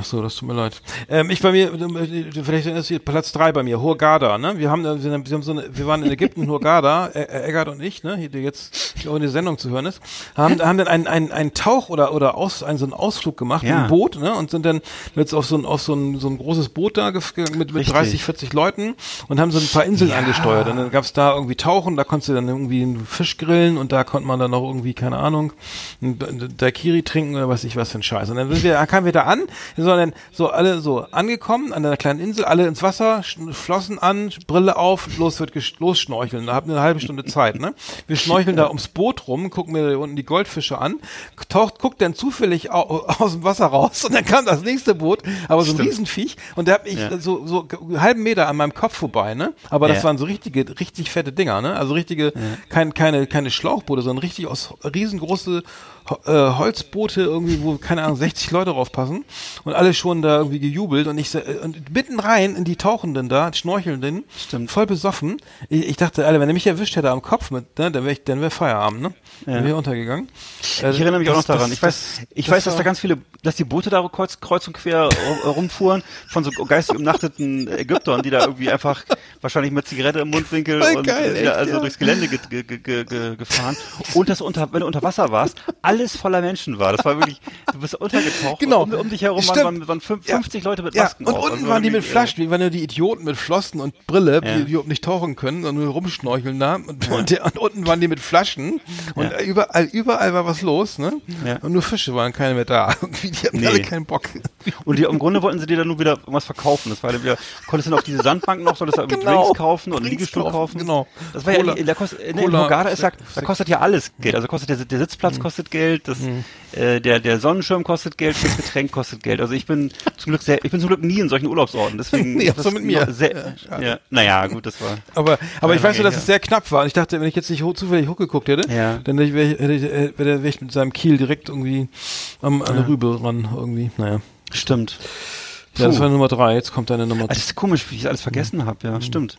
Ach so, das tut mir leid. Ähm, ich bei mir, äh, vielleicht ist hier Platz drei bei mir, Hurghada, ne? Wir haben, äh, wir haben wir haben so eine, wir waren in Ägypten, Hurghada, äh, Eggert und ich, ne? Hier, der jetzt auch in der Sendung zu hören ist, haben, haben dann einen, einen, einen Tauch oder, oder aus, einen, so einen Ausflug gemacht mit Ja. einem Boot, ne? Und sind dann jetzt auf so ein, auf so ein, so ein großes Boot da mit, mit Richtig. 30, 40 Leuten und haben so ein paar Inseln angesteuert. Und dann gab's da irgendwie Tauchen, da konntest du dann irgendwie einen Fisch grillen und da konnte man dann noch irgendwie, keine Ahnung, ein ein Daiquiri trinken oder was ich was für ein Scheiß. Und dann sind wir, kamen wir da an, wir sind dann so alle so angekommen an einer kleinen Insel, alle ins Wasser, Flossen an, Brille auf, los wird los schnorcheln. Da habt ihr eine halbe Stunde Zeit, ne? Wir schnorcheln da ums Boot rum, gucken mir da unten die Goldfische an, taucht, guckt dann zufällig au, aus dem Wasser raus und dann kam das nächste Boot, aber so ein Stimmt. Riesenviech und da hab ich Ja. so, so einen halben Meter an meinem Kopf vorbei, ne? Aber das Ja. waren so richtige, richtig fette Dinger, ne? Also richtige, kein, keine, keine Schlauchboote, sondern richtig aus riesengroße äh, Holzboote irgendwie, wo, keine Ahnung, 60 Leute draufpassen und alle schon da irgendwie gejubelt und ich, äh, und mitten rein in die Tauchenden da, Schnorchelnden, Stimmt. voll besoffen. Ich, ich dachte, Alter, wenn er mich erwischt hätte am Kopf mit, ne, dann wäre ich, dann wäre Feierabend, ne? Dann wäre ich untergegangen. Äh, Ich erinnere mich auch noch das- daran. das- ich weiß, ich das weiß, dass da ganz viele, dass die Boote da kreuz, kreuz und quer ru- rumfuhren von so geistig umnachteten Ägyptern, die da irgendwie einfach wahrscheinlich mit Zigarette im Mundwinkel Voll und geil, äh, ja, echt, also ja. durchs Gelände ge ge ge ge ge gefahren. Und das unter, wenn du unter Wasser warst, alles voller Menschen war. Das war wirklich, du bist untergetaucht. Genau. Und um, um dich herum Stimmt. waren, waren, waren fünf- Ja. 50 Leute mit Ja, Masken und auf. unten Also waren die mit äh, Flaschen, wie waren ja die Idioten mit Flossen und Brille, Ja. die, die überhaupt nicht tauchen können, sondern nur rumschnorcheln da. Und, und, der, und unten waren die mit Flaschen und Ja. überall, überall war was los, ne? Ja. Und nur Fische waren keine mehr da. Irgendwie, die hatten Nee. alle keinen Bock. Und die, im Grunde wollten sie dir dann nur wieder irgendwas verkaufen. Das war dann wieder, konntest du dann auf diese Sandbank noch, solltest du irgendwie Genau. Drinks kaufen und einen Liegestuhl kaufen, genau. Das war Cola- ja, der kostet, in, in Cola- Hurghada ist, da, da kostet ja alles Geld. Also kostet der, der Sitzplatz Mhm. kostet Geld, das, äh, der, der Sonnenschirm kostet Geld, das Getränk kostet Geld. Also ich bin zum Glück sehr, ich bin zum Glück nie in solchen Urlaubsorten. Deswegen, Nee, auch so mit mir. Sehr, ja, naja, gut, das war. Aber, aber ich Ja, weiß nur, dass ja. es sehr knapp war. Und ich dachte, wenn ich jetzt nicht ho zufällig hochgeguckt hätte, Ja. dann wäre ich, hätte ich, äh, der- wäre ich mit seinem Kiel direkt irgendwie am, an der Rübe ran irgendwie. Naja. Stimmt. Ja, das war Nummer drei. Jetzt kommt deine Nummer Ah, Das ist komisch, wie ich alles vergessen habe, ja, stimmt.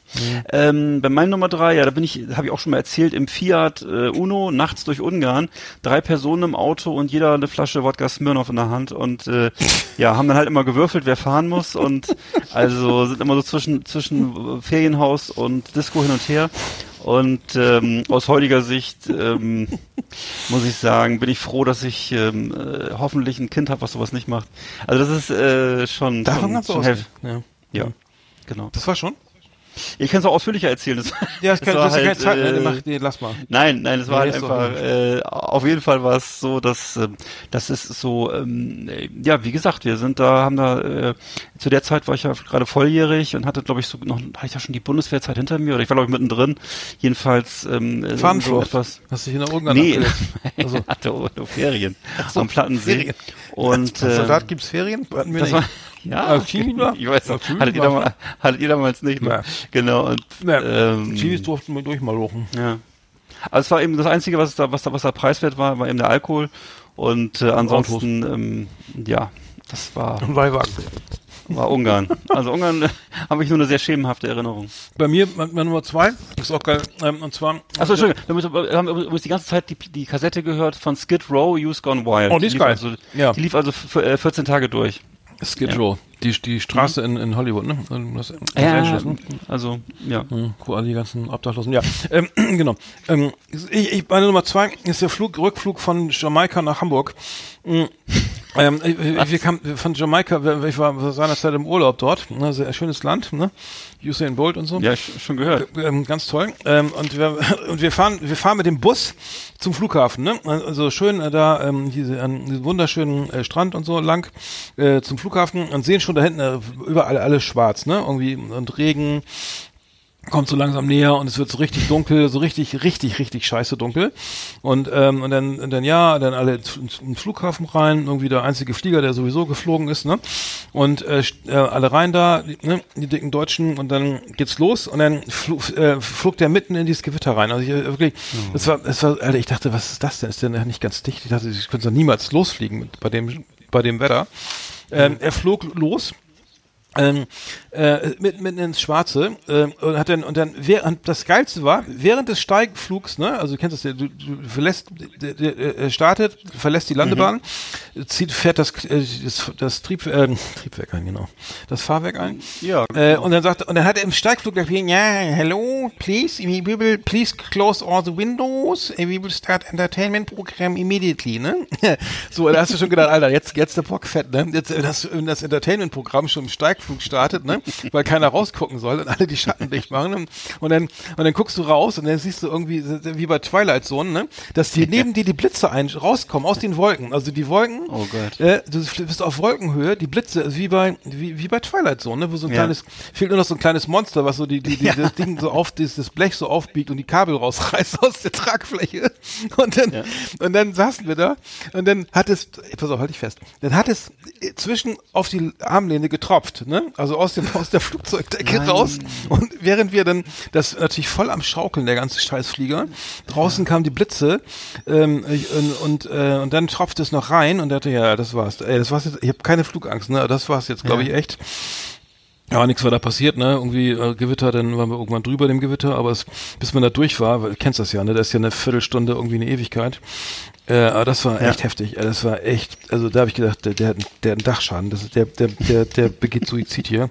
Ähm, bei meinem Nummer drei, ja, da bin ich, habe ich auch schon mal erzählt, im Fiat äh, Uno, nachts durch Ungarn, drei Personen im Auto und jeder eine Flasche Wodka Smirnoff in der Hand und äh, ja, haben dann halt immer gewürfelt, wer fahren muss und also sind immer so zwischen, zwischen äh, Ferienhaus und Disco hin und her. Und ähm, aus heutiger Sicht ähm, muss ich sagen, bin ich froh, dass ich ähm, äh, hoffentlich ein Kind habe, was sowas nicht macht. Also das ist äh, schon, Davon schon, heftig. Ja. Ja, genau. Das war schon? Ich kann es auch ausführlicher erzählen. Das, Ja, das, kann, das ist keine halt, Zeit. mehr. äh, Nee, mach, nee, lass mal. Nein, nein, es war Nee, halt einfach, äh, auf jeden Fall war es so, dass, ähm, das ist so, ähm, äh, ja, wie gesagt, wir sind da, haben da, äh, zu der Zeit war ich ja gerade volljährig und hatte, glaube ich, so noch, hatte ich ja schon die Bundeswehrzeit hinter mir oder ich war, glaube ich, mittendrin. Jedenfalls, ähm, äh, so etwas. Hast du dich in Ungarn Nee, ich Also, hatte nur Ferien so, am Plattensee. Ferien. Und, als äh, Soldat gibt's Ferien? Hatten wir das nicht. war, ja, Ah, China? ich weiß noch, hattet ihr, damals, hattet ihr damals nicht, ne? Genau, und, ähm, durften wir durch mal lochen. ja. Also es war eben das Einzige, was da, was da, was da preiswert war, war eben der Alkohol. Und äh, ansonsten, ähm, ja, das war, Und war Ungarn. Also Ungarn äh, habe ich nur eine sehr schemenhafte Erinnerung. Bei mir, mein Nummer zwei, ist auch geil, ähm, und zwar... Achso, Entschuldigung, wir, haben übrigens die ganze Zeit die, die Kassette gehört von Skid Row, You's Gone Wild. Oh, die ist lief geil. Also, Ja. Die lief also für, äh, 14 Tage durch. Skid Ja. Row. Die, die Straße in, in Hollywood, ne? In Los, Los Ja, ne? also, ja. Hm, Wo all die ganzen Obdachlosen, ja. Ähm, genau. Ähm, ich, ich, meine Nummer zwei ist der Flug, Rückflug von Jamaika nach Hamburg. Mm, Ähm, wir, wir kamen von Jamaika, ich war seinerzeit im Urlaub dort, ne, sehr schönes Land, ne? Usain Bolt und so. Ja, sch- schon gehört. Ähm, ganz toll. Ähm, und wir und wir fahren wir fahren mit dem Bus zum Flughafen, ne? Also schön äh, da ähm, diese an diesem wunderschönen äh, Strand und so lang äh, zum Flughafen und sehen schon da hinten äh, überall alles schwarz, ne? Irgendwie und Regen kommt so langsam näher und es wird so richtig dunkel, so richtig, richtig, richtig scheiße dunkel. Und, ähm, und dann, und dann ja, dann alle ins, ins Flughafen rein, irgendwie der einzige Flieger, der sowieso geflogen ist, ne? Und äh, äh, alle rein da, die, ne? die dicken Deutschen und dann geht's los und dann flog, äh, flog der mitten in dieses Gewitter rein. Also ich äh, wirklich, das war, das war, Alter, ich dachte, was ist das denn? Ist der nicht ganz dicht? Ich dachte, ich könnte doch niemals losfliegen mit, bei dem, bei dem Wetter. Ähm, er flog los ähm, äh, mitten, mitten ins Schwarze äh, und hat dann und dann wer, und das geilste war während des Steigflugs ne also du kennst das ja, du, du verlässt der, der, der startet verlässt die Landebahn zieht fährt das äh, das, das Trieb, äh, Triebwerk ein genau das Fahrwerk ein. Ja, äh, und dann sagt und dann hat er im Steigflug gesagt, ja hello please we will please close all the windows and we will start entertainment program immediately ne? So da hast du schon gedacht Alter jetzt jetzt der Bock fett ne? Jetzt das das Entertainment Programm schon im Steigflug startet ne weil keiner rausgucken soll und alle die Schatten dicht machen und dann und dann guckst du raus und dann siehst du irgendwie wie bei Twilight Zone ne dass die neben dir die Blitze ein rauskommen aus den Wolken also die Wolken Oh Gott. äh, du bist auf Wolkenhöhe, die Blitze, also wie bei, wie, wie bei Twilight Zone, ne, wo so ein Ja. kleines, fehlt nur noch so ein kleines Monster, was so die, die, die das Ding so auf, das, das Blech so aufbiegt und die Kabel rausreißt aus der Tragfläche. Und dann, Ja. und dann saßen wir da und dann hat es, pass auf, halt dich fest, dann hat es zwischen auf die Armlehne getropft, ne, also aus dem, aus der Flugzeugdecke Nein. raus und während wir dann, das natürlich voll am Schaukeln, der ganze Scheißflieger, draußen kamen die Blitze ähm, und, und, äh, und dann tropfte es noch rein und dachte, ja, das war's. Ey, das war's jetzt, ich habe keine Flugangst, ne? Das war's jetzt, glaube Ja. ich, echt. Ja, nichts war da passiert, ne? Irgendwie äh, Gewitter, dann waren wir irgendwann drüber dem Gewitter, aber es, bis man da durch war, weil, du kennst das ja, ne? Das ist ja eine Viertelstunde irgendwie eine Ewigkeit. Äh, aber das war Ja. echt heftig. Äh, Das war echt, also da habe ich gedacht, der, der, hat, der hat einen Dachschaden. Das ist, der, der, der, der begeht Suizid hier.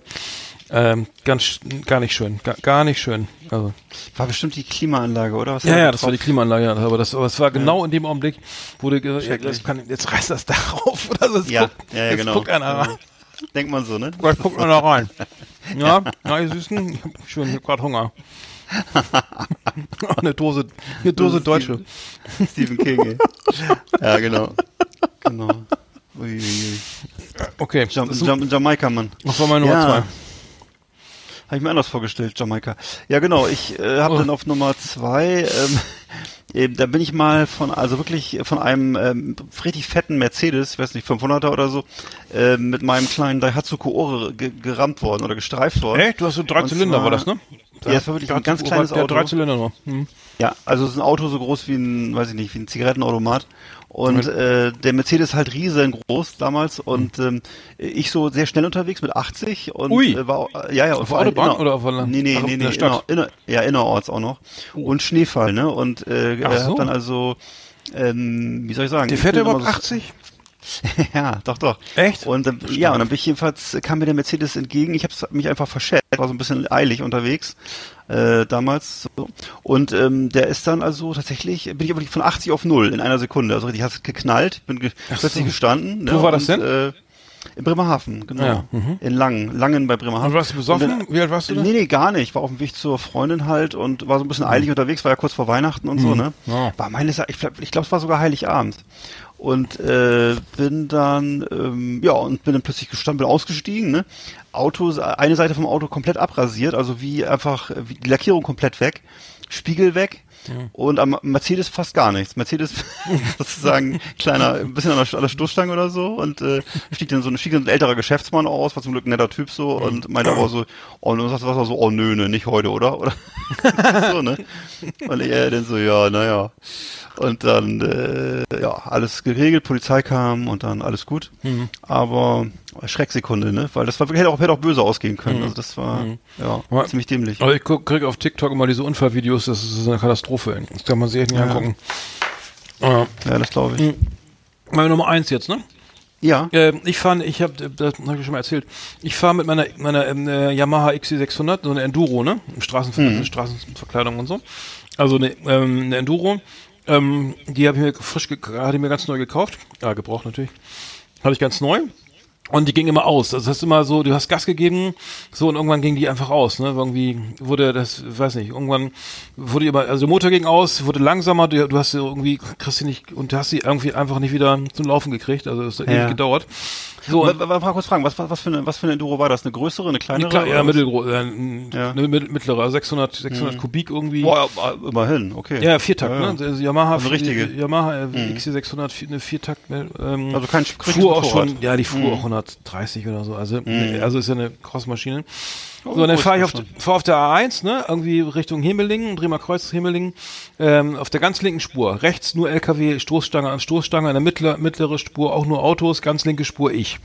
Ähm, ganz, gar nicht schön, gar, gar nicht schön. Also, War bestimmt die Klimaanlage, oder? Was ja, ja, das war die? Klimaanlage, ja, aber das, aber es war genau in dem Augenblick, wo du gesagt ja, das kann, jetzt reißt das Dach auf oder so. Jetzt Ja, guckt, ja, ja, jetzt genau. guckt einer rein. Denkt man so, ne? Gleich guckt einer rein. Ja, na, ihr Süßen, ich hab grad Hunger. eine Dose, eine Dose Deutsche. Stephen King, ey. Ja, genau. Genau. Uiuiui. Okay, das, Jam Jamaika, Mann. das war meine Nummer Ja. zwei. Habe ich mir anders vorgestellt, Jamaika. Ja, genau. Ich äh, habe Oh. dann auf Nummer zwei, ähm, eben, da bin ich mal von, also wirklich von einem ähm, richtig fetten Mercedes, ich weiß nicht, 500er oder so, äh, mit meinem kleinen Daihatsu Koore ge gerammt worden oder gestreift worden. Echt? Du hast so drei Und Zylinder, war zwar- das, ne? Ja, es war wirklich ein ganz kleines Auto. Drei Zylinder nur. Hm. Ja, also es ist ein Auto so groß wie ein, weiß ich nicht, wie ein Zigarettenautomat. Und äh, der Mercedes halt riesengroß damals und ähm, ich so sehr schnell unterwegs mit 80 und Ui. äh, war äh, ja ja und Auf vor allem Autobahn inner- oder auf der Land- Nee, nee, Ach, nee, in nee, Stadt? inner, inner, ja innerorts auch noch und Schneefall, ne? Und äh, so. hat dann also ähm, wie soll ich sagen? Der fährt überhaupt so- 80? ja, doch, doch. Echt? Und dann, ja, und dann bin ich jedenfalls, kam mir der Mercedes entgegen. Ich habe mich einfach verschätzt, war so ein bisschen eilig unterwegs äh, damals. So. Und ähm, der ist dann also tatsächlich, bin ich aber von 80 auf 0 in einer Sekunde. Also richtig, hast geknallt, bin ge plötzlich gestanden. ne, Wo war das denn? Äh, in Bremerhaven, genau. Ja, mhm. In Langen, Langen bei Bremerhaven. Und warst du besoffen? Dann- Wie alt warst du da? Nee, nee, gar nicht. War auf dem Weg zur Freundin halt und war so ein bisschen eilig unterwegs, war ja kurz vor Weihnachten und so, ne? Ja. War meines ich glaube, ich glaub, es war sogar Heiligabend. Und äh, bin dann, ähm, ja, und bin dann plötzlich gestanden, bin ausgestiegen, ne? Auto, eine Seite vom Auto komplett abrasiert, also wie einfach, wie die Lackierung komplett weg, Spiegel weg. Und am Mercedes fast gar nichts. Mercedes sozusagen kleiner, ein bisschen an der, an der Stoßstange oder so und äh, stieg dann so ein, stieg dann ein älterer Geschäftsmann aus, war zum Glück ein netter Typ so und meinte aber so, oh, und was war so, oh nö, ne, nicht heute, oder? Oder so, ne? Und er dann so, ja, naja. Und dann, äh, ja, alles geregelt, Polizei kam und dann alles gut. Aber Schrecksekunde, ne? Weil das war hätte auch, hätte auch böse ausgehen können. Also das war, ja, Ja. ziemlich dämlich. Aber ich guck, krieg auf TikTok immer diese Unfallvideos, das ist eine Katastrophe. Ey. Das kann man sich echt nicht Ja. angucken. Ja. Ja, das glaube ich. Meine Nummer eins jetzt, ne? Ja. Äh, ich fahre, ich habe, das habe ich schon mal erzählt. Ich fahre mit meiner meiner ähm, äh, Yamaha XC600, so eine Enduro, ne, Straßenver Straßenverkleidung und so. Also eine, ähm, eine Enduro. Ähm, die habe ich mir frisch, ge- hatte ich mir ganz neu gekauft. Ja, gebraucht natürlich. Hatte ich ganz neu. Und die ging immer aus. Das heißt immer so, du hast Gas gegeben, so und irgendwann ging die einfach aus. Ne? Irgendwie wurde das, weiß nicht, irgendwann wurde immer, also der Motor ging aus, wurde langsamer, du, du hast sie irgendwie, kriegst sie nicht, und du hast sie irgendwie einfach nicht wieder zum Laufen gekriegt. Also es hat Ja. ewig gedauert. So, wa- wa- kurz fragen, was, was, für eine, was für eine Enduro war das? Eine größere, eine kleinere? Klar, ja, oder was? mittelgroß, äh, Ja. ne, mit- mittlerer, 600, 600 Kubik irgendwie. Boah, ja, immerhin, okay. Ja, Viertakt, Ja, ja. ne? Also Yamaha, Eine richtige. Yamaha äh, XC600, vier- eine Viertakt, ne, ähm, Also kein fuhr auch schon, ja, die fuhr auch 130 oder so, also, also ist ja eine Crossmaschine. Oh, so, und dann fahre ich auf, fahr auf der A1, ne, irgendwie Richtung Hemelingen, Bremer Kreuz, Hemelingen, ähm, auf der ganz linken Spur. Rechts nur LKW, Stoßstange an Stoßstange, in der mittler, mittlere Spur auch nur Autos, ganz linke Spur ich.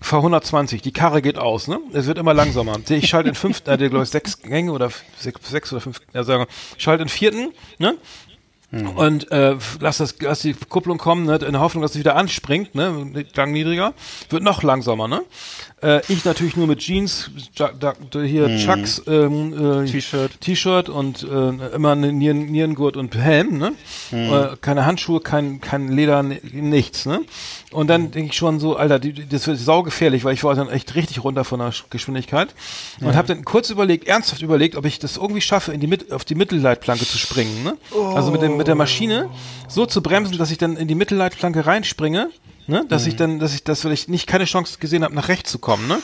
Fahr 120, die Karre geht aus, ne? Es wird immer langsamer. Ich schalte in fünf, äh, der glaube ich sechs Gänge oder sechs, sechs oder fünf, ja, sagen wir, schalte in vierten, ne? Und äh, lass, das, lass die Kupplung kommen, ne, in der Hoffnung, dass es wieder anspringt, ne, Gang niedriger, wird noch langsamer, ne? Äh, ich natürlich nur mit Jeans, hier Chucks, ähm, äh, T-Shirt. T-Shirt und äh, immer eine Nieren, Nierengurt und Helm, ne? Äh, keine Handschuhe, kein, kein Leder, ni- nichts, ne? Und dann denke ich schon so, Alter, die, das wird saugefährlich, weil ich war dann echt richtig runter von der Sch- Geschwindigkeit und habe dann kurz überlegt, ernsthaft überlegt, ob ich das irgendwie schaffe, in die Mit auf die Mittelleitplanke zu springen, ne? Also mit, dem, mit der Maschine so zu bremsen, dass ich dann in die Mittelleitplanke reinspringe, ne? Dass ich dann, dass ich das, weil ich nicht keine Chance gesehen habe, nach rechts zu kommen, ne?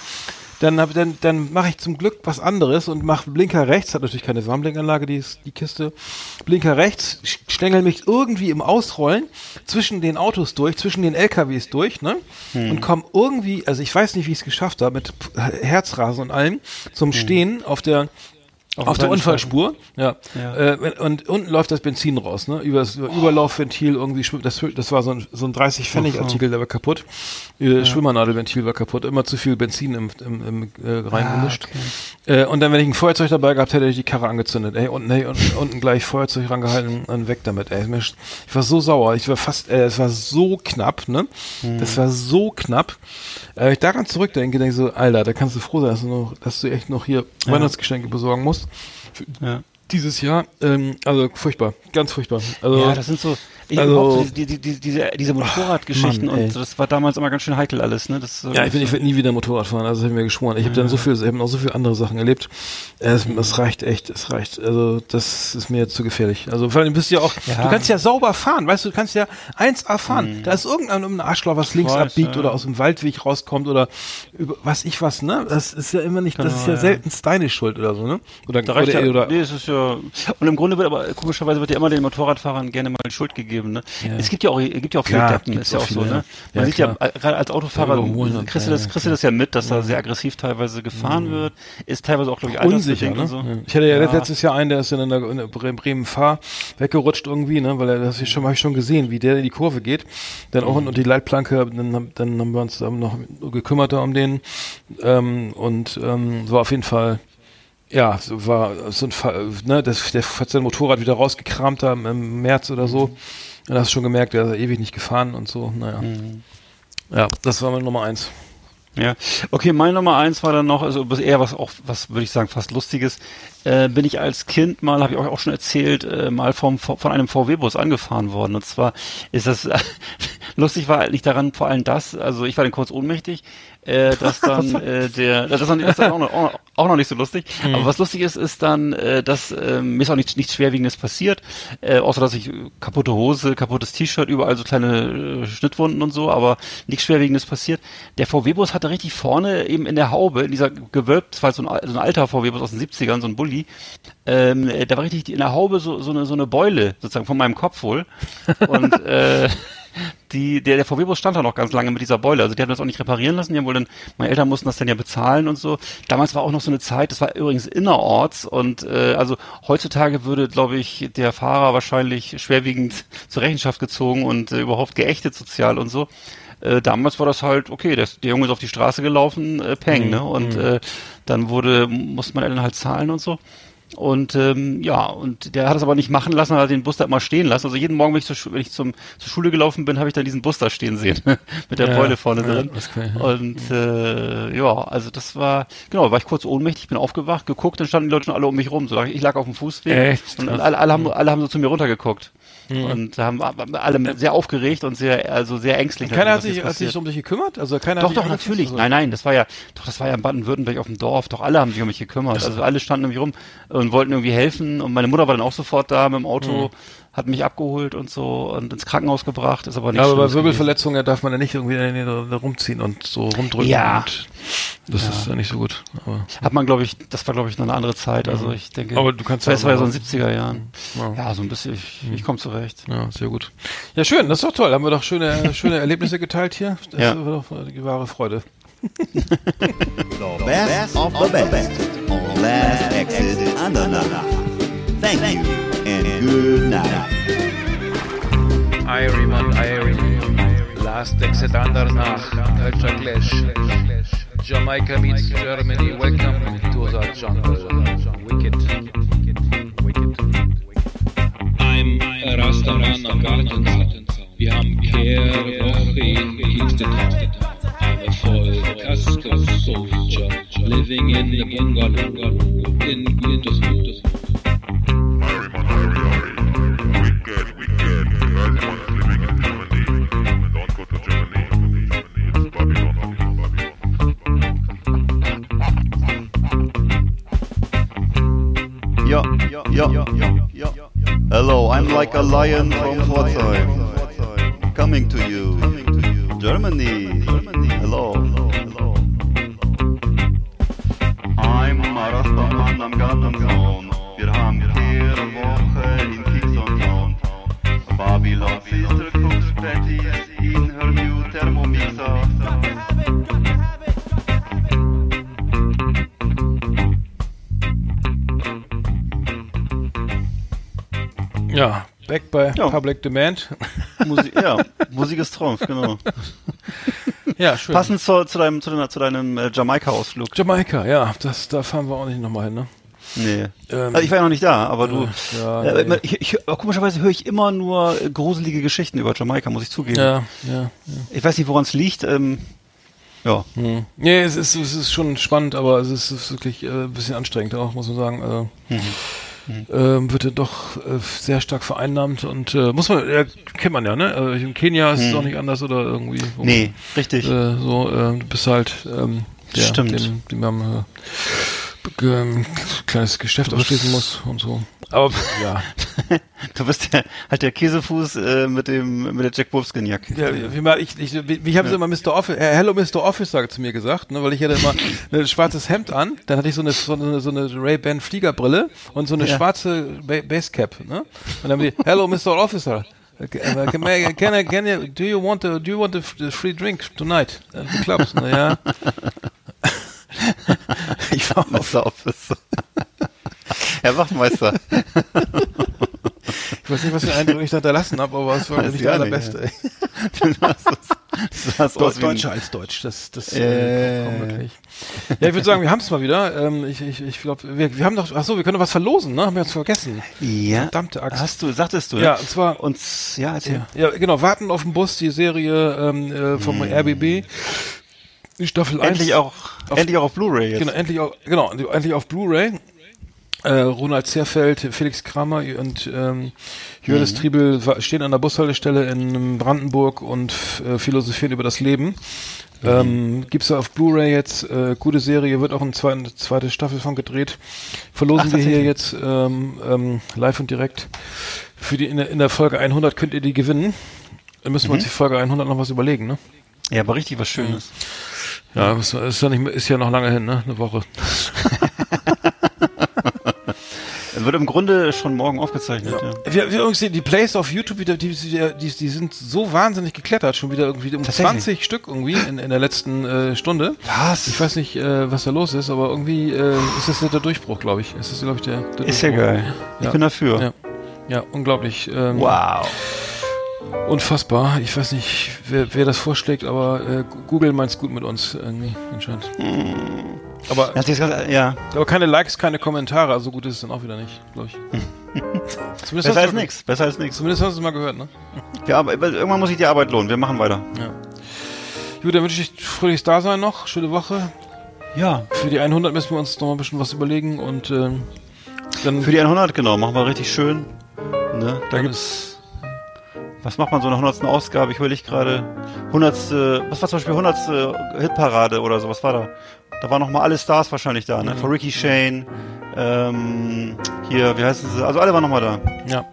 Dann, hab, dann, dann mache ich zum Glück was anderes und mache Blinker rechts, hat natürlich keine Warnblinkanlage, die, ist, die Kiste. Blinker rechts, sch- stängel mich irgendwie im Ausrollen zwischen den Autos durch, zwischen den LKWs durch, ne? Und komm irgendwie, also ich weiß nicht, wie ich es geschafft habe, mit Herzrasen und allem, zum Stehen auf der auf, Auf der Unfallspur, ja. Ja. Äh, und unten läuft das Benzin raus, ne? Über das Überlaufventil irgendwie schwimmt. Das, das war so ein, so ein 30 Pfennig Artikel, der war kaputt. Äh, Schwimmernadelventil war kaputt. Immer zu viel Benzin im, im, im äh, reingemischt. Äh, und dann, wenn ich ein Feuerzeug dabei gehabt hätte, hätte ich die Karre angezündet. Ey, unten, hey, unten, unten gleich Feuerzeug rangehalten und weg damit. Ey, ich war so sauer. Ich war fast, äh, es war so knapp, ne? Das war so knapp. Äh, ich daran zurückdenke, denke ich so, Alter, da kannst du froh sein, dass du, noch, dass du echt noch hier Weihnachtsgeschenke besorgen musst. Ja. Dieses Jahr, ähm, also furchtbar, ganz furchtbar. Also, Ja, das sind so, ich also- so die, die, die, diese, diese Motorradgeschichten Mann, und das war damals immer ganz schön heikel alles, ne? Das, Ja, ich, bin, ich werde nie wieder Motorrad fahren, also das habe ich mir geschworen. Ich habe dann so viel, ich habe noch so viele andere Sachen erlebt. Es, es reicht echt, es reicht. Also das ist mir zu gefährlich. Also vor allem bist du ja auch, Ja. du kannst ja sauber fahren, weißt du, du kannst ja 1A fahren. Da ist irgendein irgendein Arschloch, was links weiß, abbiegt ja. oder aus dem Waldweg rauskommt oder über, was ich was, ne? Das ist ja immer nicht, das Genau, ist ja, ja. selten deine Schuld oder so, ne? Oder, Da reicht oder, ja, oder nee, es ist ja, und im Grunde wird aber, komischerweise wird ja immer den Motorradfahrern gerne mal Schuld gegeben, geben. Ne? Ja. Es gibt ja auch, es gibt ja auch viele Klar, Deppen, gibt's ist ja auch auch so. viele, Ne? ja. Man Ja, sieht ja, klar. äh, gerade als Autofahrer, kriegst du ja, das, ja, kriegst du das ja mit, dass da sehr aggressiv teilweise gefahren wird. Ist teilweise auch, glaube ich, unsicher, ne? so. Ja. Ich hatte ja, Ja. letztes Jahr einen, der ist in der, in der Bre- Bremen Fahr weggerutscht irgendwie, ne, weil er das schon habe ich schon gesehen, wie der in die Kurve geht. Dann auch und die Leitplanke, dann, haben- dann haben wir uns noch gekümmert um den ähm, und ähm, war auf jeden Fall ja, so war so ein Fall, ne, das, der hat sein Motorrad wieder rausgekramt da im, im März oder so. Und hast schon gemerkt, der ist ewig nicht gefahren und so. Naja. Ja, das war meine Nummer eins. Ja, okay, meine Nummer eins war dann noch, also eher was auch, was würde ich sagen, fast lustiges. Äh, bin ich als Kind mal, habe ich euch auch schon erzählt, äh, mal vom, von einem VW-Bus angefahren worden. Und zwar ist das lustig war eigentlich daran vor allem das, also ich war dann kurz ohnmächtig, äh, dass dann äh, der, das ist, noch, das ist auch, noch, auch noch- nicht so lustig. Aber was lustig ist, ist dann, äh, dass äh, mir ist auch nichts, nichts Schwerwiegendes passiert, äh, außer dass ich kaputte Hose, kaputtes T-Shirt, überall so kleine äh, Schnittwunden und so, aber nichts Schwerwiegendes passiert. Der VW-Bus hatte richtig vorne eben in der Haube, in dieser gewölbt, das war so ein, so ein alter VW-Bus aus den 70ern, so ein Bulli, ähm, äh, da war richtig in der Haube so, so, eine, so eine Beule, sozusagen von meinem Kopf wohl. Und äh, die, der, der VW-Bus stand da noch ganz lange mit dieser Beule. Also die haben das auch nicht reparieren lassen. Die haben wohl dann, meine Eltern mussten das dann ja bezahlen und so. Damals war auch noch so eine Zeit, das war übrigens innerorts und äh, also heutzutage würde, glaube ich, der Fahrer wahrscheinlich schwerwiegend zur Rechenschaft gezogen und äh, überhaupt geächtet sozial und so. Äh, damals war das halt, okay, der, der Junge ist auf die Straße gelaufen, äh, peng, ne? Und äh, dann wurde, musste man Eltern halt zahlen und so. Und ähm, ja, und der hat es aber nicht machen lassen, hat den Bus da immer stehen lassen. Also jeden Morgen, wenn ich, zur, wenn ich zum, zur Schule gelaufen bin, habe ich dann diesen Bus da stehen sehen, mit der Ja, Beule vorne ja, drin. ja. Und äh, ja, also das war, genau, war ich kurz ohnmächtig, bin aufgewacht, geguckt, dann standen die Leute schon alle um mich rum. So, ich lag auf dem Fußweg Echt? und alle, alle, haben, alle haben so zu mir runtergeguckt. Und haben alle sehr aufgeregt und sehr, also sehr ängstlich. Keiner hat sich, hat sich um dich gekümmert? Also keiner Doch, doch, natürlich. Nein, nein, das war ja, doch, das war ja in Baden-Württemberg auf dem Dorf. Doch alle haben sich um mich gekümmert. Also alle standen irgendwie rum und wollten irgendwie helfen. Und meine Mutter war dann auch sofort da mit dem Auto, hat mich abgeholt und so und ins Krankenhaus gebracht. Ist aber nicht Ja, aber bei Schlimmes gewesen. Wirbelverletzungen darf man ja nicht irgendwie da, da, da rumziehen und so rumdrücken. Ja. Und das ist ja nicht so gut. Aber, Hat man, glaube ich, das war, glaube ich, noch eine andere Zeit. Also ich denke, Aber du kannst das war ja so in den 70er Jahren. Ja. Ja, so ein bisschen, ich, ich komme zurecht. ja, sehr gut. Ja, schön, das ist doch toll. Haben wir doch schöne, schöne Erlebnisse geteilt hier. Das Ja. war doch die wahre Freude. The best of the best on Last Exit Andernach. Thank you and good night. Iron Iron Last Exit Andernach Culture Clash Jamaica meets Germany Welcome to the jungle Wicked I'm a Rastaman am Gartenzaun. Wir haben Kehrwoche in Kingston Town. I'm a full Casco soldier living in the bungalow in Gütersloh. Ja, ja, ja, ja, ja. Hello, I'm like a lion from Pforzheim. Coming to you. Germany. Hello. I'm Rastaman am Gartenzaun. Wir haben jede Woche in Kingston Town. Babylon Sister Ja, back by Ja. Public Demand. Musik, ja, Musik ist Trumpf, genau. ja, schön. Passend zu, zu deinem, zu, zu deinem äh, Jamaika-Ausflug. Jamaika, ja, das, da fahren wir auch nicht nochmal hin, ne? Nee. Ähm, also ich war ja noch nicht da, aber du. ja, äh, nee. ich, ich, komischerweise höre ich immer nur äh, gruselige Geschichten über Jamaika, muss ich zugeben. Ja, ja, Ich weiß nicht, woran es liegt. Ähm, ja. Hm. Nee, es ist, es ist schon spannend, aber es ist, es ist wirklich äh, ein bisschen anstrengend auch, muss man sagen. Äh, ähm, wird ja doch äh, sehr stark vereinnahmt und äh, muss man, ja, kennt man ja, ne? Äh, in Kenia ist es auch nicht anders oder irgendwie. wo Nee, richtig. Äh, so, äh, du bist halt ähm, der, Stimmt. dem, dem ge- ähm, kleines Geschäft ausschließen muss und so. Aber ja. Du bist der, halt der Käsefuß äh, mit dem mit der Jack Wolfskin Jacke. Ja, wie mal, ich, ich, wie, wie haben sie immer Mr. Office, äh, Hello Mr. Officer zu mir gesagt, ne, weil ich hatte immer ein schwarzes Hemd an, dann hatte ich so eine, so eine, so eine Ray-Ban Fliegerbrille und so eine Ja. schwarze ba Basecap, ne? Und dann haben die, Hello Mr. Officer. Okay, aber can, I- can, I, can you, do you want a, do you want a free drink tonight at the clubs? Naja. Ich war auf, Meister Office. Herr Wachtmeister. ich weiß nicht, was für einen Eindruck ich da hinterlassen habe, aber es war nicht ich der allerbeste. wie ein- Deutscher als Deutsch, das, das Äh. äh, kommt wirklich. Ja, ich würde sagen, wir haben es mal wieder. Ähm, ich ich, ich glaube, wir, wir haben doch, ach so, wir können doch was verlosen, ne? Haben wir uns vergessen. Ja. Verdammte Axt. Hast du, sagtest du, Ja, und zwar- Und, ja, erzähl. Ja, ja, genau, warten auf den Bus, die Serie ähm, äh, vom RBB. Die Staffel 1. Endlich auch, endlich auch auf Blu-ray jetzt. Genau, endlich auch, genau, endlich auf Blu-ray. Äh, Ronald Zerfeld, Felix Kramer und ähm, Jöris Triebel wa- stehen an der Bushaltestelle in Brandenburg und äh, philosophieren über das Leben. Ähm, gibt's ja auf Blu-ray jetzt, äh, gute Serie, wird auch eine zweite, zweite Staffel von gedreht. Verlosen Ach, wir hier jetzt ähm, ähm, live und direkt. Für die in der, in der Folge 100 könnt ihr die gewinnen. Dann müssen wir uns die Folge 100 noch was überlegen, ne? Ja, aber richtig was Schönes. Ja, ist, ist ja nicht, ist ja noch lange hin, ne? Eine Woche. Wird im Grunde schon morgen aufgezeichnet, ja. Wir, wir übrigens die Plays auf YouTube wieder, die, die, die, sind so wahnsinnig geklettert, schon wieder irgendwie um Tatsächlich? 20 Stück irgendwie in, in der letzten äh, Stunde. Was? Ich weiß nicht, äh, was da los ist, aber irgendwie äh, ist das der Durchbruch, glaube ich. Ist das, glaube ich, der, der Ist ja Durchbruch. geil. Ich Ja. bin dafür. Ja. Ja, unglaublich. Ähm, Wow. Unfassbar. Ich weiß nicht, wer, wer das vorschlägt, aber äh, Google meint's gut mit uns irgendwie anscheinend. Aber, sich das ganz- ja. aber keine Likes, keine Kommentare, also gut ist es dann auch wieder nicht, glaube ich. Zumindest Besser als nix. Besser als nix. Zumindest hast du es mal gehört, ne? Ja, aber irgendwann muss ich die Arbeit lohnen. Wir machen weiter. Ja. Gut, dann wünsche ich fröhliches Dasein noch, schöne Woche. Ja. Für die 100 müssen wir uns noch mal ein bisschen was überlegen und ähm, dann Für die 100, genau. Machen wir richtig schön. Ne? Da gibt's. Was macht man so in der 100. Ausgabe? Ich überlege gerade. 100. Was war zum Beispiel 100. Hitparade oder so? Was war da? Da waren noch mal alle Stars wahrscheinlich da, ne? Mhm. Von Ricky Shane. Ähm, hier, wie heißen sie? Also alle waren noch mal da. ja.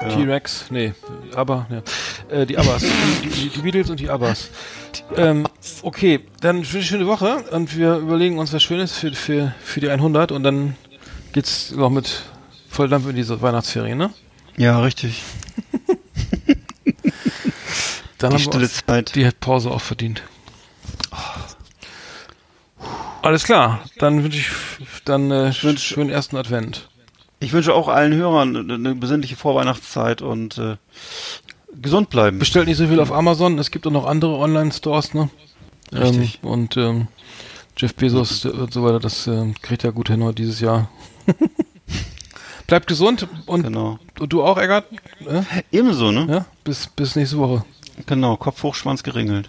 Ja. T-Rex, nee, aber, ja. Äh, die Abbas, die, die, die Beatles und die Abbas. Ähm, okay, dann eine schöne Woche und wir überlegen uns was Schönes für, für, für die 100 und dann geht's noch mit Volldampf in diese Weihnachtsferien, ne? Ja, richtig. Dann Die stille Zeit. die Pause auch verdient. Alles klar, dann wünsche ich dann äh, wünsch- schönen ersten Advent. Ich wünsche auch allen Hörern eine, besinnliche Vorweihnachtszeit und äh, gesund bleiben. Bestellt nicht so viel auf Amazon, es gibt auch noch andere Online-Stores, ne? Richtig. Ähm, und ähm, Jeff Bezos und so weiter, das ähm, kriegt er gut hin heute dieses Jahr. Bleibt gesund und, Genau. und du auch, Eggert? Ja? Ebenso, ne? ja? Bis, bis nächste Woche. Genau. Kopf hoch, Schwanz geringelt.